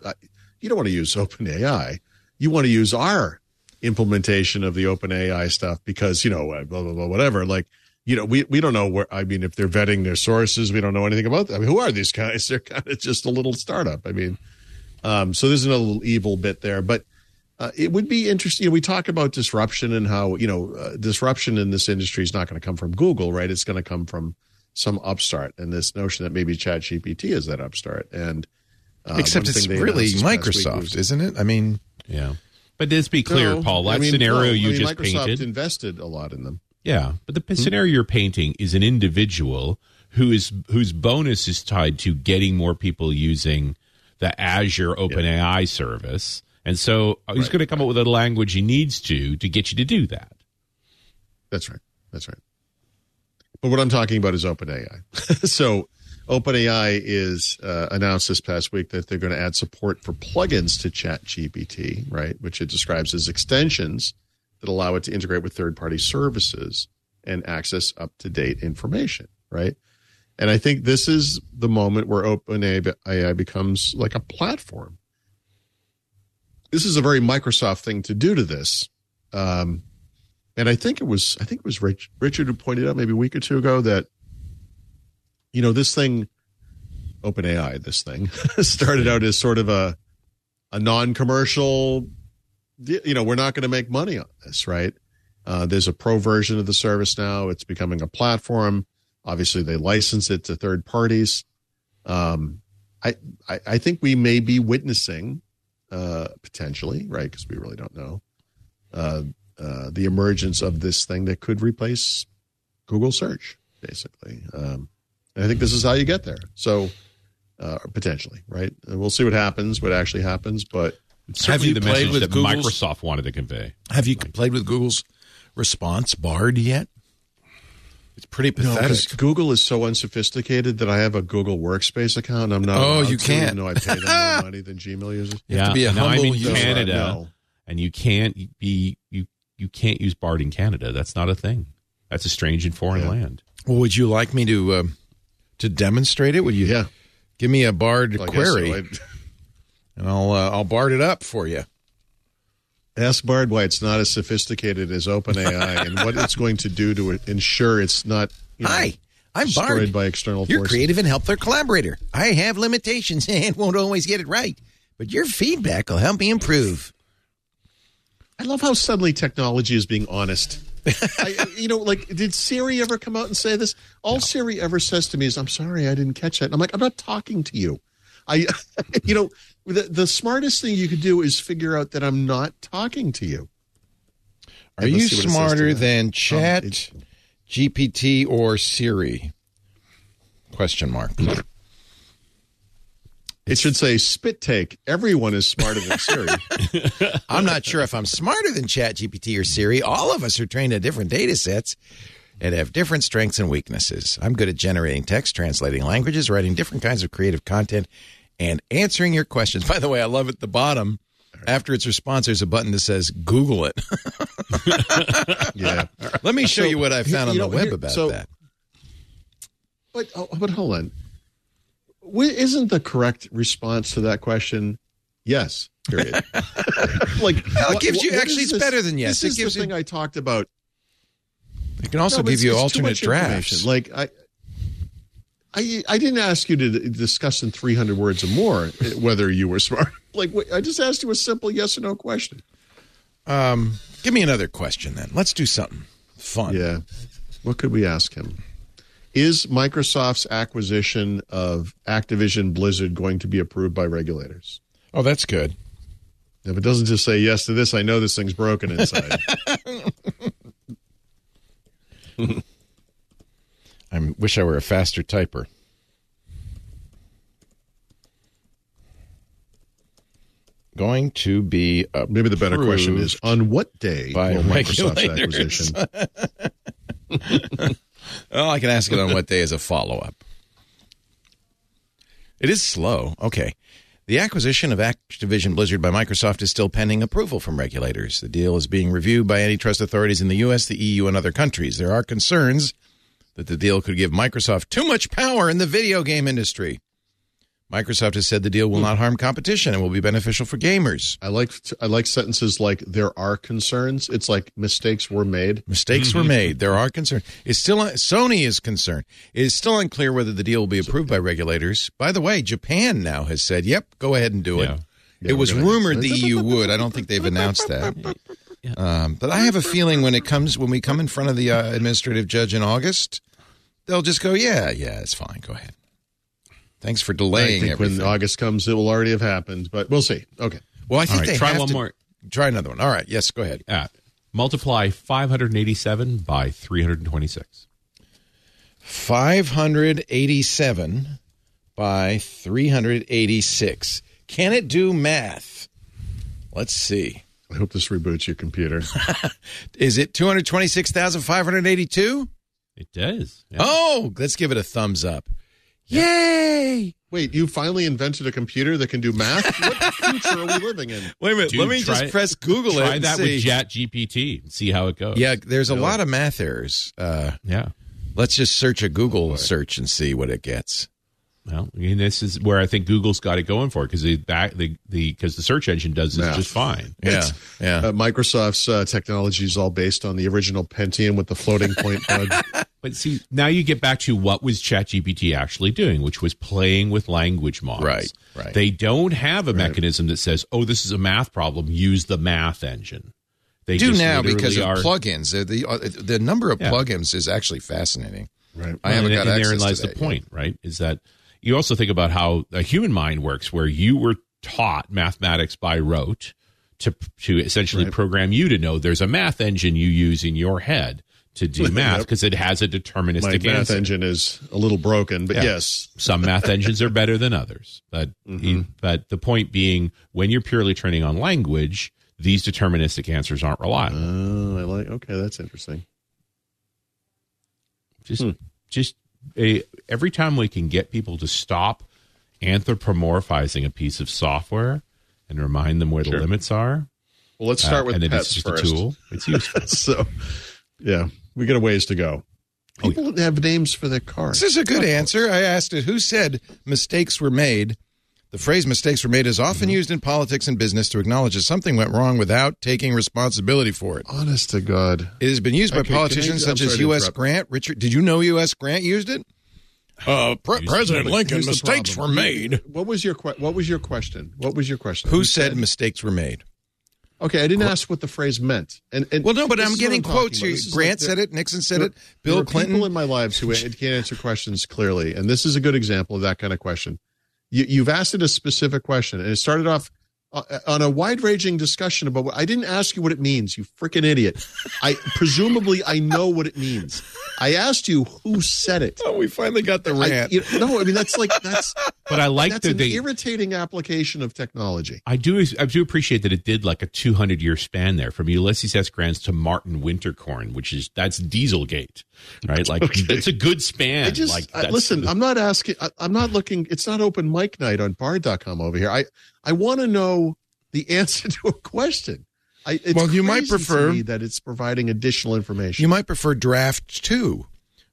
Speaker 5: you don't want to use OpenAI. You want to use our implementation of the OpenAI stuff because you know uh, blah blah blah whatever." Like, you know, we we don't know where. I mean, if they're vetting their sources, we don't know anything about them. I mean, who are these guys? They're kind of just a little startup. I mean. Um, so there's another little evil bit there, but uh, it would be interesting. You know, we talk about disruption and how you know uh, disruption in this industry is not going to come from Google, right? It's going to come from some upstart, and this notion that maybe ChatGPT is that upstart. And uh,
Speaker 1: Except it's really
Speaker 5: announced this past week
Speaker 1: Microsoft,
Speaker 5: was-
Speaker 1: isn't it? I mean,
Speaker 4: Yeah. But let's be clear,
Speaker 5: No,
Speaker 4: Paul.
Speaker 5: I
Speaker 4: That
Speaker 5: mean,
Speaker 4: scenario
Speaker 5: no,
Speaker 4: you
Speaker 5: I mean,
Speaker 4: just
Speaker 5: Microsoft
Speaker 4: painted.
Speaker 5: invested a lot in them.
Speaker 4: Yeah, but the p scenario you're painting is an individual who is whose bonus is tied to getting more people using the Azure OpenAI service, and so uh, he's going to come up with a language he needs to to get you to do that.
Speaker 5: That's right. That's right. But what I'm talking about is OpenAI. so OpenAI is uh, announced this past week that they're going to add support for plugins to ChatGPT, right? Which it describes as extensions that allow it to integrate with third-party services and access up-to-date information, right? And I think this is the moment where OpenAI becomes like a platform. This is a very Microsoft thing to do to this. Um, and I think it was I think it was Rich, Richard who pointed out maybe a week or two ago that you know this thing, OpenAI, this thing started out as sort of a a non-commercial. You know, we're not going to make money on this, right? Uh, there's a pro version of the service now. It's becoming a platform. Obviously, they license it to third parties. Um, I, I I think we may be witnessing uh, potentially, right? Because we really don't know. Uh, uh, the emergence of this thing that could replace Google search, basically. Um, and I think this is how you get there. So uh, potentially, right? And we'll see what happens, what actually happens. But
Speaker 4: certainly
Speaker 1: you
Speaker 4: the
Speaker 1: played
Speaker 4: message
Speaker 1: with Google's-
Speaker 4: Microsoft wanted to convey.
Speaker 1: have you played with Google's response Bard yet? It's pretty pathetic.
Speaker 5: because Google is so unsophisticated that I have a Google Workspace account. I'm not.
Speaker 1: Oh, you can't.
Speaker 5: even though I pay them more money than Gmail users.
Speaker 1: You have to be a
Speaker 4: now I'm
Speaker 1: humble
Speaker 4: in
Speaker 1: user.
Speaker 4: Canada,
Speaker 5: No.
Speaker 4: and you can't be you you can't use Bard in Canada. That's not a thing. That's a strange and foreign
Speaker 5: Yeah.
Speaker 4: land.
Speaker 1: well, would you like me to um, to demonstrate it? Would you
Speaker 5: Yeah,
Speaker 1: give me a Bard
Speaker 5: Well, I guess so.
Speaker 1: query, and I'll uh, I'll Bard it up for you.
Speaker 5: Ask Bard why it's not as sophisticated as OpenAI and what it's going to do to ensure it's not you know,
Speaker 1: Hi, I'm
Speaker 5: destroyed
Speaker 1: Bard.
Speaker 5: by external
Speaker 1: You're
Speaker 5: forces.
Speaker 1: creative and helpful collaborator. I have limitations and won't always get it right, but your feedback will help me improve.
Speaker 5: I love how suddenly technology is being honest. I, you know, like, did Siri ever come out and say this? All Siri ever says to me is, "I'm sorry, I didn't catch that." And I'm like, "I'm not talking to you." I, you know, the the smartest thing you could do is figure out that I'm not talking to you.
Speaker 1: Are you
Speaker 5: let's see what it says to
Speaker 1: smarter than Chat,
Speaker 5: Um,
Speaker 1: GPT, or Siri? Question mark.
Speaker 5: It should say spit take. Everyone is smarter than Siri.
Speaker 1: I'm not sure if I'm smarter than Chat GPT or Siri. All of us are trained on different data sets and have different strengths and weaknesses. I'm good at generating text, translating languages, writing different kinds of creative content, and answering your questions. By the way, I love at the bottom. After its response, there's a button that says Google it.
Speaker 5: Yeah.
Speaker 1: Let me show
Speaker 5: So,
Speaker 1: you what I found on
Speaker 5: you
Speaker 1: the
Speaker 5: know,
Speaker 1: web
Speaker 5: here-
Speaker 1: about
Speaker 5: so-
Speaker 1: that.
Speaker 5: But oh, but hold on. Isn't the correct response to that question yes? Period. like
Speaker 1: Well, it
Speaker 5: what-
Speaker 1: gives you-
Speaker 5: what
Speaker 1: actually, it's better than yes.
Speaker 5: This
Speaker 1: It
Speaker 5: is
Speaker 1: gives
Speaker 5: the
Speaker 1: you-
Speaker 5: thing I talked about.
Speaker 1: It can also
Speaker 5: No,
Speaker 1: give you alternate drafts.
Speaker 5: Like I, I, I didn't ask you to discuss in 300 words or more eh, whether you were smart. Like I just asked you a simple yes or no question.
Speaker 1: Give me another question then. Let's do something fun.
Speaker 5: Yeah. What could we ask him? Is Microsoft's acquisition of Activision Blizzard going to be approved by regulators?
Speaker 1: Oh, that's good.
Speaker 5: If it doesn't just say yes to this, I know this thing's broken inside.
Speaker 1: I wish I were a faster typer. Going to be
Speaker 5: Maybe the better question is on what day
Speaker 1: by
Speaker 5: will Microsoft's acquisition?
Speaker 1: Well, I can ask it on what day as a follow up. It is slow. Okay. The acquisition of Activision Blizzard by Microsoft is still pending approval from regulators. The deal is being reviewed by antitrust authorities in the U.S., the EU, and other countries. There are concerns that the deal could give Microsoft too much power in the video game industry. Microsoft has said the deal will hmm. not harm competition and will be beneficial for gamers.
Speaker 5: I like I like sentences like there are concerns. It's like mistakes were made.
Speaker 1: Mistakes were mm-hmm. made. There are concerns. It's still Sony is concerned. It is still unclear whether the deal will be approved by regulators. By the way, Japan now has said, "Yep, go ahead and do it."
Speaker 4: Yeah.
Speaker 1: it was rumored the EU would. I don't think they've announced that. Um, but I have a feeling when it comes when we come in front of the uh, administrative judge in August, they'll just go, "Yeah, yeah, it's fine. Go ahead." Thanks for delaying.
Speaker 5: I
Speaker 1: delaying
Speaker 5: think
Speaker 1: everything.
Speaker 5: when August comes, it will already have happened. But we'll see. Okay.
Speaker 1: well, I think
Speaker 4: right,
Speaker 1: they
Speaker 4: try
Speaker 1: have
Speaker 4: one
Speaker 1: to-
Speaker 4: more.
Speaker 1: Try another one. All right. Yes, go ahead.
Speaker 4: Uh, multiply 587 by 326.
Speaker 1: 587 by 386. Can it do math? Let's see.
Speaker 5: I hope this reboots your computer.
Speaker 1: Is it 226,582?
Speaker 4: It does. Yeah.
Speaker 1: Oh, let's give it a thumbs up. Yay!
Speaker 5: Wait, you finally invented a computer that can do math? What future are we living in?
Speaker 1: Wait a minute.
Speaker 4: Dude,
Speaker 1: let me
Speaker 4: try-
Speaker 1: just press Google it.
Speaker 4: Try that
Speaker 1: see.
Speaker 4: with Chat GPT and see how it goes.
Speaker 1: Yeah, there's a lot of math errors. Uh,
Speaker 4: Yeah.
Speaker 1: let's just search a Google search and see what it gets.
Speaker 4: Well, I mean, this is where I think Google's got it going for it because the back the the because the search engine does this
Speaker 5: Math.
Speaker 4: just fine.
Speaker 1: Yeah,
Speaker 5: It's-
Speaker 1: yeah.
Speaker 5: Uh, Microsoft's uh, technology is all based on the original Pentium with the floating point bug.
Speaker 4: But see, now you get back to what was ChatGPT actually doing, which was playing with language models.
Speaker 1: Right, right.
Speaker 4: They don't have a mechanism that says, "Oh, this is a math problem. Use the math engine." They
Speaker 1: do
Speaker 4: just
Speaker 1: now because
Speaker 4: literally
Speaker 1: of
Speaker 4: are,
Speaker 1: plugins. Uh, The uh, the number of
Speaker 4: Yeah.
Speaker 1: plugins is actually fascinating.
Speaker 5: Right.
Speaker 1: I haven't
Speaker 4: and,
Speaker 1: got
Speaker 4: and
Speaker 1: access
Speaker 4: therein lies
Speaker 1: to
Speaker 4: the
Speaker 1: that
Speaker 4: point, right? Is that you also think about how a human mind works, where you were taught mathematics by rote to to essentially program you to know there's a math engine you use in your head to do math because it has a deterministic My
Speaker 5: math
Speaker 4: answer.
Speaker 5: engine is a little broken, but
Speaker 4: Yeah.
Speaker 5: yes.
Speaker 4: Some math engines are better than others, but
Speaker 5: Mm-hmm.
Speaker 4: but the point being, when you're purely training on language, these deterministic answers aren't reliable.
Speaker 5: Oh, I like. Okay, that's interesting.
Speaker 4: just
Speaker 5: Hmm.
Speaker 4: just a, every time we can get people to stop anthropomorphizing a piece of software and remind them where the limits are,
Speaker 5: Well, let's
Speaker 4: uh,
Speaker 5: start with
Speaker 4: and
Speaker 5: pets
Speaker 4: it's just
Speaker 5: first.
Speaker 4: a tool. It's useful.
Speaker 5: so, yeah, we got a ways to go.
Speaker 4: Oh,
Speaker 5: People have names for their cars.
Speaker 1: This is a good answer. I asked it who said mistakes were made. The phrase mistakes were made is often used in politics and business to acknowledge that something went wrong without taking responsibility for it.
Speaker 5: Honest to God.
Speaker 1: It has been used by
Speaker 5: Okay, can I-
Speaker 1: politicians
Speaker 5: I'm
Speaker 1: such as U.S. Grant. Richard, did you know U.S. Grant used it? Uh, Pre- President. Lincoln,
Speaker 5: Here's
Speaker 1: mistakes were made.
Speaker 5: What was your que- What was your question? What was your question?
Speaker 1: Who said mistakes were made?
Speaker 5: Okay, I didn't ask what the phrase meant. And, and
Speaker 1: Well, no, but I'm
Speaker 5: is what
Speaker 1: getting quotes. here. Grant
Speaker 5: like
Speaker 1: said it. Nixon said
Speaker 5: there-
Speaker 1: it.
Speaker 5: there
Speaker 1: Bill
Speaker 5: are
Speaker 1: Clinton.
Speaker 5: People in my lives who can't answer questions clearly, and this is a good example of that kind of question. You, you've asked it a specific question, and it started off Uh, on a wide-ranging discussion about. What, I didn't ask you what it means, you freaking idiot. I presumably I know what it means. I asked you who said it.
Speaker 1: oh, we finally got the
Speaker 5: I,
Speaker 1: rant.
Speaker 5: you no, I mean that's like that's
Speaker 4: but I like
Speaker 5: That's
Speaker 4: that
Speaker 5: an
Speaker 4: they.
Speaker 5: irritating application of technology.
Speaker 4: I do I do appreciate that it did like a 200 year span there from Ulysses S. Grant to Martin Winterkorn, which is that's Dieselgate, right? Like it's a good span.
Speaker 5: I just
Speaker 4: like
Speaker 5: I- listen. I'm not asking. I, I'm not looking. It's not open mic night on Bard.com over here. I I want to know the answer to a question. I, it's
Speaker 1: Well, you might prefer-
Speaker 5: that it's providing additional information.
Speaker 1: You might prefer draft two,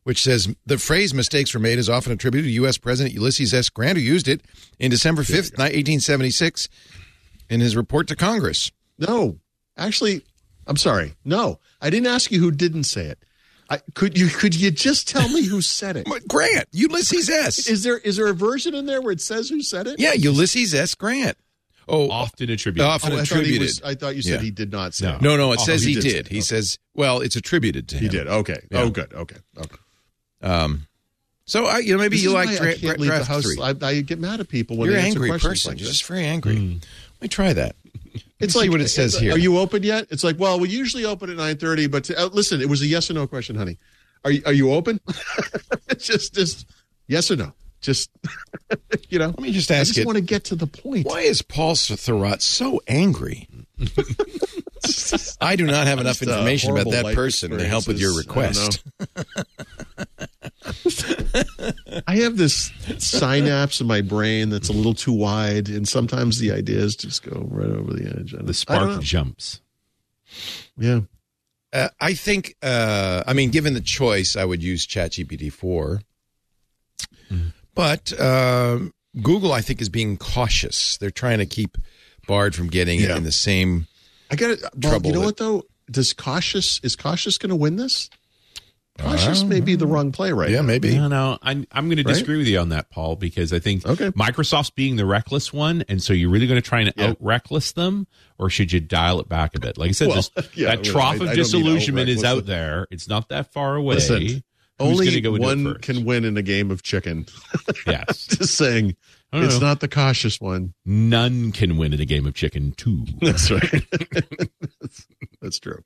Speaker 1: which says the phrase mistakes were made is often attributed to U.S. President Ulysses S. Grant, who used it in December 5th, 1876, in his report to Congress.
Speaker 5: no, actually, I'm sorry. No, I didn't ask you who didn't say it. I, could you could you just tell me who said it?
Speaker 1: Grant, Ulysses S.
Speaker 5: Is there is there a version in there where it says who said it?
Speaker 1: yeah, Ulysses S. Grant. Oh,
Speaker 4: often attributed.
Speaker 1: Often
Speaker 5: Oh, I thought,
Speaker 1: attributed.
Speaker 5: was, I thought you said
Speaker 1: Yeah.
Speaker 5: he did not say
Speaker 4: No.
Speaker 1: no, no, it
Speaker 5: Oh,
Speaker 1: says he,
Speaker 5: he did
Speaker 1: did.
Speaker 5: it.
Speaker 1: He
Speaker 5: Okay.
Speaker 1: says, well, it's attributed to him.
Speaker 5: He did. Okay.
Speaker 1: Yeah.
Speaker 5: Oh, good. Okay. Okay.
Speaker 1: Um, so I, you know, maybe
Speaker 5: This
Speaker 1: you like
Speaker 5: why I
Speaker 1: dra-
Speaker 5: can't
Speaker 1: dra-
Speaker 5: leave the
Speaker 1: draft
Speaker 5: house.
Speaker 1: three.
Speaker 5: I, I get mad at people when
Speaker 1: You're
Speaker 5: they
Speaker 1: an
Speaker 5: answer
Speaker 1: angry
Speaker 5: questions
Speaker 1: person.
Speaker 5: like
Speaker 1: You're just very angry.
Speaker 4: Hmm.
Speaker 1: Let me try that.
Speaker 5: It's
Speaker 1: see
Speaker 5: like
Speaker 1: what it says here.
Speaker 5: Are you open yet? It's like, well, we usually open at nine thirty, but uh, listen, it was a yes or no question, honey. Are you are you open? it's just just yes or no. Just you know.
Speaker 1: Let me just ask I
Speaker 5: just
Speaker 1: it.
Speaker 5: want to get to the point.
Speaker 1: Why is Paul Thurrott so angry? I do not have enough
Speaker 5: Just, uh,
Speaker 1: information about that person to help with your request.
Speaker 5: I have this synapse in my brain that's a little too wide, and sometimes the ideas just go right over the edge.
Speaker 4: The spark jumps.
Speaker 5: Yeah.
Speaker 1: Uh, I think, uh, I mean, given the choice, I would use ChatGPT 4. But um Google, I think, is being cautious. They're trying to keep Bard from getting it
Speaker 5: Yeah.
Speaker 1: in the same.
Speaker 5: I got it. Well,
Speaker 1: Trouble
Speaker 5: you know
Speaker 1: that-
Speaker 5: what though? Does cautious is cautious going to win this? Cautious may be the wrong play right
Speaker 1: Yeah,
Speaker 5: now.
Speaker 1: maybe.
Speaker 4: No, no, I'm I'm going to
Speaker 5: Right?
Speaker 4: disagree with you on that, Paul, because I think
Speaker 5: Okay.
Speaker 4: Microsoft's being the reckless one, and so you're really going to try and
Speaker 5: Yeah.
Speaker 4: out reckless them, or should you dial it back a bit? Like I said,
Speaker 5: Well,
Speaker 4: this,
Speaker 5: yeah,
Speaker 4: that
Speaker 5: well,
Speaker 4: trough
Speaker 5: I- I
Speaker 4: of
Speaker 5: don't
Speaker 4: disillusionment is
Speaker 5: out-reckless.
Speaker 4: there. It's not that far away.
Speaker 5: Listen,
Speaker 4: Who's
Speaker 5: Only
Speaker 4: go
Speaker 5: one can win in a game of chicken.
Speaker 4: Yes,
Speaker 5: Just saying, it's
Speaker 4: know.
Speaker 5: not the cautious one.
Speaker 4: none can win in a game of chicken too.
Speaker 5: That's right. that's, that's true.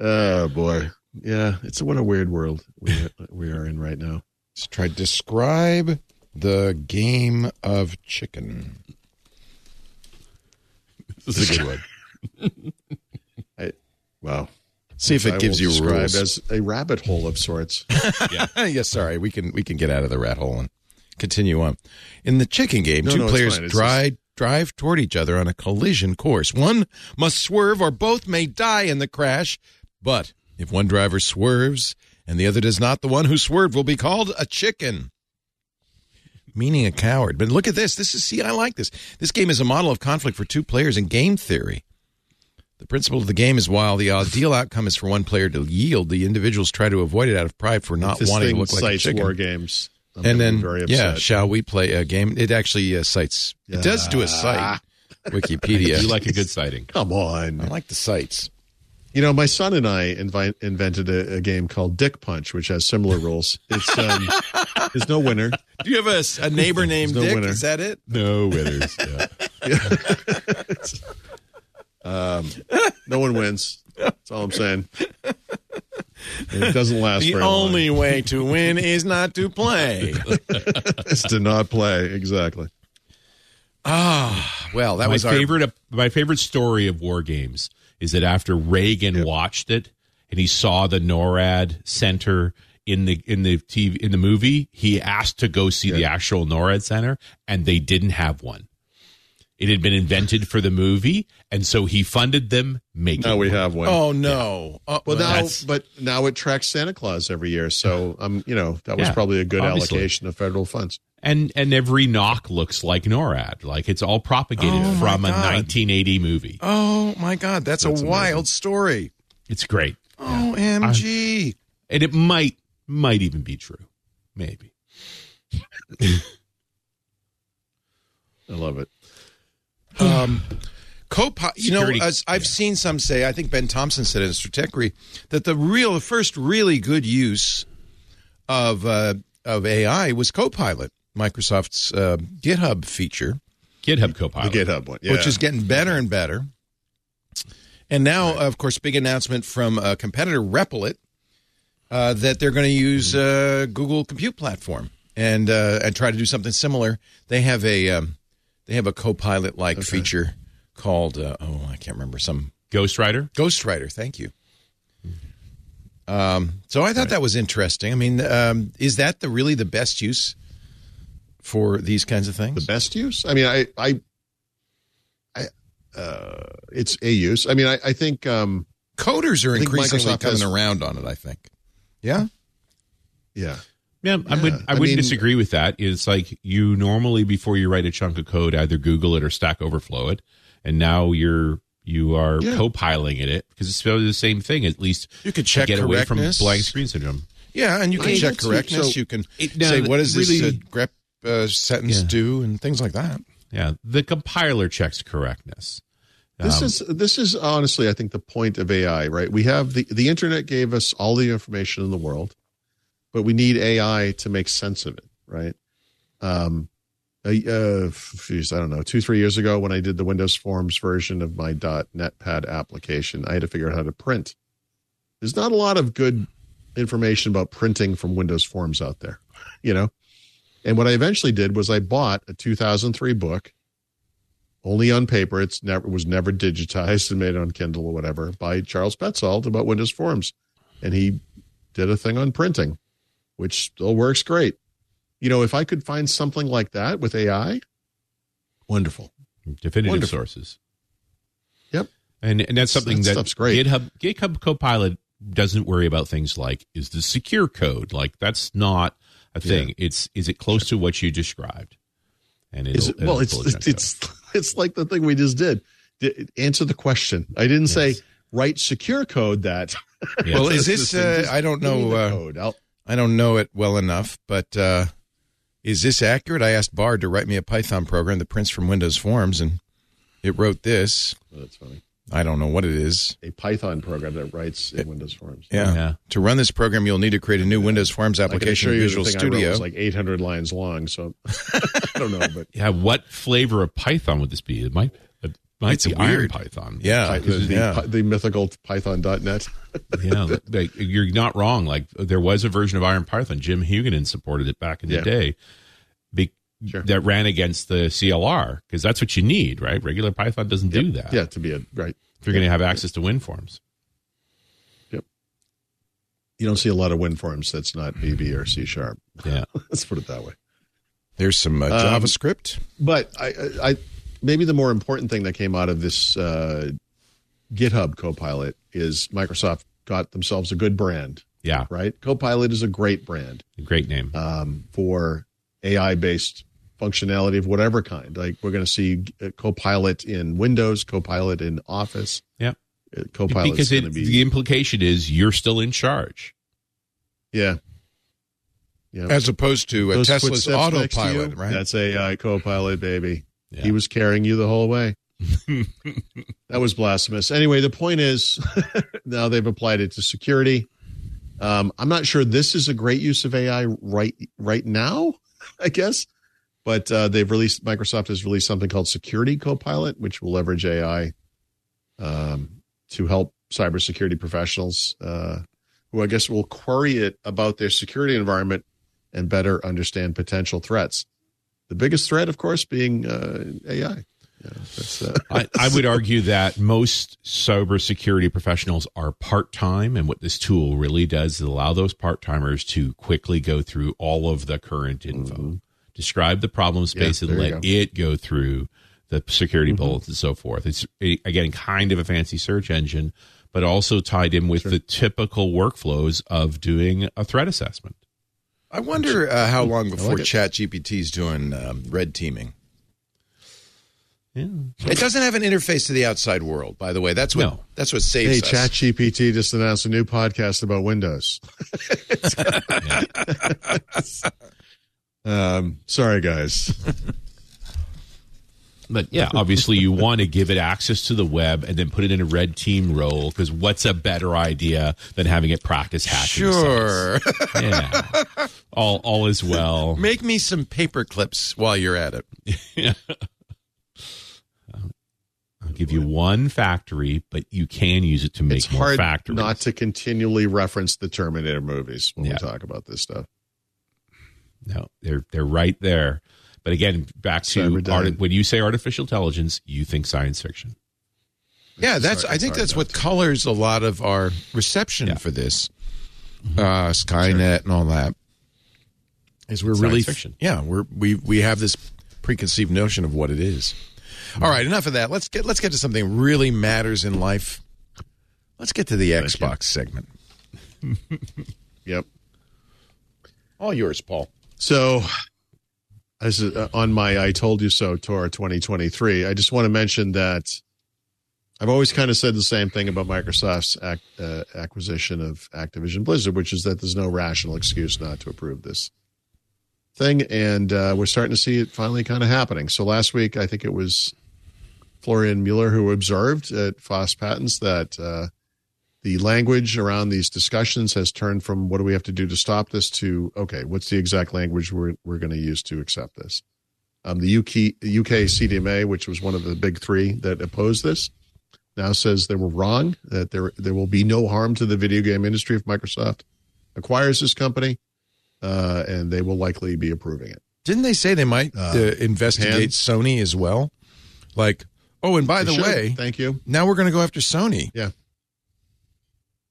Speaker 5: Oh boy, yeah. It's what a weird world we we are in right now.
Speaker 1: Let's try describe the game of chicken.
Speaker 4: This is a good one.
Speaker 5: I, wow.
Speaker 1: See if
Speaker 5: I
Speaker 1: it gives you rules.
Speaker 5: as a rabbit hole of sorts. yeah.
Speaker 1: yes, sorry. We can we can get out of the rat hole and continue on. In the chicken game,
Speaker 5: No,
Speaker 1: two
Speaker 5: no,
Speaker 1: players drive drive toward each other on a collision course. One must swerve, or both may die in the crash. But if one driver swerves and the other does not, the one who swerved will be called a chicken. Meaning a coward. But look at this. This is see, I like this. This game is a model of conflict for two players in game theory. The principle of the game is while the ideal outcome is for one player to yield, the individuals try to avoid it out of pride for not
Speaker 5: this
Speaker 1: wanting to look like a
Speaker 5: cites
Speaker 1: chicken.
Speaker 5: war games. I'm
Speaker 1: and then,
Speaker 5: very
Speaker 1: yeah, shall we play a game? It actually uh, cites. It does do a site. Wikipedia.
Speaker 4: You like a good sighting.
Speaker 5: Come on.
Speaker 1: I like the sites.
Speaker 5: You know, my son and I invi- invented a, a game called Dick Punch, which has similar rules. It's um, there's no winner.
Speaker 1: Do you have a, a neighbor named
Speaker 5: no
Speaker 1: Dick?
Speaker 5: winner.
Speaker 1: Is that it?
Speaker 4: No winners. Yeah.
Speaker 5: No one wins. That's all I'm saying. And it doesn't last
Speaker 1: The
Speaker 5: very
Speaker 1: only way to win is not to play.
Speaker 5: It's to not play. Exactly.
Speaker 1: Ah, well, that
Speaker 4: my
Speaker 1: was our
Speaker 4: favorite. my favorite story of war games is that after Reagan watched it and he saw the NORAD center in the in the TV in the movie, he asked to go see the actual NORAD center, and they didn't have one. It had been invented for the movie, and so he funded them making.
Speaker 5: Now we
Speaker 4: one.
Speaker 5: have one.
Speaker 1: Oh no! Uh,
Speaker 5: well, now,
Speaker 4: that's-
Speaker 5: but now it tracks Santa Claus every year. So, um, you know, that was
Speaker 4: Yeah,
Speaker 5: probably a good
Speaker 4: obviously.
Speaker 5: allocation of federal funds.
Speaker 4: and and every knock looks like NORAD, like it's all propagated
Speaker 1: Oh,
Speaker 4: from a 1980 movie.
Speaker 1: oh my God, that's,
Speaker 5: That's
Speaker 1: a
Speaker 5: amazing.
Speaker 1: wild story.
Speaker 4: It's great,
Speaker 1: Omg!
Speaker 4: and it might might even be true, maybe.
Speaker 5: I love it.
Speaker 1: Um, Copilot. You know, as I've seen some say, I think Ben Thompson said in Stratechery that the real, the first really good use of uh, of AI was Copilot, Microsoft's uh, GitHub feature,
Speaker 4: GitHub
Speaker 5: The
Speaker 4: Copilot.
Speaker 5: GitHub one. Yeah.
Speaker 1: which is getting better and better. And now, of course, big announcement from a competitor Replit uh, that they're going to use uh, Google Compute Platform and uh, and try to do something similar. They have a um, they have a co-pilot like feature called uh, oh I can't remember some
Speaker 4: Ghost Rider.
Speaker 1: Ghostwriter. Thank you. Um, so I thought that was interesting. I mean, um, is that the really the best use for these kinds of things?
Speaker 5: the best use. I mean, I, I, I, uh, it's a use. I mean, I, I think, um,
Speaker 1: Coders are
Speaker 5: I think
Speaker 1: increasingly
Speaker 5: Microsoft
Speaker 1: coming
Speaker 5: has-
Speaker 1: around on it. I think. Yeah.
Speaker 5: yeah,
Speaker 4: Yeah, I would.
Speaker 5: Yeah,
Speaker 4: I
Speaker 5: I
Speaker 4: wouldn't
Speaker 5: mean-
Speaker 4: disagree with that. It's like you normally before you write a chunk of code, either Google it or Stack Overflow it, and now you're you are
Speaker 5: Yeah.
Speaker 4: co-piling it because it's really the same thing. At least
Speaker 1: You could
Speaker 4: to
Speaker 1: check
Speaker 4: get away from
Speaker 1: correctness.
Speaker 4: blank screen syndrome.
Speaker 1: Yeah, and you can
Speaker 5: I
Speaker 1: check correctness.
Speaker 5: so-
Speaker 1: you can
Speaker 4: It- no,
Speaker 1: say what does this
Speaker 4: really-
Speaker 1: uh, grep uh, sentence
Speaker 4: Yeah.
Speaker 1: do and things like that.
Speaker 4: Yeah, the compiler checks correctness.
Speaker 5: this
Speaker 4: Um,
Speaker 5: is this is honestly, I think, the point of AI. Right? We have the the internet gave us all the information in the world, but we need AI to make sense of it. Right? Um, uh, geez, I don't know, two three years ago when I did the Windows Forms version of my .NETPAD application, I had to figure out how to print. There's not a lot of good information about printing from Windows Forms out there, you know. And what I eventually did was I bought a 2003 book, only on paper. It's never was never digitized and made on Kindle or whatever by Charles Petzold about Windows Forms, and he did a thing on printing, which still works great. You know, if I could find something like that with AI, wonderful.
Speaker 4: definitive
Speaker 5: Wonderful.
Speaker 4: sources.
Speaker 5: Yep.
Speaker 4: And and that's something
Speaker 5: That
Speaker 4: that
Speaker 5: stuff's great.
Speaker 4: GitHub GitHub Copilot doesn't worry about things like is the secure code like that's not a thing. It's is it close to what you described? And it'll,
Speaker 5: Is it, well, it's
Speaker 4: pull a chunk
Speaker 5: it's it's it's like the thing we just did. D- answer the question. I didn't say write secure code that.
Speaker 4: Yeah.
Speaker 1: Well, is this? Uh, I don't know. Uh,
Speaker 5: code. I'll-
Speaker 1: I don't know it well enough, but uh, is this accurate? I asked Bard to write me a Python program that prints from Windows Forms, and it wrote this.
Speaker 5: oh, that's funny.
Speaker 1: I don't know what it is.
Speaker 5: A Python program that writes in Windows Forms.
Speaker 1: Yeah.
Speaker 4: Yeah.
Speaker 1: To run this program, you'll need to create a new Windows Forms application
Speaker 5: assure
Speaker 1: in Visual
Speaker 5: the thing I wrote
Speaker 1: Studio.
Speaker 5: was like 800 lines long, so I don't know, but
Speaker 4: yeah, what flavor of Python would this be? It might it might
Speaker 1: It's
Speaker 4: be
Speaker 1: weird.
Speaker 4: Iron Python.
Speaker 1: yeah,
Speaker 5: the, the,
Speaker 1: yeah.
Speaker 5: the mythical Python.net.
Speaker 4: yeah, like, you're not wrong. Like there was a version of Iron Python. Jim Hugunin supported it back in
Speaker 5: Yeah.
Speaker 4: the day. Be,
Speaker 5: Sure.
Speaker 4: That ran against the CLR because that's what you need, right? Regular Python doesn't do that.
Speaker 5: Yeah, to be a right.
Speaker 4: if you're going to have access to WinForms. Yep.
Speaker 5: You don't see a lot of WinForms that's not VB or C sharp.
Speaker 4: Yeah,
Speaker 5: Let's put it that way.
Speaker 1: There's some uh,
Speaker 5: Um,
Speaker 1: JavaScript.
Speaker 5: But I, I, I, maybe the more important thing that came out of this uh, GitHub Copilot is Microsoft got themselves a good brand.
Speaker 4: yeah,
Speaker 5: Right, Copilot is a great brand
Speaker 4: great name.
Speaker 5: um, for AI based functionality of whatever kind. Like we're going to see uh, Copilot in Windows, Copilot in Office.
Speaker 4: Yeah.
Speaker 5: Uh, Copilot's
Speaker 4: because
Speaker 5: going
Speaker 4: it,
Speaker 5: to be
Speaker 4: the implication is you're still in charge.
Speaker 5: yeah. Yeah.
Speaker 1: As opposed to
Speaker 5: Those
Speaker 1: Tesla's
Speaker 5: footsteps next to
Speaker 1: autopilot, right?
Speaker 5: That's AI Copilot, baby.
Speaker 4: Yeah.
Speaker 5: He was carrying you the whole way. that was blasphemous. Anyway, the point is now they've applied it to security. Um, I'm not sure this is a great use of AI right right now, I guess. But uh, they've released Microsoft has released something called Security Copilot, which will leverage AI um, to help cybersecurity professionals uh, who I guess will query it about their security environment and better understand potential threats. The biggest threat, of course, being uh, AI. Yeah, that's, uh,
Speaker 4: I, I would argue that most cybersecurity professionals are part time, and what this tool really does is allow those part timers to quickly go through all of the current info, describe the problem space, and let
Speaker 5: go.
Speaker 4: it go through the security bullets and so forth. It's again kind of a fancy search engine, but also tied in with the typical workflows of doing a threat assessment.
Speaker 1: I wonder uh, how long before
Speaker 5: like it.
Speaker 1: Chat GPT's doing um, red teaming.
Speaker 4: Yeah.
Speaker 1: It doesn't have an interface to the outside world, by the way. That's what
Speaker 4: No.
Speaker 1: that's what saves
Speaker 5: hey,
Speaker 1: us.
Speaker 5: ChatGPT just announced a new podcast about Windows. um, sorry, guys.
Speaker 4: But yeah, obviously you want to give it access to the web and then put it in a red team role because what's a better idea than having it practice hacking? sites?
Speaker 1: Sure.
Speaker 4: Yeah. All all is well.
Speaker 1: Make me some paper clips while you're at it.
Speaker 4: I'll give you one factory, but you can use it to make
Speaker 5: It's
Speaker 4: more
Speaker 5: hard
Speaker 4: factories.
Speaker 5: not to continually reference the Terminator movies when
Speaker 4: Yeah.
Speaker 5: we talk about this stuff.
Speaker 4: no, they're they're right there. But again, back to art, when you say artificial intelligence, you think science fiction.
Speaker 1: Yeah, that's.
Speaker 5: Sorry-
Speaker 1: I think that's
Speaker 5: about
Speaker 1: what colors a lot of our reception
Speaker 4: Yeah.
Speaker 1: for this, uh, Skynet and all that. Is we're really,
Speaker 4: fiction.
Speaker 1: yeah, we're we we have this preconceived notion of what it is. All right, enough of that. Let's get let's get to something really matters in life. Let's get to the Xbox segment.
Speaker 5: Yep.
Speaker 1: All yours, Paul.
Speaker 5: So, as uh, on my "I Told You So" tour 2023, I just want to mention that I've always kind of said the same thing about Microsoft's ac- uh, acquisition of Activision Blizzard, which is that there's no rational excuse not to approve this thing, and uh, we're starting to see it finally kind of happening. So last week, I think it was Florian Mueller who observed at Foss Patents that. Uh, the language around these discussions has turned from what do we have to do to stop this to okay, what's the exact language we're we're going to use to accept this? Um, the UK UK CDMA, which was one of the big three that opposed this, now says they were wrong. That there there will be no harm to the video game industry if Microsoft acquires this company, uh, and they will likely be approving it.
Speaker 1: Didn't they say they might uh, investigate Sony as well? Like, oh, and by
Speaker 5: They
Speaker 1: the
Speaker 5: should.
Speaker 1: way,
Speaker 5: thank you.
Speaker 1: now we're going to go after Sony.
Speaker 5: Yeah,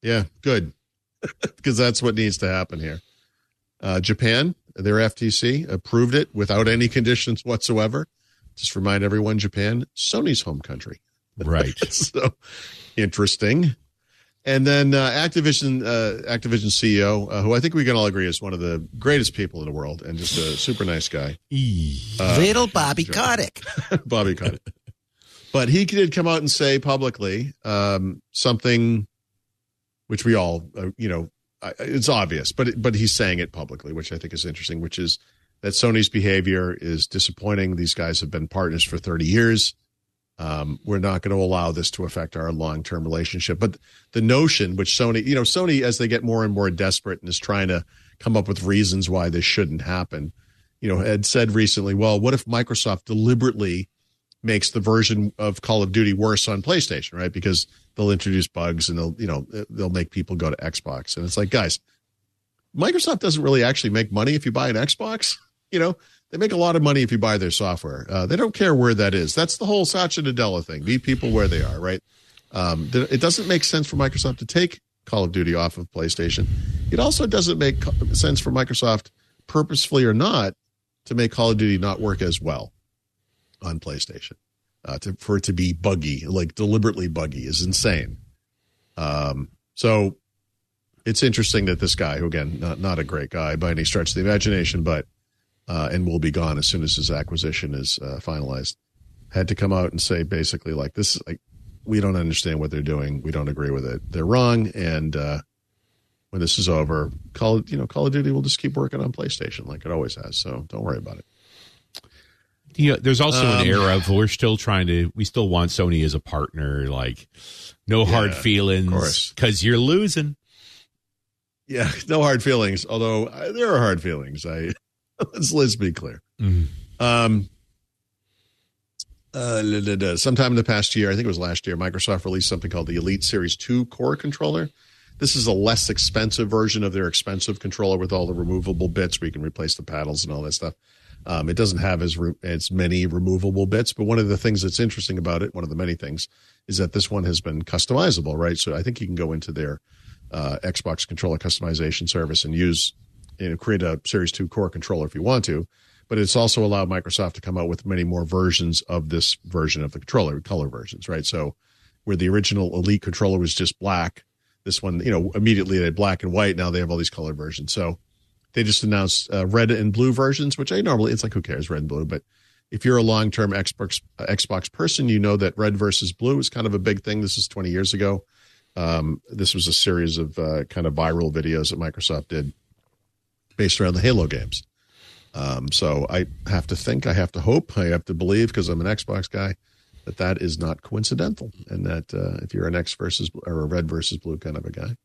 Speaker 5: yeah, good. Because that's what needs to happen here. Uh, Japan, their FTC approved it without any conditions whatsoever. Just remind everyone, Japan, Sony's home country.
Speaker 4: Right.
Speaker 5: so interesting. And then uh, Activision, uh, Activision CEO, uh, who I think we can all agree is one of the greatest people in the world and just a super nice guy. Uh,
Speaker 3: Little Bobby Kotick.
Speaker 5: Bobby cut it. But he did come out and say publicly um, something which we all, uh, you know, it's obvious, but but he's saying it publicly, which I think is interesting. Which is that Sony's behavior is disappointing. These guys have been partners for thirty years. Um, we're not going to allow this to affect our long term relationship. But the notion, which Sony, you know, Sony as they get more and more desperate and is trying to come up with reasons why this shouldn't happen, you know, had said recently, well, what if Microsoft deliberately makes the version of Call of Duty worse on PlayStation, right? Because they'll introduce bugs and they'll, you know, they'll make people go to Xbox. And it's like, guys, Microsoft doesn't really actually make money if you buy an Xbox. You know, they make a lot of money if you buy their software. Uh, they don't care where that is. That's the whole Satya Nadella thing. Meet people where they are, right? Um, it doesn't make sense for Microsoft to take Call of Duty off of PlayStation. It also doesn't make sense for Microsoft, purposefully or not, to make Call of Duty not work as well on PlayStation. Uh, to, for it to be buggy, like deliberately buggy, is insane. Um, so it's interesting that this guy, who again, not not a great guy by any stretch of the imagination, but uh, and will be gone as soon as his acquisition is uh, finalized, had to come out and say basically like this is like we don't understand what they're doing, we don't agree with it, they're wrong, and uh, when this is over, Call you know Call of Duty will just keep working on PlayStation like it always has. So don't worry about it.
Speaker 4: Yeah, there's also an
Speaker 5: Um,
Speaker 4: era of we're still trying to we still want Sony as a partner, like no hard feelings because you're losing.
Speaker 5: Yeah, no hard feelings. Although uh, there are hard feelings. I let's let's be clear. Um, uh, da, da, da. sometime in the past year, I think it was last year, Microsoft released something called the Elite Series Two Core Controller. This is a less expensive version of their expensive controller with all the removable bits where you can replace the paddles and all that stuff. Um, it doesn't have as re- as many removable bits, but one of the things that's interesting about it, one of the many things, is that this one has been customizable, right? So I think you can go into their uh, Xbox controller customization service and use, you know, create a Series 2 core controller if you want to. But it's also allowed Microsoft to come out with many more versions of this version of the controller, color versions, right? So where the original Elite controller was just black, this one, you know, immediately they had black and white. Now they have all these color versions. So they just announced uh, red and blue versions, which I normally, it's like, who cares, red and blue? But if you're a long term Xbox, uh, Xbox person, you know that red versus blue is kind of a big thing. This is 20 years ago. Um, this was a series of uh, kind of viral videos that Microsoft did based around the Halo games. Um, so I have to think, I have to hope, I have to believe, because I'm an Xbox guy, that that is not coincidental, and that uh, if you're an X versus or a red versus blue kind of a guy,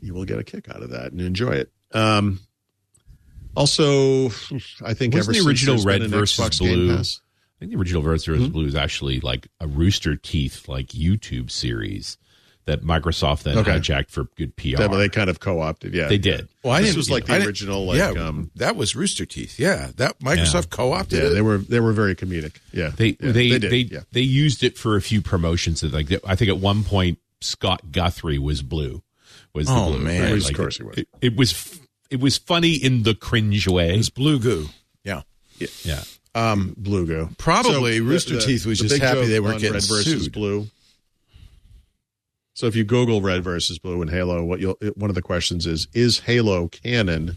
Speaker 5: you will get a kick out of that and enjoy it. Um, also, I think ever
Speaker 4: the original red versus
Speaker 5: Xbox
Speaker 4: blue? I think the original versus
Speaker 5: Hmm?
Speaker 4: Blue is actually like a Rooster Teeth like YouTube series that Microsoft then
Speaker 5: Okay.
Speaker 4: hijacked for good PR.
Speaker 5: Yeah, but they kind of co-opted. Yeah,
Speaker 4: They did.
Speaker 3: Well, I
Speaker 5: this
Speaker 3: didn't-
Speaker 5: was like
Speaker 3: I
Speaker 5: the original. Like,
Speaker 3: yeah,
Speaker 5: um,
Speaker 3: that was Rooster Teeth. Yeah, that Microsoft co-opted
Speaker 5: yeah,
Speaker 3: it.
Speaker 5: they were they were very comedic. Yeah,
Speaker 4: They
Speaker 5: yeah,
Speaker 4: they
Speaker 5: they
Speaker 4: they
Speaker 5: did.
Speaker 4: they,
Speaker 5: yeah.
Speaker 4: used it for a few promotions. That like I think at one point Scott Guthrie was blue. Was the
Speaker 3: Oh,
Speaker 4: blue,
Speaker 3: man.
Speaker 4: right?
Speaker 5: Of
Speaker 4: Like,
Speaker 5: course he was.
Speaker 4: It, it was it was funny in the cringe way.
Speaker 3: It was blue goo. Yeah.
Speaker 4: Yeah.
Speaker 5: Um, Blue Go.
Speaker 3: Probably
Speaker 5: the-
Speaker 3: Rooster
Speaker 5: the-
Speaker 3: Teeth was just happy they weren't getting
Speaker 5: red versus
Speaker 3: sued.
Speaker 5: blue. So if you Google red versus blue and Halo, what you'll one of the questions is: Is Halo canon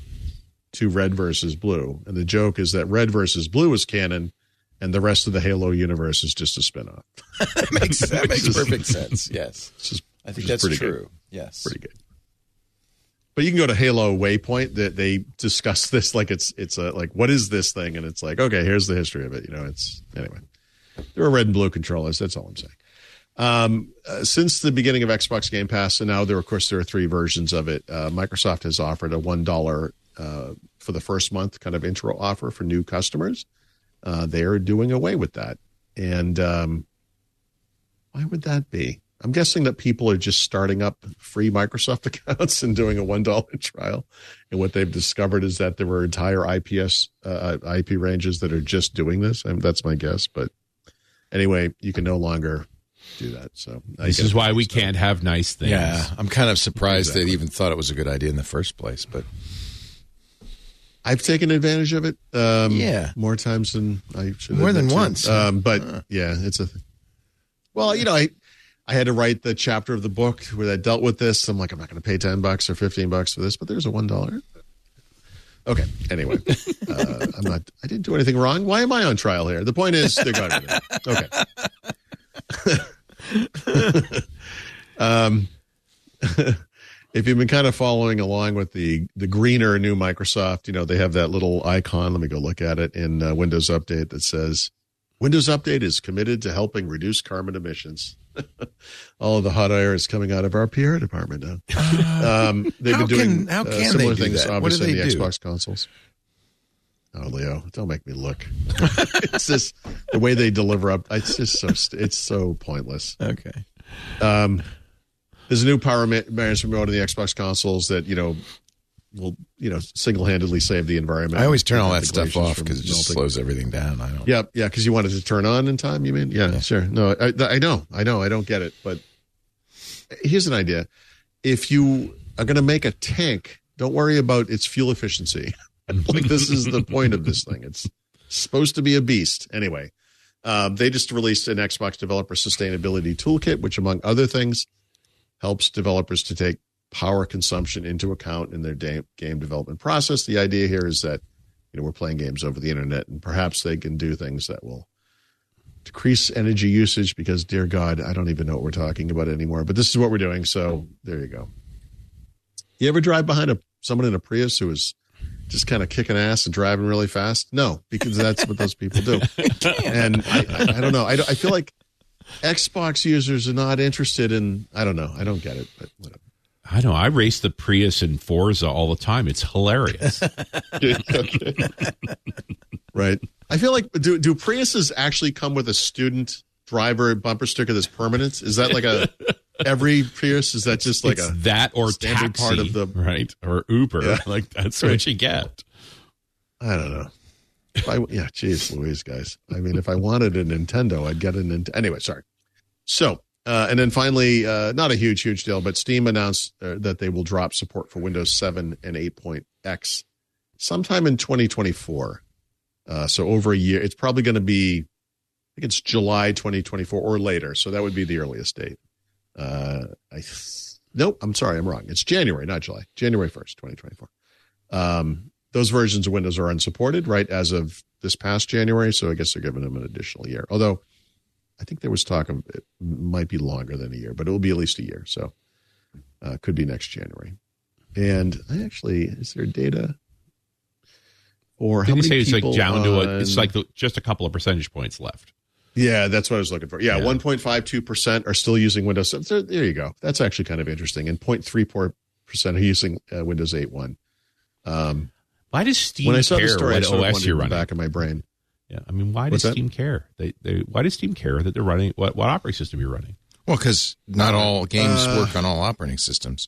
Speaker 5: to red versus blue? And the joke is that red versus blue is canon, and the rest of the Halo universe is just a spinoff.
Speaker 3: that makes, that makes
Speaker 5: is-
Speaker 3: perfect sense. Yes.
Speaker 5: Just
Speaker 3: I think that's true.
Speaker 5: good.
Speaker 3: Yes.
Speaker 5: pretty good. But you can go to Halo Waypoint that they discuss this like it's it's a like what is this thing and it's like okay here's the history of it you know it's anyway there are red and blue controllers that's all I'm saying. Um, uh, since the beginning of Xbox Game Pass and now there of course there are three versions of it. Uh, Microsoft has offered a one dollar uh, for the first month kind of intro offer for new customers. Uh, they are doing away with that and um, why would that be? I'm guessing that people are just starting up free Microsoft accounts and doing a one dollar trial, and what they've discovered is that there were entire IPS uh, IP ranges that are just doing this. And that's my guess, but anyway, you can no longer do that. So I
Speaker 4: This is why we can't have nice things.
Speaker 3: Yeah, I'm kind of surprised
Speaker 5: Exactly.
Speaker 3: they even thought it was a good idea in the first place. But
Speaker 5: I've taken advantage of it. Um,
Speaker 3: Yeah.
Speaker 5: more times than I should. Have.
Speaker 3: More than once.
Speaker 5: Um, but yeah, it's a. Well, you know, I I had to write the chapter of the book where that dealt with this. I'm like, I'm not going to pay ten bucks or fifteen bucks for this, but there's a one dollar. Okay. Anyway, uh, I'm not. I didn't do anything wrong. Why am I on trial here? The point is, they're going to. Okay. um, if you've been kind of following along with the the greener new Microsoft, you know they have that little icon. Let me go look at it in uh, Windows Update that says Windows Update is committed to helping reduce carbon emissions. All of the hot air is coming out of our PR department now. Um, they've been doing
Speaker 3: can- how
Speaker 5: uh,
Speaker 3: can they
Speaker 5: similar
Speaker 3: do
Speaker 5: things,
Speaker 3: that? What do
Speaker 5: obviously, in the
Speaker 3: do?
Speaker 5: Xbox consoles. Oh, Leo, don't make me look. it's just the way they deliver up. It's just so it's so pointless.
Speaker 3: okay,
Speaker 5: Um, there's a new power management mode in the Xbox consoles that you know will you know single handedly save the environment.
Speaker 3: I always turn all that stuff off because it just
Speaker 5: melting.
Speaker 3: slows everything down. I don't.
Speaker 5: Yeah, yeah, because you wanted to turn on in time. You mean? Yeah, sure. No, I, I know, I know, I don't get it. But here's an idea: if you are going to make a tank, don't worry about its fuel efficiency. like this is the point of this thing. It's supposed to be a beast. Anyway, um, they just released an Xbox Developer Sustainability Toolkit, which, among other things, helps developers to take power consumption into account in their da- game development process. The idea here is that you know we're playing games over the internet, and perhaps they can do things that will decrease energy usage. Because, dear God, I don't even know what we're talking about anymore. But this is what we're doing. So there you go. You ever drive behind a someone in a Prius who is just kind of kicking ass and driving really fast? No, because that's what those people do. And I, I, I don't know. I, I feel like Xbox users are not interested in. I don't know. I don't get it, but whatever.
Speaker 4: I know. I race the Prius and Forza all the time. It's hilarious.
Speaker 5: right. I feel like do do Priuses actually come with a student driver bumper sticker that's permanent? Is that like a every Prius? Is that just like
Speaker 4: it's
Speaker 5: a
Speaker 4: that or
Speaker 5: standard
Speaker 4: taxi,
Speaker 5: part of the-
Speaker 4: right or Uber.
Speaker 5: Yeah.
Speaker 4: Like that's
Speaker 5: Right.
Speaker 4: what you get.
Speaker 5: I don't know. I, yeah, jeez, Louise, guys. I mean, if I wanted a Nintendo, I'd get a Nintendo. Anyway, sorry. So, uh, and then finally, uh, not a huge, huge deal, but Steam announced uh, that they will drop support for Windows 7 and 8.x sometime in 2024. Uh, so over a year, it's probably going to be, I think it's July 2024 or later. So that would be the earliest date. Uh, I th- nope, I'm sorry, I'm wrong. It's January, not July. January 1st, 2024. Um, those versions of Windows are unsupported, right, as of this past January. So I guess they're giving them an additional year. Although I think there was talk of it might be longer than a year, but it will be at least a year. So uh, could be next January. And I actually, is there data? Or how many
Speaker 4: say it's like
Speaker 5: people
Speaker 4: down to a, it's like the, just a couple of percentage points left.
Speaker 5: Yeah, that's what I was looking for. Yeah,
Speaker 4: Yeah.
Speaker 5: 1.52% are still using Windows. So there, there you go. That's actually kind of interesting. And 0.34% are using uh, Windows 8.1. Um,
Speaker 4: Why does Steam
Speaker 5: when I saw
Speaker 4: care
Speaker 5: the story, I
Speaker 4: what
Speaker 5: sort
Speaker 4: OS
Speaker 5: wondered
Speaker 4: you're running?
Speaker 5: back of my brain.
Speaker 4: Yeah, I mean, why
Speaker 5: What's
Speaker 4: does
Speaker 5: that?
Speaker 4: Steam care? They, they, why does Steam care that they're running what, what operating system you're running?
Speaker 1: Well, because not all games
Speaker 5: Uh,
Speaker 1: work on all operating systems,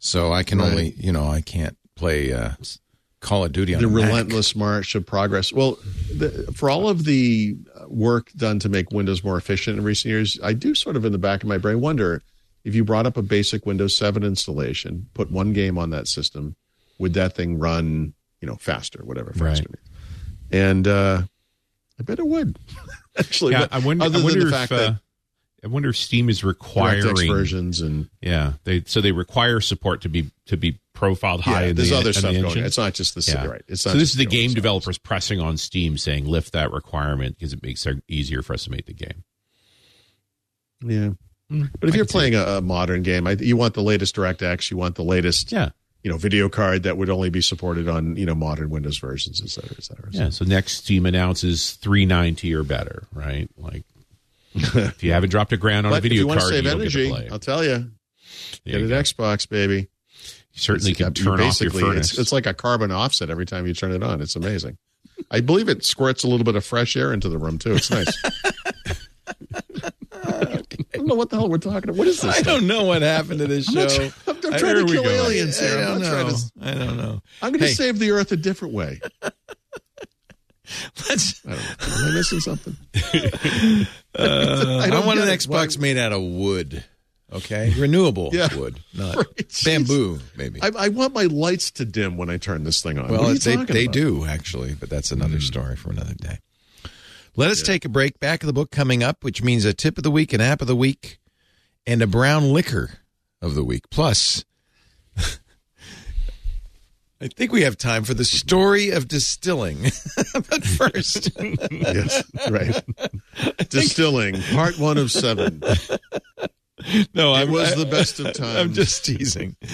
Speaker 1: so I can
Speaker 5: Right.
Speaker 1: only, you know, I can't play uh, Call of Duty on
Speaker 5: the
Speaker 1: Mac.
Speaker 5: relentless march of progress. Well, the, for all of the work done to make Windows more efficient in recent years, I do sort of in the back of my brain wonder if you brought up a basic Windows 7 installation, put one game on that system, would that thing run, you know, faster, whatever faster? means. And uh, I bet it would. Actually,
Speaker 4: Yeah, I wonder.
Speaker 5: Other
Speaker 4: I wonder
Speaker 5: than the
Speaker 4: if
Speaker 5: fact
Speaker 4: uh,
Speaker 5: that
Speaker 4: I wonder if Steam is requiring
Speaker 5: versions and
Speaker 4: Yeah, they so they require support to be to be profiled high.
Speaker 5: yeah,
Speaker 4: in
Speaker 5: there's
Speaker 4: the,
Speaker 5: other
Speaker 4: in
Speaker 5: stuff
Speaker 4: the
Speaker 5: going. on. It's not just the
Speaker 4: Yeah.
Speaker 5: right. It's
Speaker 4: so
Speaker 5: not
Speaker 4: this is the game
Speaker 5: source.
Speaker 4: developers pressing on Steam, saying lift that requirement because it makes it easier for us to make the game.
Speaker 5: Yeah.
Speaker 4: Mm,
Speaker 5: But if
Speaker 4: I
Speaker 5: you're playing a, a modern game, I, you want the latest DirectX, you want the latest,
Speaker 4: Yeah,
Speaker 5: you know, video card that would only be supported on, you know, modern Windows versions, et cetera, et cetera.
Speaker 4: yeah. So next Steam announces 390 or better, right? Like if you haven't dropped a grand on
Speaker 5: But
Speaker 4: a video
Speaker 5: if you want
Speaker 4: card,
Speaker 5: to save
Speaker 4: you don't
Speaker 5: energy,
Speaker 4: get to play.
Speaker 5: I'll tell you,
Speaker 4: There
Speaker 5: get
Speaker 4: you
Speaker 5: an
Speaker 4: go.
Speaker 5: Xbox, baby.
Speaker 4: You certainly
Speaker 5: It's-
Speaker 4: can
Speaker 5: you
Speaker 4: turn off your
Speaker 5: basically-
Speaker 4: furnace.
Speaker 5: It's, it's like a carbon offset every time you turn it on. It's amazing. I believe it squirts a little bit of fresh air into the room too. It's nice. I don't know what the hell we're talking about. What is this?
Speaker 1: I don't know what happened to this
Speaker 5: I'm, not
Speaker 1: show.
Speaker 5: I'm, I'm trying
Speaker 1: here
Speaker 5: to
Speaker 1: we
Speaker 5: kill
Speaker 1: go.
Speaker 5: aliens
Speaker 1: I
Speaker 5: here. I'm
Speaker 1: don't
Speaker 5: not trying
Speaker 1: know.
Speaker 5: to.
Speaker 1: I don't know.
Speaker 5: I'm going to
Speaker 1: Hey.
Speaker 5: save the Earth a different way.
Speaker 1: Let's,
Speaker 5: I don't know. Am I missing something?
Speaker 1: uh, I,
Speaker 5: don't
Speaker 1: want an. Xbox
Speaker 5: Why-
Speaker 1: made out of wood. Okay, renewable
Speaker 5: Yeah.
Speaker 1: wood, not
Speaker 5: Right.
Speaker 1: Bamboo, maybe.
Speaker 5: I, I want my lights to dim when I turn this thing on.
Speaker 1: well,
Speaker 5: what are you
Speaker 1: they they? Do actually, but that's another hmm. story for another day. Let us take a break. Back of the book coming up, which means a tip of the week, an app of the week, and a brown liquor of the week. Plus, I think we have time for the story of distilling. but first,
Speaker 5: Yes, right. Distilling, part one of seven.
Speaker 1: No,
Speaker 5: It was the best of times.
Speaker 1: I'm just teasing.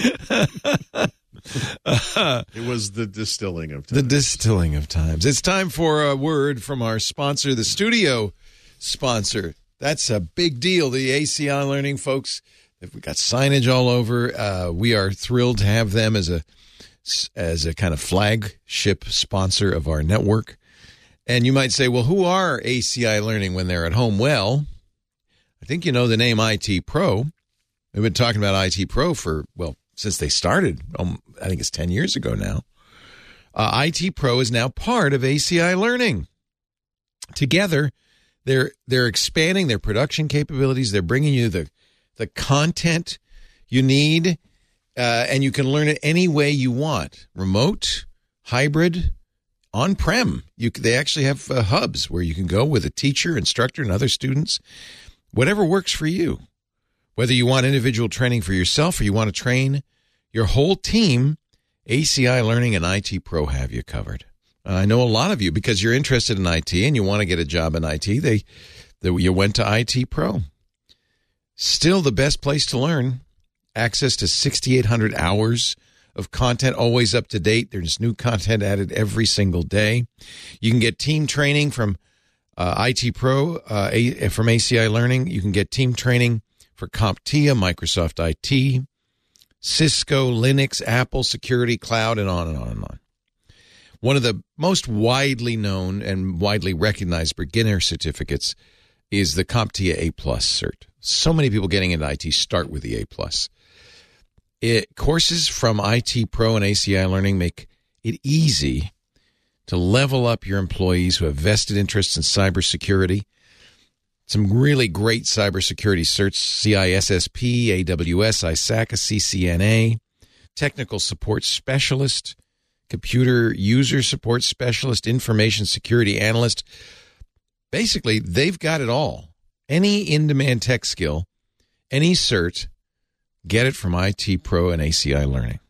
Speaker 5: It was the distilling of
Speaker 1: times.
Speaker 5: The
Speaker 1: distilling of times. It's time for a word from our sponsor, the studio sponsor. That's a big deal. The ACI Learning folks. We've got signage all over. Uh, we are thrilled to have them as a as a kind of flagship sponsor of our network. And you might say, well, who are ACI Learning when they're at home? Well, I think you know the name IT Pro. We've been talking about IT Pro for, well, since they started. Um, I think it's 10 years ago now. Uh, IT Pro is now part of ACI Learning. Together, they're they're expanding their production capabilities. They're bringing you the the content you need, uh, and you can learn it any way you want: remote, hybrid, on prem. You they actually have uh, hubs where you can go with a teacher, instructor, and other students. Whatever works for you. Whether you want individual training for yourself or you want to train your whole team, ACI Learning and IT Pro have you covered. Uh, I know a lot of you because you're interested in IT and you want to get a job in IT. They, they you went to IT Pro. Still the best place to learn. Access to 6,800 hours of content, always up to date. There's new content added every single day. You can get team training from uh, IT Pro uh, a, from ACI Learning. You can get team training for CompTIA, Microsoft IT, Cisco, Linux, Apple, security, cloud, and on and on and on. One of the most widely known and widely recognized beginner certificates is the CompTIA A Plus cert. So many people getting into IT start with the A Plus. It courses from IT Pro and ACI Learning make it easy to level up your employees who have vested interests in cybersecurity. Some really great cybersecurity certs CISSP, AWS, ISACA, CCNA, technical support specialist, computer user support specialist, information security analyst. Basically, they've got it all. Any in demand tech skill, any cert, get it from IT Pro and ACI Learning.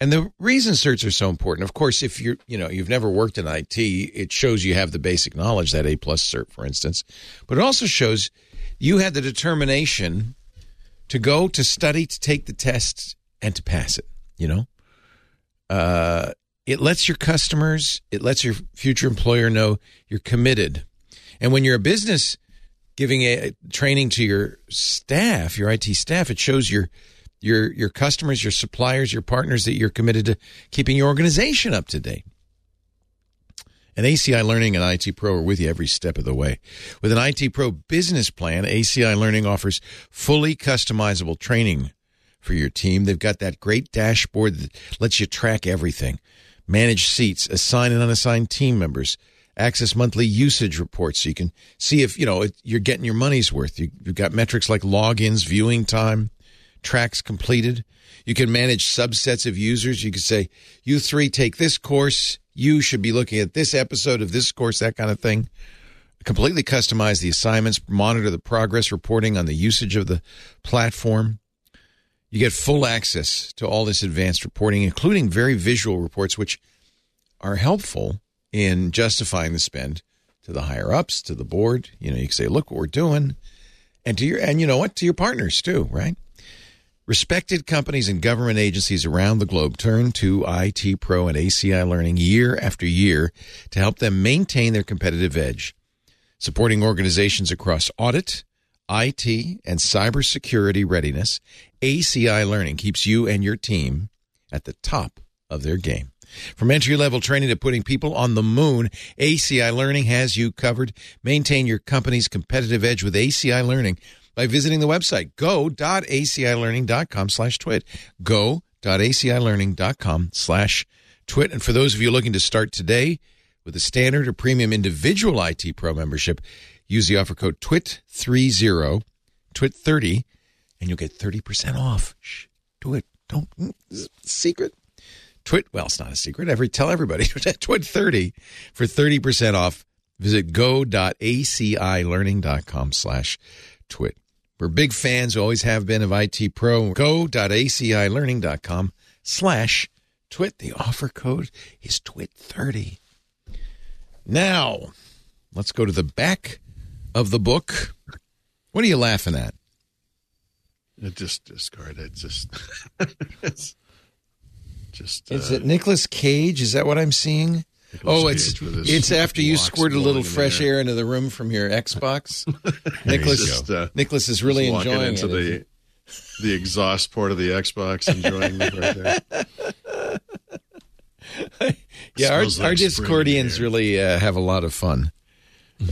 Speaker 1: And the reason certs are so important, of course, if you're, you know, you've never worked in IT, it shows you have the basic knowledge, that A plus cert, for instance. But it also shows you had the determination to go to study, to take the test, and to pass it, you know? Uh, it lets your customers, it lets your future employer know you're committed. And when you're a business giving a training to your staff, your IT staff, it shows your your your customers, your suppliers, your partners that you're committed to keeping your organization up to date. And ACI Learning and IT Pro are with you every step of the way. With an IT Pro business plan, ACI Learning offers fully customizable training for your team. They've got that great dashboard that lets you track everything, manage seats, assign and unassigned team members, access monthly usage reports so you can see if, you know, you're getting your money's worth. You, you've got metrics like logins, viewing time, tracks completed. You can manage subsets of users. You can say, you three take this course. You should be looking at this episode of this course, that kind of thing. Completely customize the assignments, monitor the progress reporting on the usage of the platform. You get full access to all this advanced reporting, including very visual reports, which are helpful in justifying the spend to the higher ups, to the board. You know, you can say, look what we're doing. And to your and you know what? To your partners too, right? Respected companies and government agencies around the globe turn to IT Pro and ACI Learning year after year to help them maintain their competitive edge. Supporting organizations across audit, IT, and cybersecurity readiness, ACI Learning keeps you and your team at the top of their game. From entry level training to putting people on the moon, ACI Learning has you covered. Maintain your company's competitive edge with ACI Learning by visiting the website go.acilearning.com slash twit. Go.acilearning.com slash twit. And for those of you looking to start today with a standard or premium individual IT Pro membership, use the offer code TWIT30, TWIT30, and you'll get 30% off. Shh, do it. Don't, mm, secret. Twit, well, it's not a secret. Every Tell everybody. Twit30 for 30% off. Visit go.acilearning.com slash twit. We're big fans, always have been of IT Pro. Go.acilearning.com slash twit. The offer code is twit30. Now, let's go to the back of the book. What are you laughing at?
Speaker 5: It just discard it. Just, just.
Speaker 1: Is
Speaker 5: uh,
Speaker 1: it Nicolas Cage? Is that what I'm seeing?
Speaker 5: Nicolas
Speaker 1: oh, it's it's after you squirted a little
Speaker 5: blowing in the
Speaker 1: fresh
Speaker 5: air.
Speaker 1: air into the room from your Xbox. Nicolas
Speaker 5: Just, uh,
Speaker 1: Nicolas is really enjoying
Speaker 5: into
Speaker 1: it.
Speaker 5: the the exhaust port of the Xbox, enjoying it right there.
Speaker 1: yeah, our,
Speaker 5: like
Speaker 1: our Discordians really uh, have a lot of fun. uh,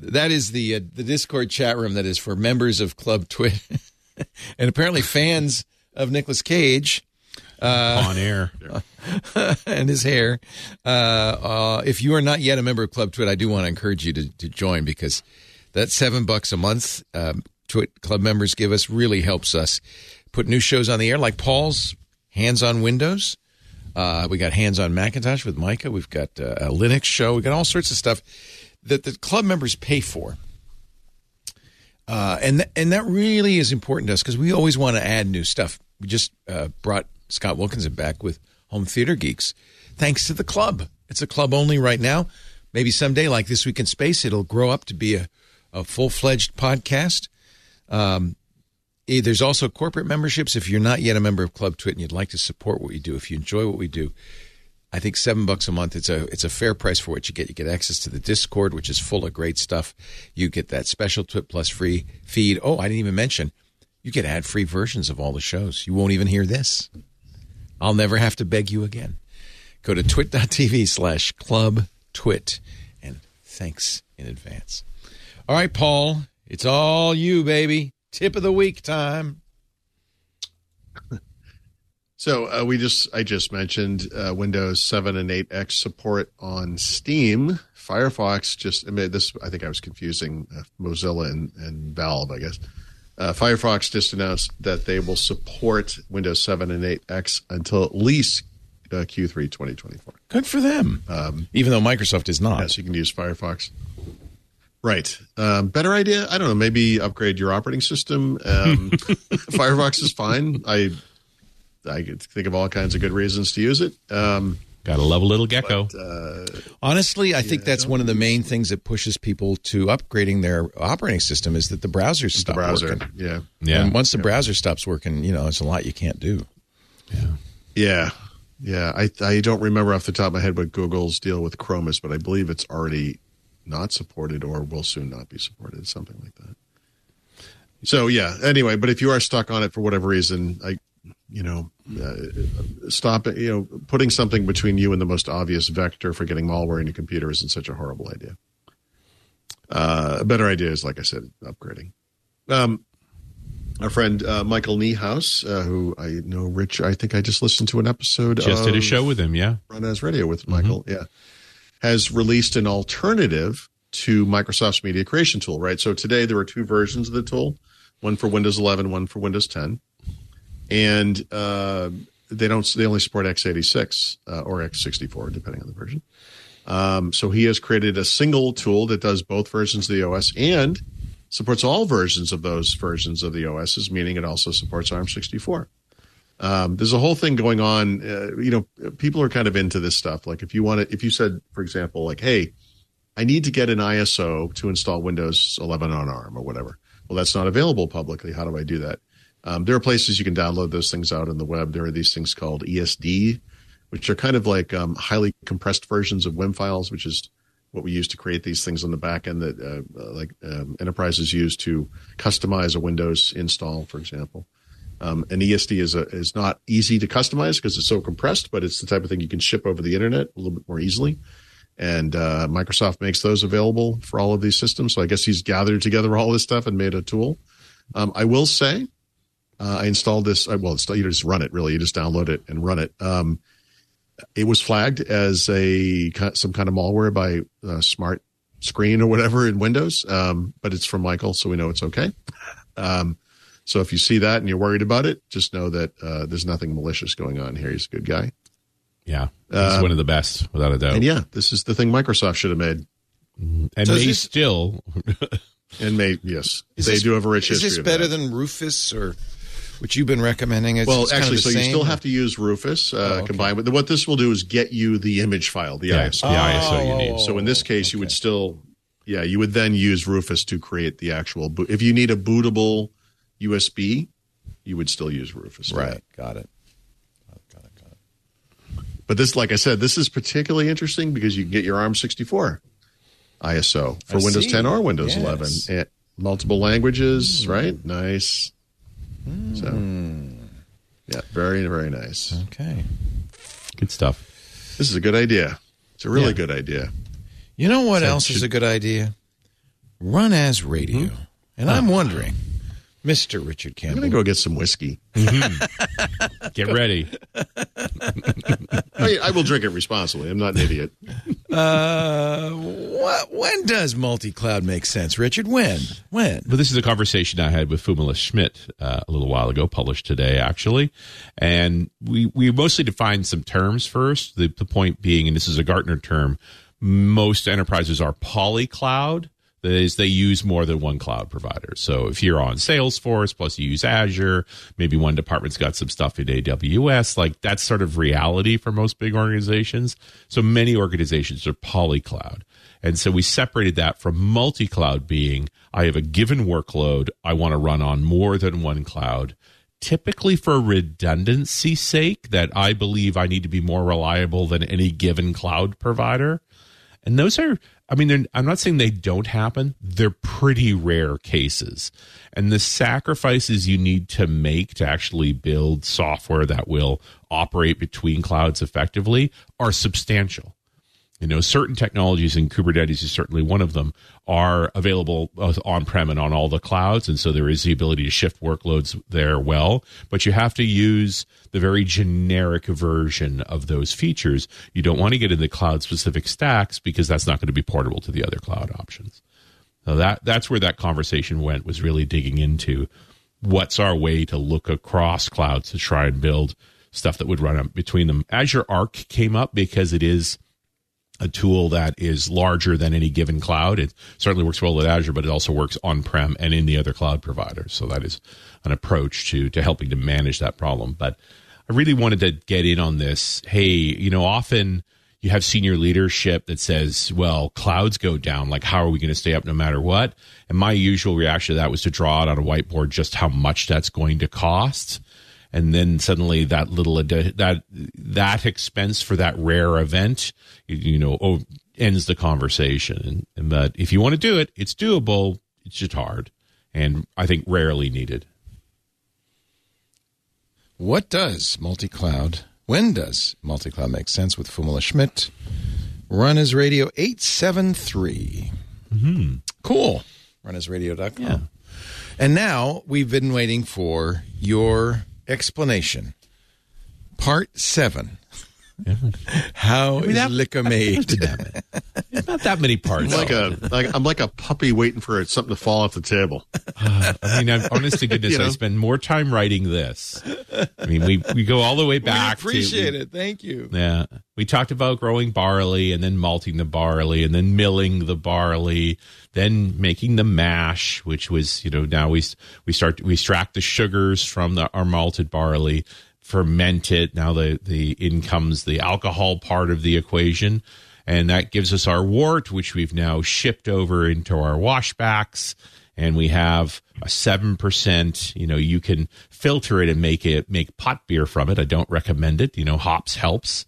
Speaker 1: that is the uh, the Discord chat room that is for members of Club Twit, and apparently fans of Nicolas Cage
Speaker 4: on air.
Speaker 1: and his hair. Uh, uh, if you are not yet a member of Club Twit, I do want to encourage you to, to join because that seven bucks a month um, Twit Club members give us really helps us put new shows on the air, like Paul's Hands on Windows. Uh, we got Hands on Macintosh with Micah. We've got uh, a Linux show. We got all sorts of stuff that the club members pay for. Uh, and th- and that really is important to us because we always want to add new stuff. We just uh, brought Scott Wilkinson back with Home Theater Geeks, thanks to the club. It's a club only right now. Maybe someday, like this week in space, it'll grow up to be a, a full fledged podcast. Um, eh, there's also corporate memberships. If you're not yet a member of Club Twit and you'd like to support what we do, if you enjoy what we do, I think seven bucks a month. It's a it's a fair price for what you get. You get access to the Discord, which is full of great stuff. You get that special Twit Plus free feed. Oh, I didn't even mention you get ad free versions of all the shows. You won't even hear this. I'll never have to beg you again. Go to twit.tv slash club twit and thanks in advance. All right, Paul, it's all you, baby. Tip of the week time.
Speaker 5: So uh, we just I just mentioned uh, Windows 7 and 8X support on Steam. Firefox just I mean this I think I was confusing uh, Mozilla and, and Valve I guess. Uh, Firefox just announced that they will support Windows 7 and 8X until at least uh, Q3 2024.
Speaker 1: Good for them. Even though Microsoft is not.
Speaker 5: Yes, you can use Firefox. Right. Um, better idea? I don't know. Maybe upgrade your operating system. Um, Firefox is fine. I I could think of all kinds of good reasons to use it. Um,
Speaker 4: Got a love a little gecko.
Speaker 1: Uh, Honestly, I think that's one of the main things that pushes people to upgrading their operating system is that the browsers
Speaker 5: the browser.
Speaker 1: working.
Speaker 5: Yeah.
Speaker 4: yeah.
Speaker 1: And once the browser stops working, you know, there's a lot you can't do.
Speaker 5: Yeah, Yeah. Yeah. I, I don't remember off the top of my head what Google's deal with Chrome is, but I believe it's already not supported or will soon not be supported, something like that. So, yeah. Anyway, but if you are stuck on it for whatever reason, I you know, uh, stop you know, putting something between you and the most obvious vector for getting malware in your computer isn't such a horrible idea. Uh, a better idea is, like I said, upgrading. Um, our friend uh, Michael Niehaus, uh, who I know, Rich, I think I just listened to an episode.
Speaker 4: Just did a show with him, yeah.
Speaker 5: RunAs Radio with Michael, yeah, has released an alternative to Microsoft's media creation tool, right? So today there are two versions of the tool, one for Windows 11, one for Windows 10, and uh, they don't they only support x86 uh, or x64 depending on the version. Um, so he has created a single tool that does both versions of the OS and supports all versions of those versions of the OSs, meaning it also supports ARM64. Um, there's a whole thing going on. Uh, you know, people are kind of into this stuff. Like if you want to, if you said, for example, like, hey, I need to get an ISO to install Windows 11 on ARM or whatever. Well, that's not available publicly. How do I do that? Um, there are places you can download those things out on the web. There are these things called ESD, which are kind of like um, highly compressed versions of WIM files, which is what we use to create these things on the back end that uh, uh, like um, enterprises use to customize a Windows install, for example. Um, an ESD is a, is not easy to customize because it's so compressed, but it's the type of thing you can ship over the internet a little bit more easily. And uh, Microsoft makes those available for all of these systems. So I guess he's gathered together all this stuff and made a tool. Um, I will say, uh, I installed this. Well, it's, you just run it. Really, you just download it and run it. Um, it was flagged as a some kind of malware by uh, Smart Screen or whatever in Windows, um, but it's from Michael, so we know it's okay. Um, so if you see that and you're worried about it, just know that uh, there's nothing malicious going on here. He's a good guy.
Speaker 4: Yeah. He's one of the best, without a doubt.
Speaker 5: And yeah, this is the thing Microsoft should have made.
Speaker 4: and
Speaker 1: So is
Speaker 4: may
Speaker 1: this-
Speaker 4: still
Speaker 5: And may yes,
Speaker 1: Is
Speaker 5: they
Speaker 1: this-
Speaker 5: do have a rich
Speaker 1: Is
Speaker 5: history.
Speaker 1: this
Speaker 5: of
Speaker 1: better
Speaker 5: that.
Speaker 1: than Rufus or which you've been recommending? It's,
Speaker 5: Well,
Speaker 1: it's
Speaker 5: actually, so you still have to use Rufus uh,
Speaker 1: Oh, okay.
Speaker 5: combined with what this will do is get you the image file, the
Speaker 4: yeah,
Speaker 5: ISO.
Speaker 4: the ISO you
Speaker 1: Oh,
Speaker 4: need.
Speaker 1: oh,
Speaker 5: So in this case, you would still, yeah, you would then use Rufus to create the actual. Boot. If you need a bootable USB, you would still use Rufus.
Speaker 1: Right. Got it. Got it. Got it.
Speaker 5: But this, like I said, this is particularly interesting because you can get your ARM64 ISO for
Speaker 1: I
Speaker 5: Windows
Speaker 1: see.
Speaker 5: 10 or Windows
Speaker 1: Yes.
Speaker 5: 11. And multiple languages, right? Nice. So, yeah, very, very nice.
Speaker 1: Okay.
Speaker 4: Good stuff.
Speaker 5: This is a good idea. It's a really
Speaker 4: Yeah.
Speaker 5: good idea.
Speaker 1: You know what
Speaker 4: So
Speaker 1: else is a good idea? RunAs Radio.
Speaker 5: Mm-hmm.
Speaker 1: And I'm wondering, Mr. Richard Campbell.
Speaker 5: I'm going to go get some whiskey.
Speaker 4: Get ready.
Speaker 5: I, I will drink it responsibly. I'm not an idiot.
Speaker 1: Uh, wh- when does multi-cloud make sense, Richard? When? When?
Speaker 4: But this is a conversation I had with Phoummala Schmitt uh, a little while ago, published today actually, and we we mostly defined some terms first. The, the point being, and this is a Gartner term, most enterprises are polycloud. That is, they use more than one cloud provider. So if you're on Salesforce, plus you use Azure, maybe one department's got some stuff in AWS, like that's sort of reality for most big organizations. So many organizations are polycloud. And so we separated that from multi cloud being I have a given workload I want to run on more than one cloud, typically for redundancy sake, that I believe I need to be more reliable than any given cloud provider. And those are, I mean, I'm not saying they don't happen. They're pretty rare cases. And the sacrifices you need to make to actually build software that will operate between clouds effectively are substantial. You know, certain technologies, and Kubernetes is certainly one of them, are available on prem and on all the clouds. And so there is the ability to shift workloads there well. But you have to use the very generic version of those features. You don't want to get into cloud specific stacks because that's not going to be portable to the other cloud options. So that that's where that conversation went was really digging into what's our way to look across clouds to try and build stuff that would run up between them. Azure Arc came up because it is a tool that is larger than any given cloud. It certainly works well with Azure, but it also works on prem and in the other cloud providers. So that is an approach to to helping to manage that problem. But I really wanted to get in on this. Hey, you know, often you have senior leadership that says, well, clouds go down. Like, how are we going to stay up no matter what? And my usual reaction to that was to draw out on a whiteboard just how much that's going to cost. And then suddenly that little, that, that expense for that rare event, you, know, oh, ends the conversation. And, and that if you want to do it, it's doable. It's just hard. And I think rarely needed.
Speaker 1: What does multi cloud, when does multi cloud make sense with Phoummala Schmitt? Run as Radio 873. Mm-hmm. Cool. Runasradio.com.
Speaker 4: Yeah.
Speaker 1: And now we've been waiting for your explanation. Part seven. How is
Speaker 4: that-
Speaker 1: liquor made?
Speaker 4: Not that many parts.
Speaker 5: I'm like a like I'm like a puppy waiting for something to fall off the table.
Speaker 4: I mean, I'm, honest to goodness,
Speaker 5: You know?
Speaker 4: I spend more time writing this. I mean, we we go all the way
Speaker 1: we
Speaker 4: back.
Speaker 1: appreciate
Speaker 4: to,
Speaker 1: it. Thank you.
Speaker 4: Yeah, we talked about growing barley and then malting the barley and then milling the barley, then making the mash, which was you know now we we start we extract the sugars from the our malted barley, ferment it. Now the the in comes the alcohol part of the equation. And that gives us our wort, which we've now shipped over into our washbacks and we have a seven percent. You know, you can filter it and make it make pot beer from it. I don't recommend it. You know, hops helps,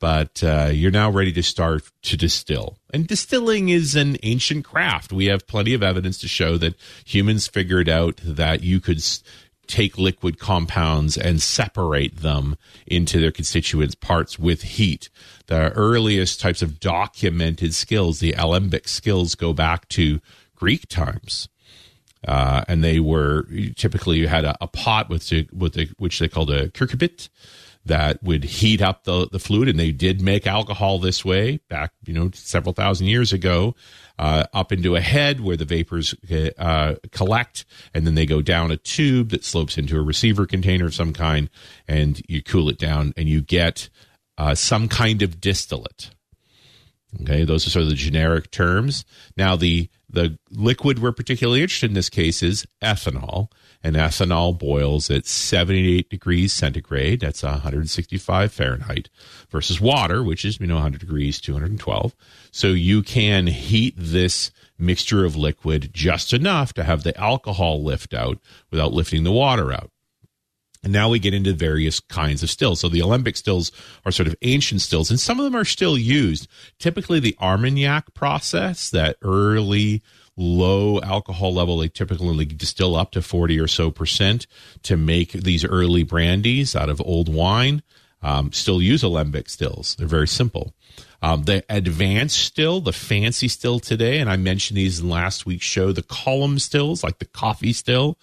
Speaker 4: but uh, you're now ready to start to distill. And distilling is an ancient craft. We have plenty of evidence to show that humans figured out that you could. Take liquid compounds and separate them into their constituent parts with heat. The earliest types of documented skills, the alembic skills, go back to Greek times uh, and they were typically you had a, a pot with with the, which they called a cucurbit that would heat up the, the fluid, and they did make alcohol this way back you know several thousand years ago, uh, up into a head where the vapors uh, collect, and then they go down a tube that slopes into a receiver container of some kind, and you cool it down, and you get uh, some kind of distillate. Okay, those are sort of the generic terms. Now, the the liquid we're particularly interested in this case is ethanol, and ethanol boils at 78 degrees centigrade. That's 165 Fahrenheit versus water, which is you know 100 degrees, 212. So you can heat this mixture of liquid just enough to have the alcohol lift out without lifting the water out. And now we get into various kinds of stills. So the alembic stills are sort of ancient stills, and some of them are still used. Typically, the Armagnac process, that early low alcohol level, they typically distill up to 40 or so percent to make these early brandies out of old wine. Um, still use alembic stills. They're very simple. Um, the advanced still, the fancy still today, and I mentioned these in last week's show, the column stills, like the Coffey still,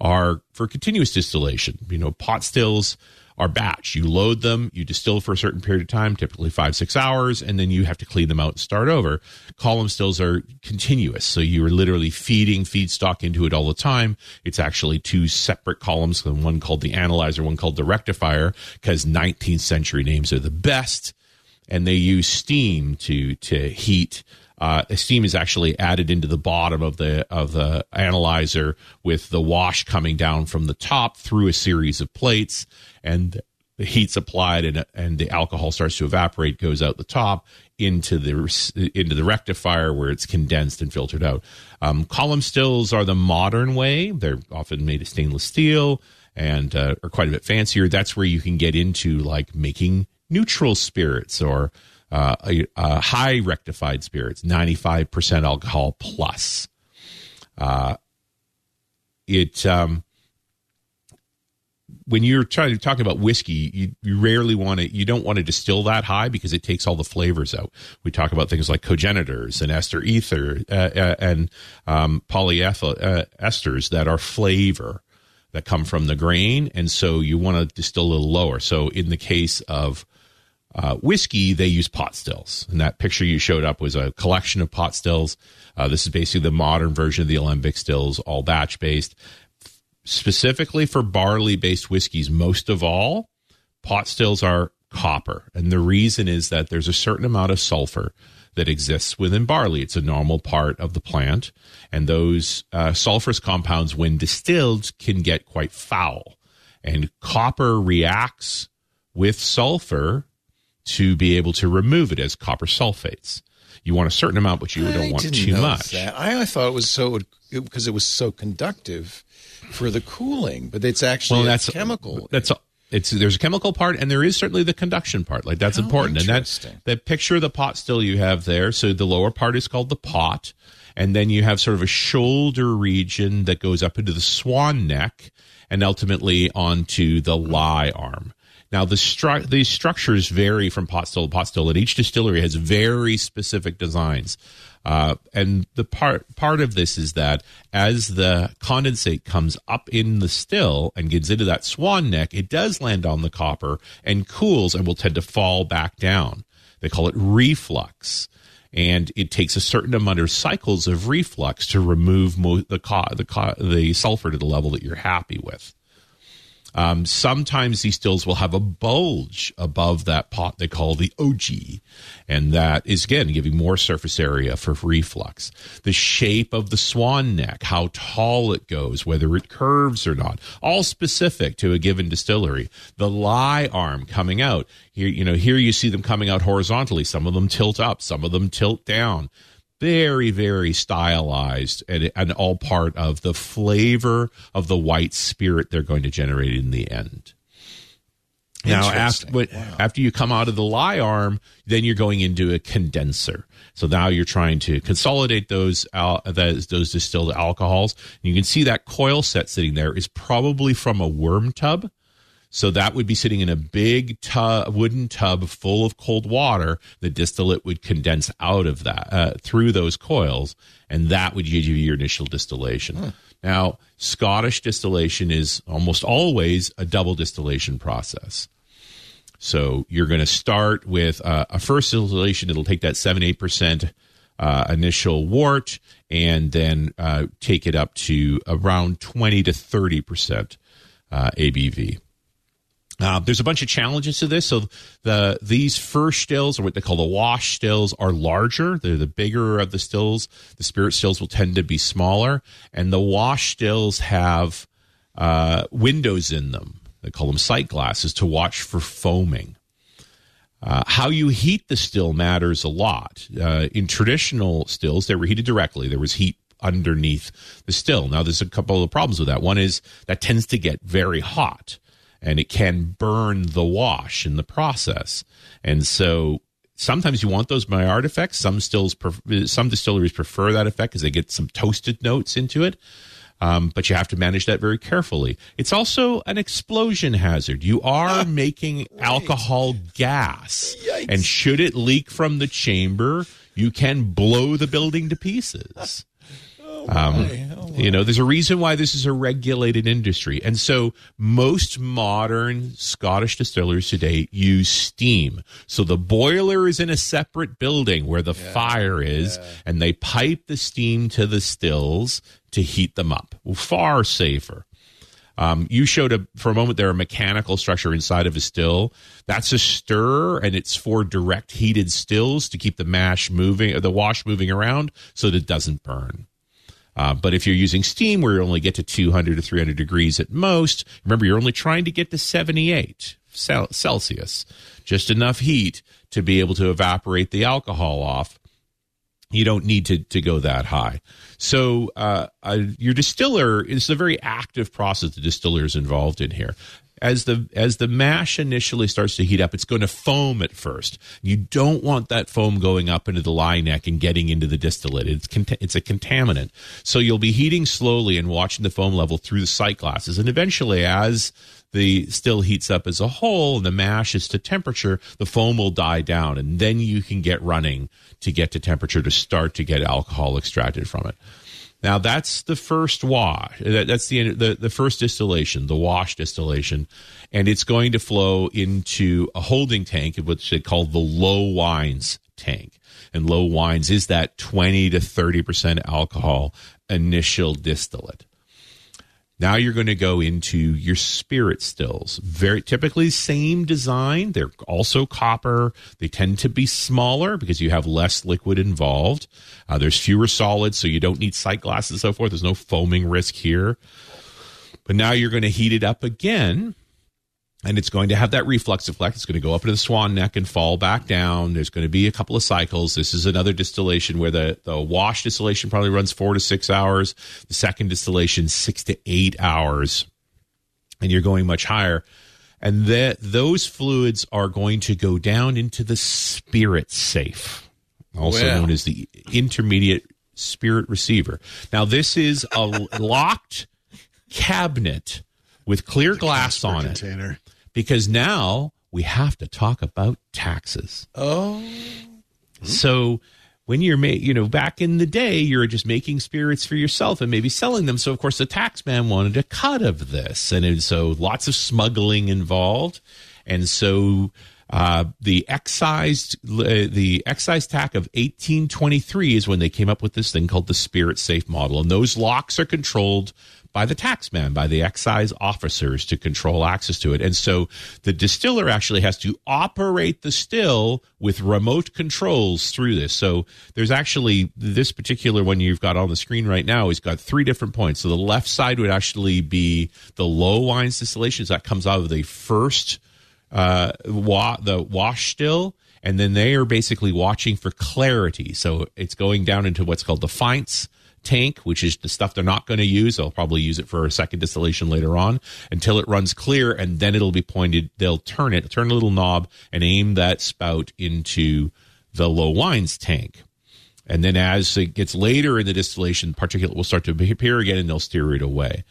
Speaker 4: are for continuous distillation. You know, pot stills are batch. You load them, you distill for a certain period of time, typically five, six hours, and then you have to clean them out and start over. Column stills are continuous. So you are literally feeding feedstock into it all the time. It's actually two separate columns, one called the analyzer, one called the rectifier, because 19th century names are the best and they use steam to to heat. Uh, steam is actually added into the bottom of the of the analyzer with the wash coming down from the top through a series of plates, and the heat's applied, and and the alcohol starts to evaporate, goes out the top into the into the rectifier where it's condensed and filtered out. Um, column stills are the modern way; they're often made of stainless steel and uh, are quite a bit fancier. That's where you can get into like making neutral spirits or uh, a high rectified spirits, 95% alcohol plus. Uh, it, um, when you're trying to talk about whiskey, you, you rarely want to, you don't want to distill that high because it takes all the flavors out. We talk about things like congeners and ester ether uh, uh, and um, polyethyl uh, esters that are flavor that come from the grain. And so you want to distill a little lower. So in the case of uh, whiskey, they use pot stills. And that picture you showed up was a collection of pot stills. Uh, this is basically the modern version of the alembic stills, all batch based. Specifically for barley based whiskeys, most of all, pot stills are copper. And the reason is that there's a certain amount of sulfur that exists within barley. It's a normal part of the plant. And those uh, sulfurous compounds, when distilled, can get quite foul. And copper reacts with sulfur to be able to remove it as copper sulfates. You want a certain amount, but you don't want too much.
Speaker 1: That. I, I thought it was so because it was so conductive for the cooling, but it's actually
Speaker 4: Well,
Speaker 1: a
Speaker 4: that's
Speaker 1: chemical.
Speaker 4: That's it's there's a chemical part and there is certainly the conduction part. Like that's important. And that's that picture of the pot still you have there. So the lower part is called the pot, and then you have sort of a shoulder region that goes up into the swan neck and ultimately onto the lyne arm. Now the stru- these structures vary from pot still to pot still, and each distillery has very specific designs. Uh, and the part part of this is that as the condensate comes up in the still and gets into that swan neck, it does land on the copper and cools and will tend to fall back down. They call it reflux, and it takes a certain amount of cycles of reflux to remove mo- the co- the co- the sulfur to the level that you're happy with. Um, sometimes these stills will have a bulge above that pot they call the ogee, and that is again giving more surface area for reflux. The shape of the swan neck, how tall it goes, whether it curves or not, all specific to a given distillery. The lyne arm coming out here, you know, here you see them coming out horizontally. Some of them tilt up, some of them tilt down very very stylized and, and all part of the flavor of the white spirit they're going to generate in the end. Now after what, after you come out of the lyne arm then you're going into a condenser. So now you're trying to consolidate those al- those, those distilled alcohols. You can see that coil set sitting there is probably from a worm tub so that would be sitting in a big tub, wooden tub full of cold water. The distillate would condense out of that uh, through those coils, and that would give you your initial distillation. Now, Scottish distillation is almost always a double distillation process. So you're going to start with uh, a first distillation. It'll take that seven eight percent uh, initial wort, and then uh, take it up to around twenty to thirty percent uh, ABV. Uh, there's a bunch of challenges to this. So the these first stills, or what they call the wash stills, are larger. They're the bigger of the stills. The spirit stills will tend to be smaller, and the wash stills have uh, windows in them. They call them sight glasses to watch for foaming. Uh, how you heat the still matters a lot. Uh, in traditional stills, they were heated directly. There was heat underneath the still. Now, there's a couple of problems with that. One is that tends to get very hot and it can burn the wash in the process. And so sometimes you want those Maillard effects. Some stills, some distilleries prefer that effect because they get some toasted notes into it. Um, but you have to manage that very carefully. It's also an explosion hazard. You are making alcohol gas, and should it leak from the chamber, you can blow the building to pieces. Um, you know, there's a reason why this is a regulated industry. And so most modern Scottish distillers today use steam. So the boiler is in a separate building where the fire is, and they pipe the steam to the stills to heat them up. Far safer. Um, you showed a, for a moment there a mechanical structure inside of a still. That's a stirrer, and it's for direct heated stills to keep the mash moving, the wash moving around, so that it doesn't burn. Uh, but if you're using steam, where you only get to 200 to 300 degrees at most, remember you're only trying to get to 78 Celsius, just enough heat to be able to evaporate the alcohol off. You don't need to, to go that high. So uh, uh, your distiller is a very active process. The distiller is involved in here. As the as the mash initially starts to heat up, it's going to foam at first. You don't want that foam going up into the lie neck and getting into the distillate. It's cont- it's a contaminant. So you'll be heating slowly and watching the foam level through the sight glasses, and eventually, as the still heats up as a whole and the mash is to temperature, the foam will die down, and then you can get running to get to temperature to start to get alcohol extracted from it. Now that's the first wash. That's the, the the first distillation, the wash distillation, and it's going to flow into a holding tank, which they call the low wines tank. And low wines is that twenty to thirty percent alcohol initial distillate. Now you're going to go into your spirit stills. Very typically same design. They're also copper. They tend to be smaller because you have less liquid involved. Uh, there's fewer solids, so you don't need sight glasses and so forth. There's no foaming risk here. But now you're going to heat it up again and it's going to have that reflux effect. It's going to go up into the swan neck and fall back down. There's going to be a couple of cycles. This is another distillation where the, the wash distillation probably runs four to six hours. The second distillation, six to eight hours. And you're going much higher. and that those fluids are going to go down into the spirit safe, also known as the intermediate spirit receiver. Now, this is a locked cabinet with clear glass on it
Speaker 5: Container.
Speaker 4: Because now we have to talk about taxes.
Speaker 1: Oh.
Speaker 4: So when you're ma- you know back in the day you're just making spirits for yourself and maybe selling them so of course the tax man wanted a cut of this and so lots of smuggling involved and so uh, the excise uh, the excise tax of 1823 is when they came up with this thing called the spirit safe model and those locks are controlled by the taxman, by the excise officers to control access to it. And so the distiller actually has to operate the still with remote controls through this. So there's actually this particular one you've got on the screen right now He's got three different points. So the left side would actually be the low wines distillations that comes out of the first uh, wa- the wash still, and then they are basically watching for clarity. So it's going down into what's called the feints tank, which is the stuff they're not going to use. They'll probably use it for a second distillation later on until it runs clear, and then it'll be pointed. They'll turn it, turn a little knob, and aim that spout into the low wines tank. And then as it gets later in the distillation, particulate will start to appear again, and they'll steer it away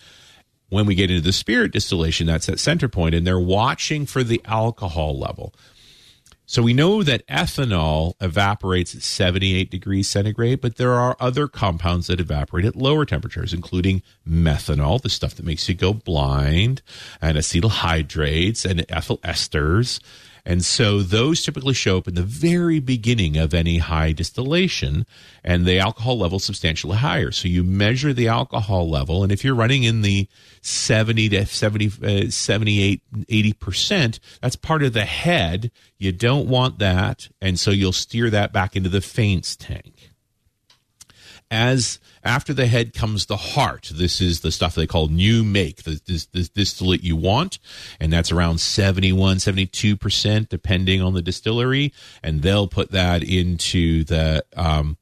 Speaker 4: when we get into the spirit distillation, that's at center point, and they're watching for the alcohol level. So we know that ethanol evaporates at 78 degrees centigrade, but there are other compounds that evaporate at lower temperatures, including methanol, the stuff that makes you go blind, and acetaldehydes and ethyl esters. And so those typically show up in the very beginning of any high distillation, and the alcohol level substantially higher. So you measure the alcohol level, and if you're running in the 70 to 70, uh, 78, 80%, that's part of the head. You don't want that, and so you'll steer that back into the faints tank as after the head comes the heart. This is the stuff they call new make, the this, this distillate you want, and that's around 71, 72%, depending on the distillery. And they'll put that into the, um,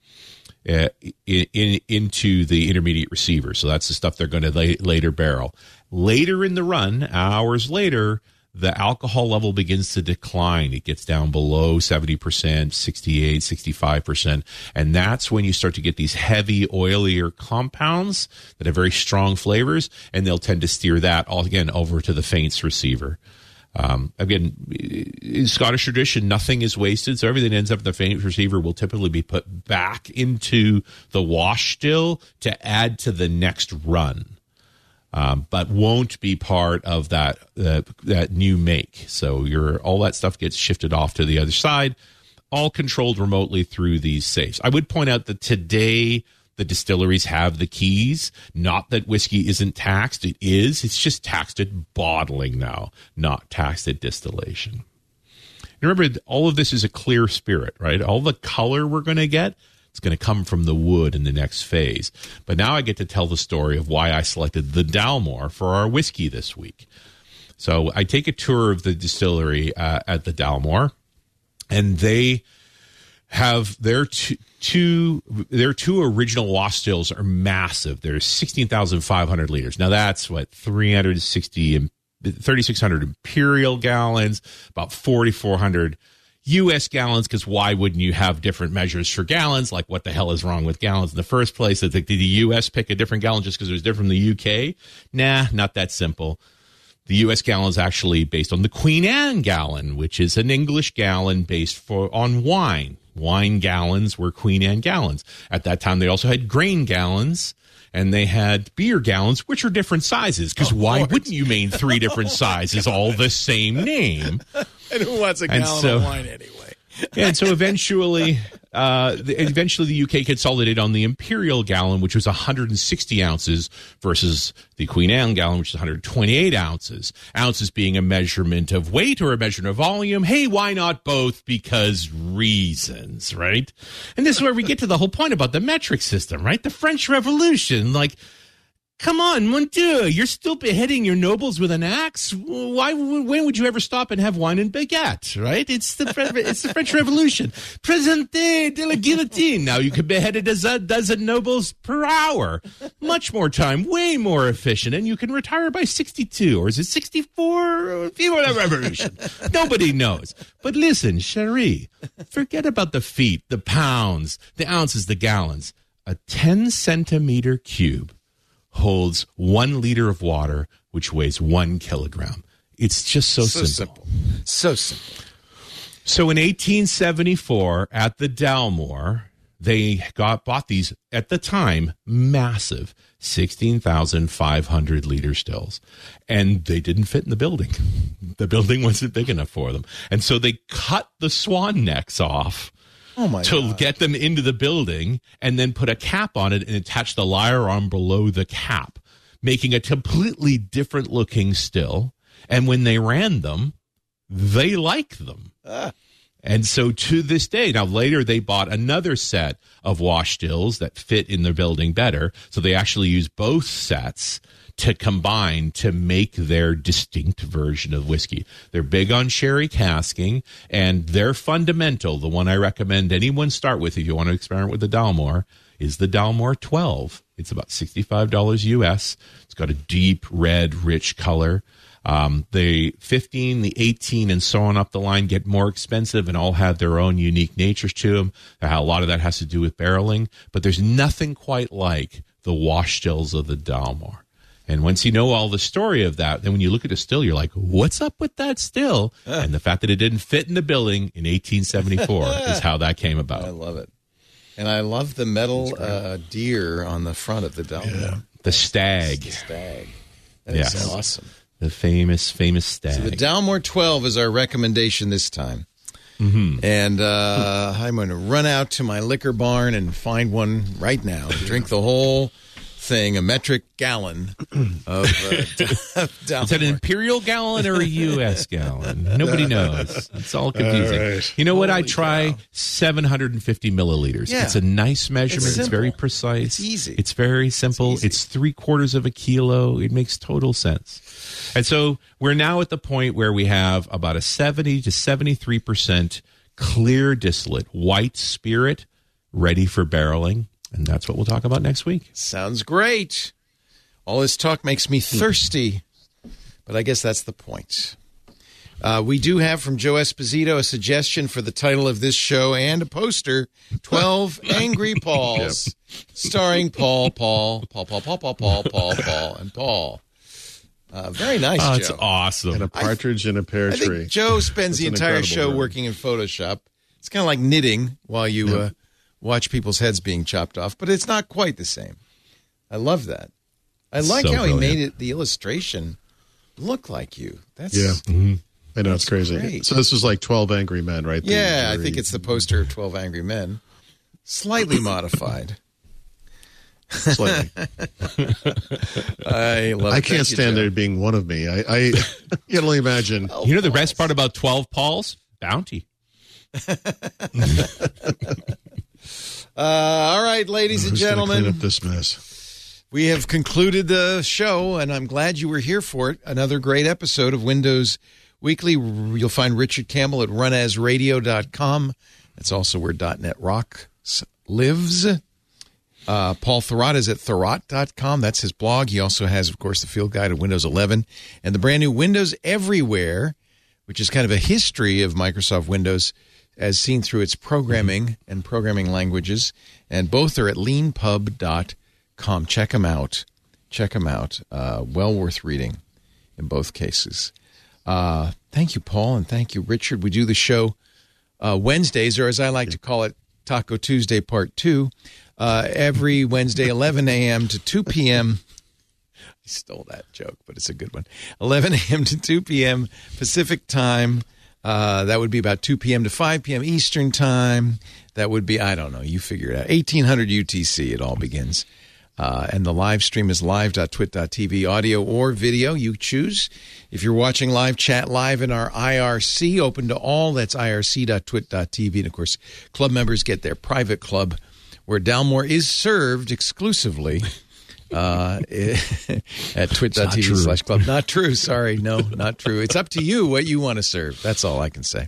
Speaker 4: uh, in, in, into the intermediate receiver. So that's the stuff they're going to la- later barrel. Later in the run, hours later, the alcohol level begins to decline. It gets down below 70%, 68, 65%. And that's when you start to get these heavy, oilier compounds that have very strong flavors. And they'll tend to steer that all again over to the faints receiver. Um, again, in Scottish tradition, nothing is wasted, so everything ends up in the faint receiver will typically be put back into the wash still to add to the next run um, but won't be part of that uh, that new make. So your all that stuff gets shifted off to the other side, all controlled remotely through these safes. I would point out that today the distilleries have the keys. Not that whiskey isn't taxed; it is. It's just taxed at bottling now, not taxed at distillation. And remember, all of this is a clear spirit, right? All the color we're going to get, it's going to come from the wood in the next phase. But now I get to tell the story of why I selected the Dalmore for our whiskey this week. So I take a tour of the distillery uh, at the Dalmore, and they have their two, two their two original wash stills are massive. They're sixteen thousand five hundred liters. Now that's what three hundred sixty 3,600 imperial gallons, about 4,400 U.S. gallons. Because why wouldn't you have different measures for gallons? Like, what the hell is wrong with gallons in the first place? Did the, did the U.S. pick a different gallon just because it was different from the U.K.? Nah, not that simple. The U.S. gallon is actually based on the Queen Anne gallon, which is an English gallon based for on wine. Wine gallons were Queen Anne gallons. At that time, they also had grain gallons and they had beer gallons, which are different sizes. Because why wouldn't you mean three different sizes, all the same name?
Speaker 1: And who wants a gallon
Speaker 4: so-
Speaker 1: of wine anyway?
Speaker 4: and so eventually, uh, the, eventually the UK consolidated on the imperial gallon, which was 160 ounces, versus the Queen Anne gallon, which is 128 ounces. Ounces being a measurement of weight or a measurement of volume. Hey, why not both? Because reasons, right? And this is where we get to the whole point about the metric system, right? The French Revolution, like Come on, mon Dieu, you're still beheading your nobles with an axe. Why? When would you ever stop and have wine and baguette? Right? It's the it's the French Revolution. Presente de la guillotine. Now you can behead a dozen, nobles per hour. Much more time, way more efficient, and you can retire by sixty-two, or is it sixty-four? Viva la Revolution. Nobody knows. But listen, Cherie, forget about the feet, the pounds, the ounces, the gallons. A ten centimeter cube holds one liter of water, which weighs one kilogram. It's just so,
Speaker 1: So
Speaker 4: simple.
Speaker 1: simple. So simple.
Speaker 4: So in 1874, at the Dalmore, they got bought these at the time massive 16,500 liter stills, and they didn't fit in the building. The building wasn't big enough for them, and so they cut the swan necks off
Speaker 1: Oh
Speaker 4: to get them into the building and then put a cap on it and attach the lyne arm below the cap, making a completely different looking still. And when they ran them, they like them. Ah. And so to this day, now later they bought another set of wash stills that fit in the building better. So they actually use both sets to combine to make their distinct version of whiskey. They're big on sherry casking and they're fundamental. The one I recommend anyone start with if you want to experiment with the Dalmore is the Dalmore 12. It's about $65 US. It's got a deep red, rich color. Um, the 15, the 18, and so on up the line get more expensive and all have their own unique natures to them. A lot of that has to do with barreling, but there's nothing quite like the wash stills of the Dalmore. And once you know all the story of that, then when you look at a still, you're like, what's up with that still? And the fact that it didn't fit in the building in 1874 is how that came about.
Speaker 1: I love it. And I love the metal uh, deer on the front of the Dalmore.
Speaker 4: The stag, The
Speaker 1: Stag. That is
Speaker 4: Yes.
Speaker 1: awesome.
Speaker 4: the famous, famous stag.
Speaker 1: The Dalmore 12 is our recommendation this time.
Speaker 4: Mm-hmm.
Speaker 1: And uh, I'm going to run out to my liquor barn and find one right now. Drink the whole thing, a metric gallon of uh,
Speaker 4: Is that an imperial gallon or a U.S. gallon? Nobody knows. It's all confusing.
Speaker 5: All right.
Speaker 4: You know what? I try
Speaker 1: cow.
Speaker 4: 750 milliliters.
Speaker 1: Yeah.
Speaker 4: It's a nice measurement. It's,
Speaker 1: simple.
Speaker 4: very precise.
Speaker 1: It's easy.
Speaker 4: It's very simple. It's,
Speaker 1: easy.
Speaker 4: three quarters of a kilo. It makes total sense. And so we're now at the point where we have about a 70 to 73 percent clear distillate, white spirit, ready for barreling. And that's what we'll talk about next week.
Speaker 1: Sounds great. All this talk makes me thirsty, but I guess that's the point. Uh, we do have from Joe Esposito a suggestion for the title of this show and a poster 12 Angry Pauls, starring Paul, Paul, Paul, Paul, Paul, Paul, Paul, Paul, Paul, and Paul. Uh, very nice,
Speaker 4: Oh, it's
Speaker 1: Joe.
Speaker 4: awesome.
Speaker 5: And a partridge in a pear
Speaker 1: I
Speaker 5: tree.
Speaker 1: think Joe spends
Speaker 5: That's
Speaker 1: the entire show
Speaker 5: room.
Speaker 1: working in Photoshop. It's kind of like knitting while you uh, watch people's heads being chopped off, but it's not quite the same. I love that. I like
Speaker 4: So
Speaker 1: how he made it the illustration look like you. That's
Speaker 5: Yeah. Mm-hmm. I know it's crazy.
Speaker 1: great.
Speaker 5: So this was like Twelve Angry Men, right? The
Speaker 1: Yeah, I think it's the poster of Twelve Angry Men, slightly modified.
Speaker 5: slightly.
Speaker 1: I love.
Speaker 5: I can't
Speaker 1: you,
Speaker 5: stand
Speaker 1: Joe.
Speaker 5: there being one of me. I, I can only imagine.
Speaker 4: You know the best part about 12 Pauls? Bounty.
Speaker 1: Uh, all right, ladies and
Speaker 5: gonna clean
Speaker 1: gentlemen,
Speaker 5: up this mess.
Speaker 1: We have concluded the show, and I'm glad you were here for it. Another great episode of Windows Weekly. You'll find Richard Campbell at runasradio.com. That's also where .NET Rocks lives. Uh, Paul Thurrott is at thurrott.com. That's his blog. He also has, of course, the field guide of Windows 11 and the brand new Windows Everywhere, which is kind of a history of Microsoft Windows as seen through its programming and programming languages. And both are at leanpub.com. Check them out. Check them out. Uh, well worth reading in both cases. Uh, thank you, Paul, and thank you, Richard. We do the show uh, Wednesdays, or as I like to call it, Taco Tuesday Part 2, uh, every Wednesday, 11 a.m. to 2 p.m. I stole that joke, but it's a good one. 11 a.m. to 2 p.m. Pacific time. Uh, that would be about 2 p.m. to 5 p.m. Eastern time. That would be, I don't know, you figure it out. 1800 UTC, it all begins. Uh, and the live stream is live.twit.tv, audio or video. You choose. If you're watching live, chat live in our IRC, open to all. That's irc.twit.tv. And of course, club members get their private club where Dalmore is served exclusively uh, at twit.tv slash club. Not true. Sorry. No, not true. It's up to you what you want to serve. That's all I can say.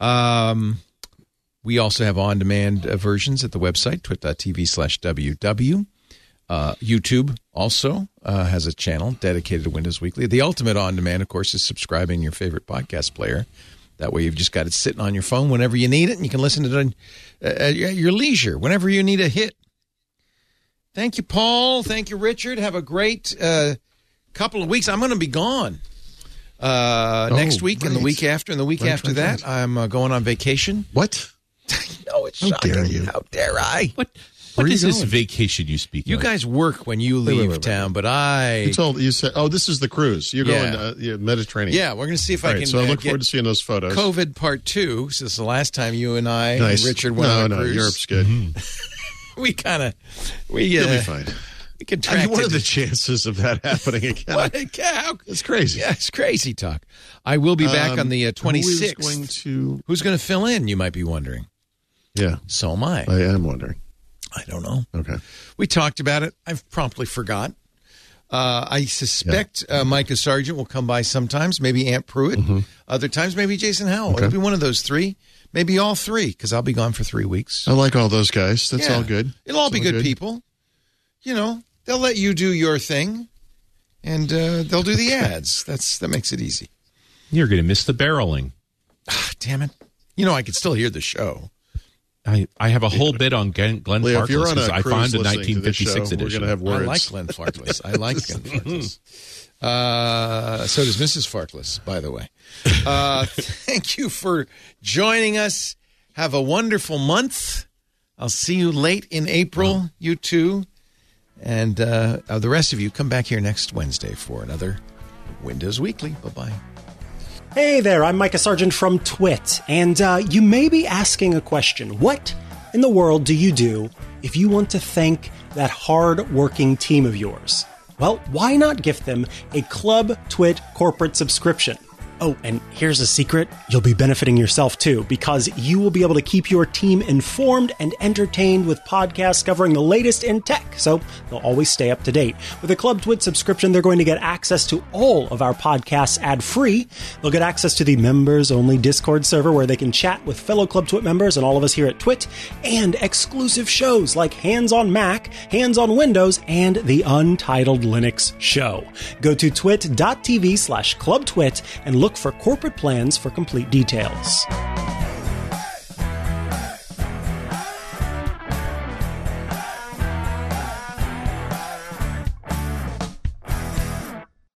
Speaker 1: Um, we also have on demand uh, versions at the website, twit.tv slash WW. Uh, YouTube also uh, has a channel dedicated to Windows Weekly. The ultimate on demand, of course, is subscribing your favorite podcast player. That way, you've just got it sitting on your phone whenever you need it, and you can listen to it at your leisure whenever you need a hit. Thank you, Paul. Thank you, Richard. Have a great uh, couple of weeks. I'm going to be gone uh,
Speaker 5: Oh,
Speaker 1: next week and the week after, and the week
Speaker 5: Right,
Speaker 1: after
Speaker 5: right,
Speaker 1: that,
Speaker 5: right.
Speaker 1: I'm uh, going on vacation.
Speaker 5: What?
Speaker 1: no, it's
Speaker 5: How
Speaker 1: shocking.
Speaker 5: dare you.
Speaker 1: How dare I?
Speaker 4: What
Speaker 5: Where
Speaker 4: what
Speaker 5: are
Speaker 4: is
Speaker 5: you
Speaker 4: this vacation you speak
Speaker 1: You
Speaker 4: of?
Speaker 1: guys work when you
Speaker 5: wait,
Speaker 1: leave
Speaker 5: wait, wait.
Speaker 1: town, but I.
Speaker 5: You told you said, "Oh, this is the cruise. You're
Speaker 1: Yeah.
Speaker 5: going uh, yeah, Mediterranean."
Speaker 1: yeah, we're going to see if
Speaker 5: All
Speaker 1: I
Speaker 5: right.
Speaker 1: can
Speaker 5: So I
Speaker 1: uh,
Speaker 5: look
Speaker 1: get
Speaker 5: forward to seeing those photos.
Speaker 1: COVID part two. Since the last time you and I
Speaker 5: Nice.
Speaker 1: and Richard went
Speaker 5: no,
Speaker 1: on a
Speaker 5: no,
Speaker 1: cruise,
Speaker 5: Europe's good.
Speaker 1: we kind of we uh,
Speaker 5: be fine.
Speaker 1: we
Speaker 5: I
Speaker 1: contracted.
Speaker 5: mean, what are the chances of that happening again?
Speaker 1: What cow!
Speaker 5: It's crazy.
Speaker 1: Yeah, it's crazy talk. I will be back
Speaker 5: Um,
Speaker 1: on the uh,
Speaker 5: is
Speaker 1: 26th.
Speaker 5: going to?
Speaker 1: Who's going to fill in? You might be wondering.
Speaker 5: Yeah,
Speaker 1: So am I.
Speaker 5: I am wondering.
Speaker 1: I don't know.
Speaker 5: Okay.
Speaker 1: We talked about it. I've promptly forgot. Uh, I suspect uh, Micah Sargent will come by sometimes. Maybe Ant Pruitt. Other times, maybe Jason Howell.
Speaker 5: Okay.
Speaker 1: It'll be one of those three. Maybe all three, because I'll be gone for three weeks.
Speaker 5: I like all those guys. That's
Speaker 1: Yeah.
Speaker 5: all good.
Speaker 1: It'll all
Speaker 5: It's
Speaker 1: be good, people. You know, they'll let you do your thing, and uh, they'll do the ads. That's that makes it easy.
Speaker 4: You're going to miss the barreling.
Speaker 1: Ah, damn it! You know, I could still hear the show.
Speaker 4: I, I have a whole bit on Glenn, Glenn
Speaker 5: Leo,
Speaker 4: Farkless
Speaker 5: on a
Speaker 4: 'cause I
Speaker 5: cruise
Speaker 4: found a
Speaker 5: listening to this show,
Speaker 4: 1956
Speaker 5: we're
Speaker 4: edition.
Speaker 5: going to have words.
Speaker 1: I like Glenfarclas. I like Glenfarclas. Uh, so does Mrs. Farkless, by the way. Uh, thank you for joining us. Have a wonderful month. I'll see you late in April, you too. And uh, uh, the rest of you, come back here next Wednesday for another Windows Weekly. Bye bye.
Speaker 6: Hey there, I'm Micah Sargent from Twit, and uh, you may be asking a question. What in the world do you do if you want to thank that hard working team of yours? Well, why not gift them a Club Twit corporate subscription? Oh, and here's a secret you'll be benefiting yourself too, because you will be able to keep your team informed and entertained with podcasts covering the latest in tech, so they'll always stay up to date. With a Club Twit subscription, they're going to get access to all of our podcasts ad free. They'll get access to the members only Discord server where they can chat with fellow Club Twit members and all of us here at Twit, and exclusive shows like Hands on Mac, Hands on Windows, and the Untitled Linux Show. Go to twit.tv slash clubtwit and look for corporate plans for complete details.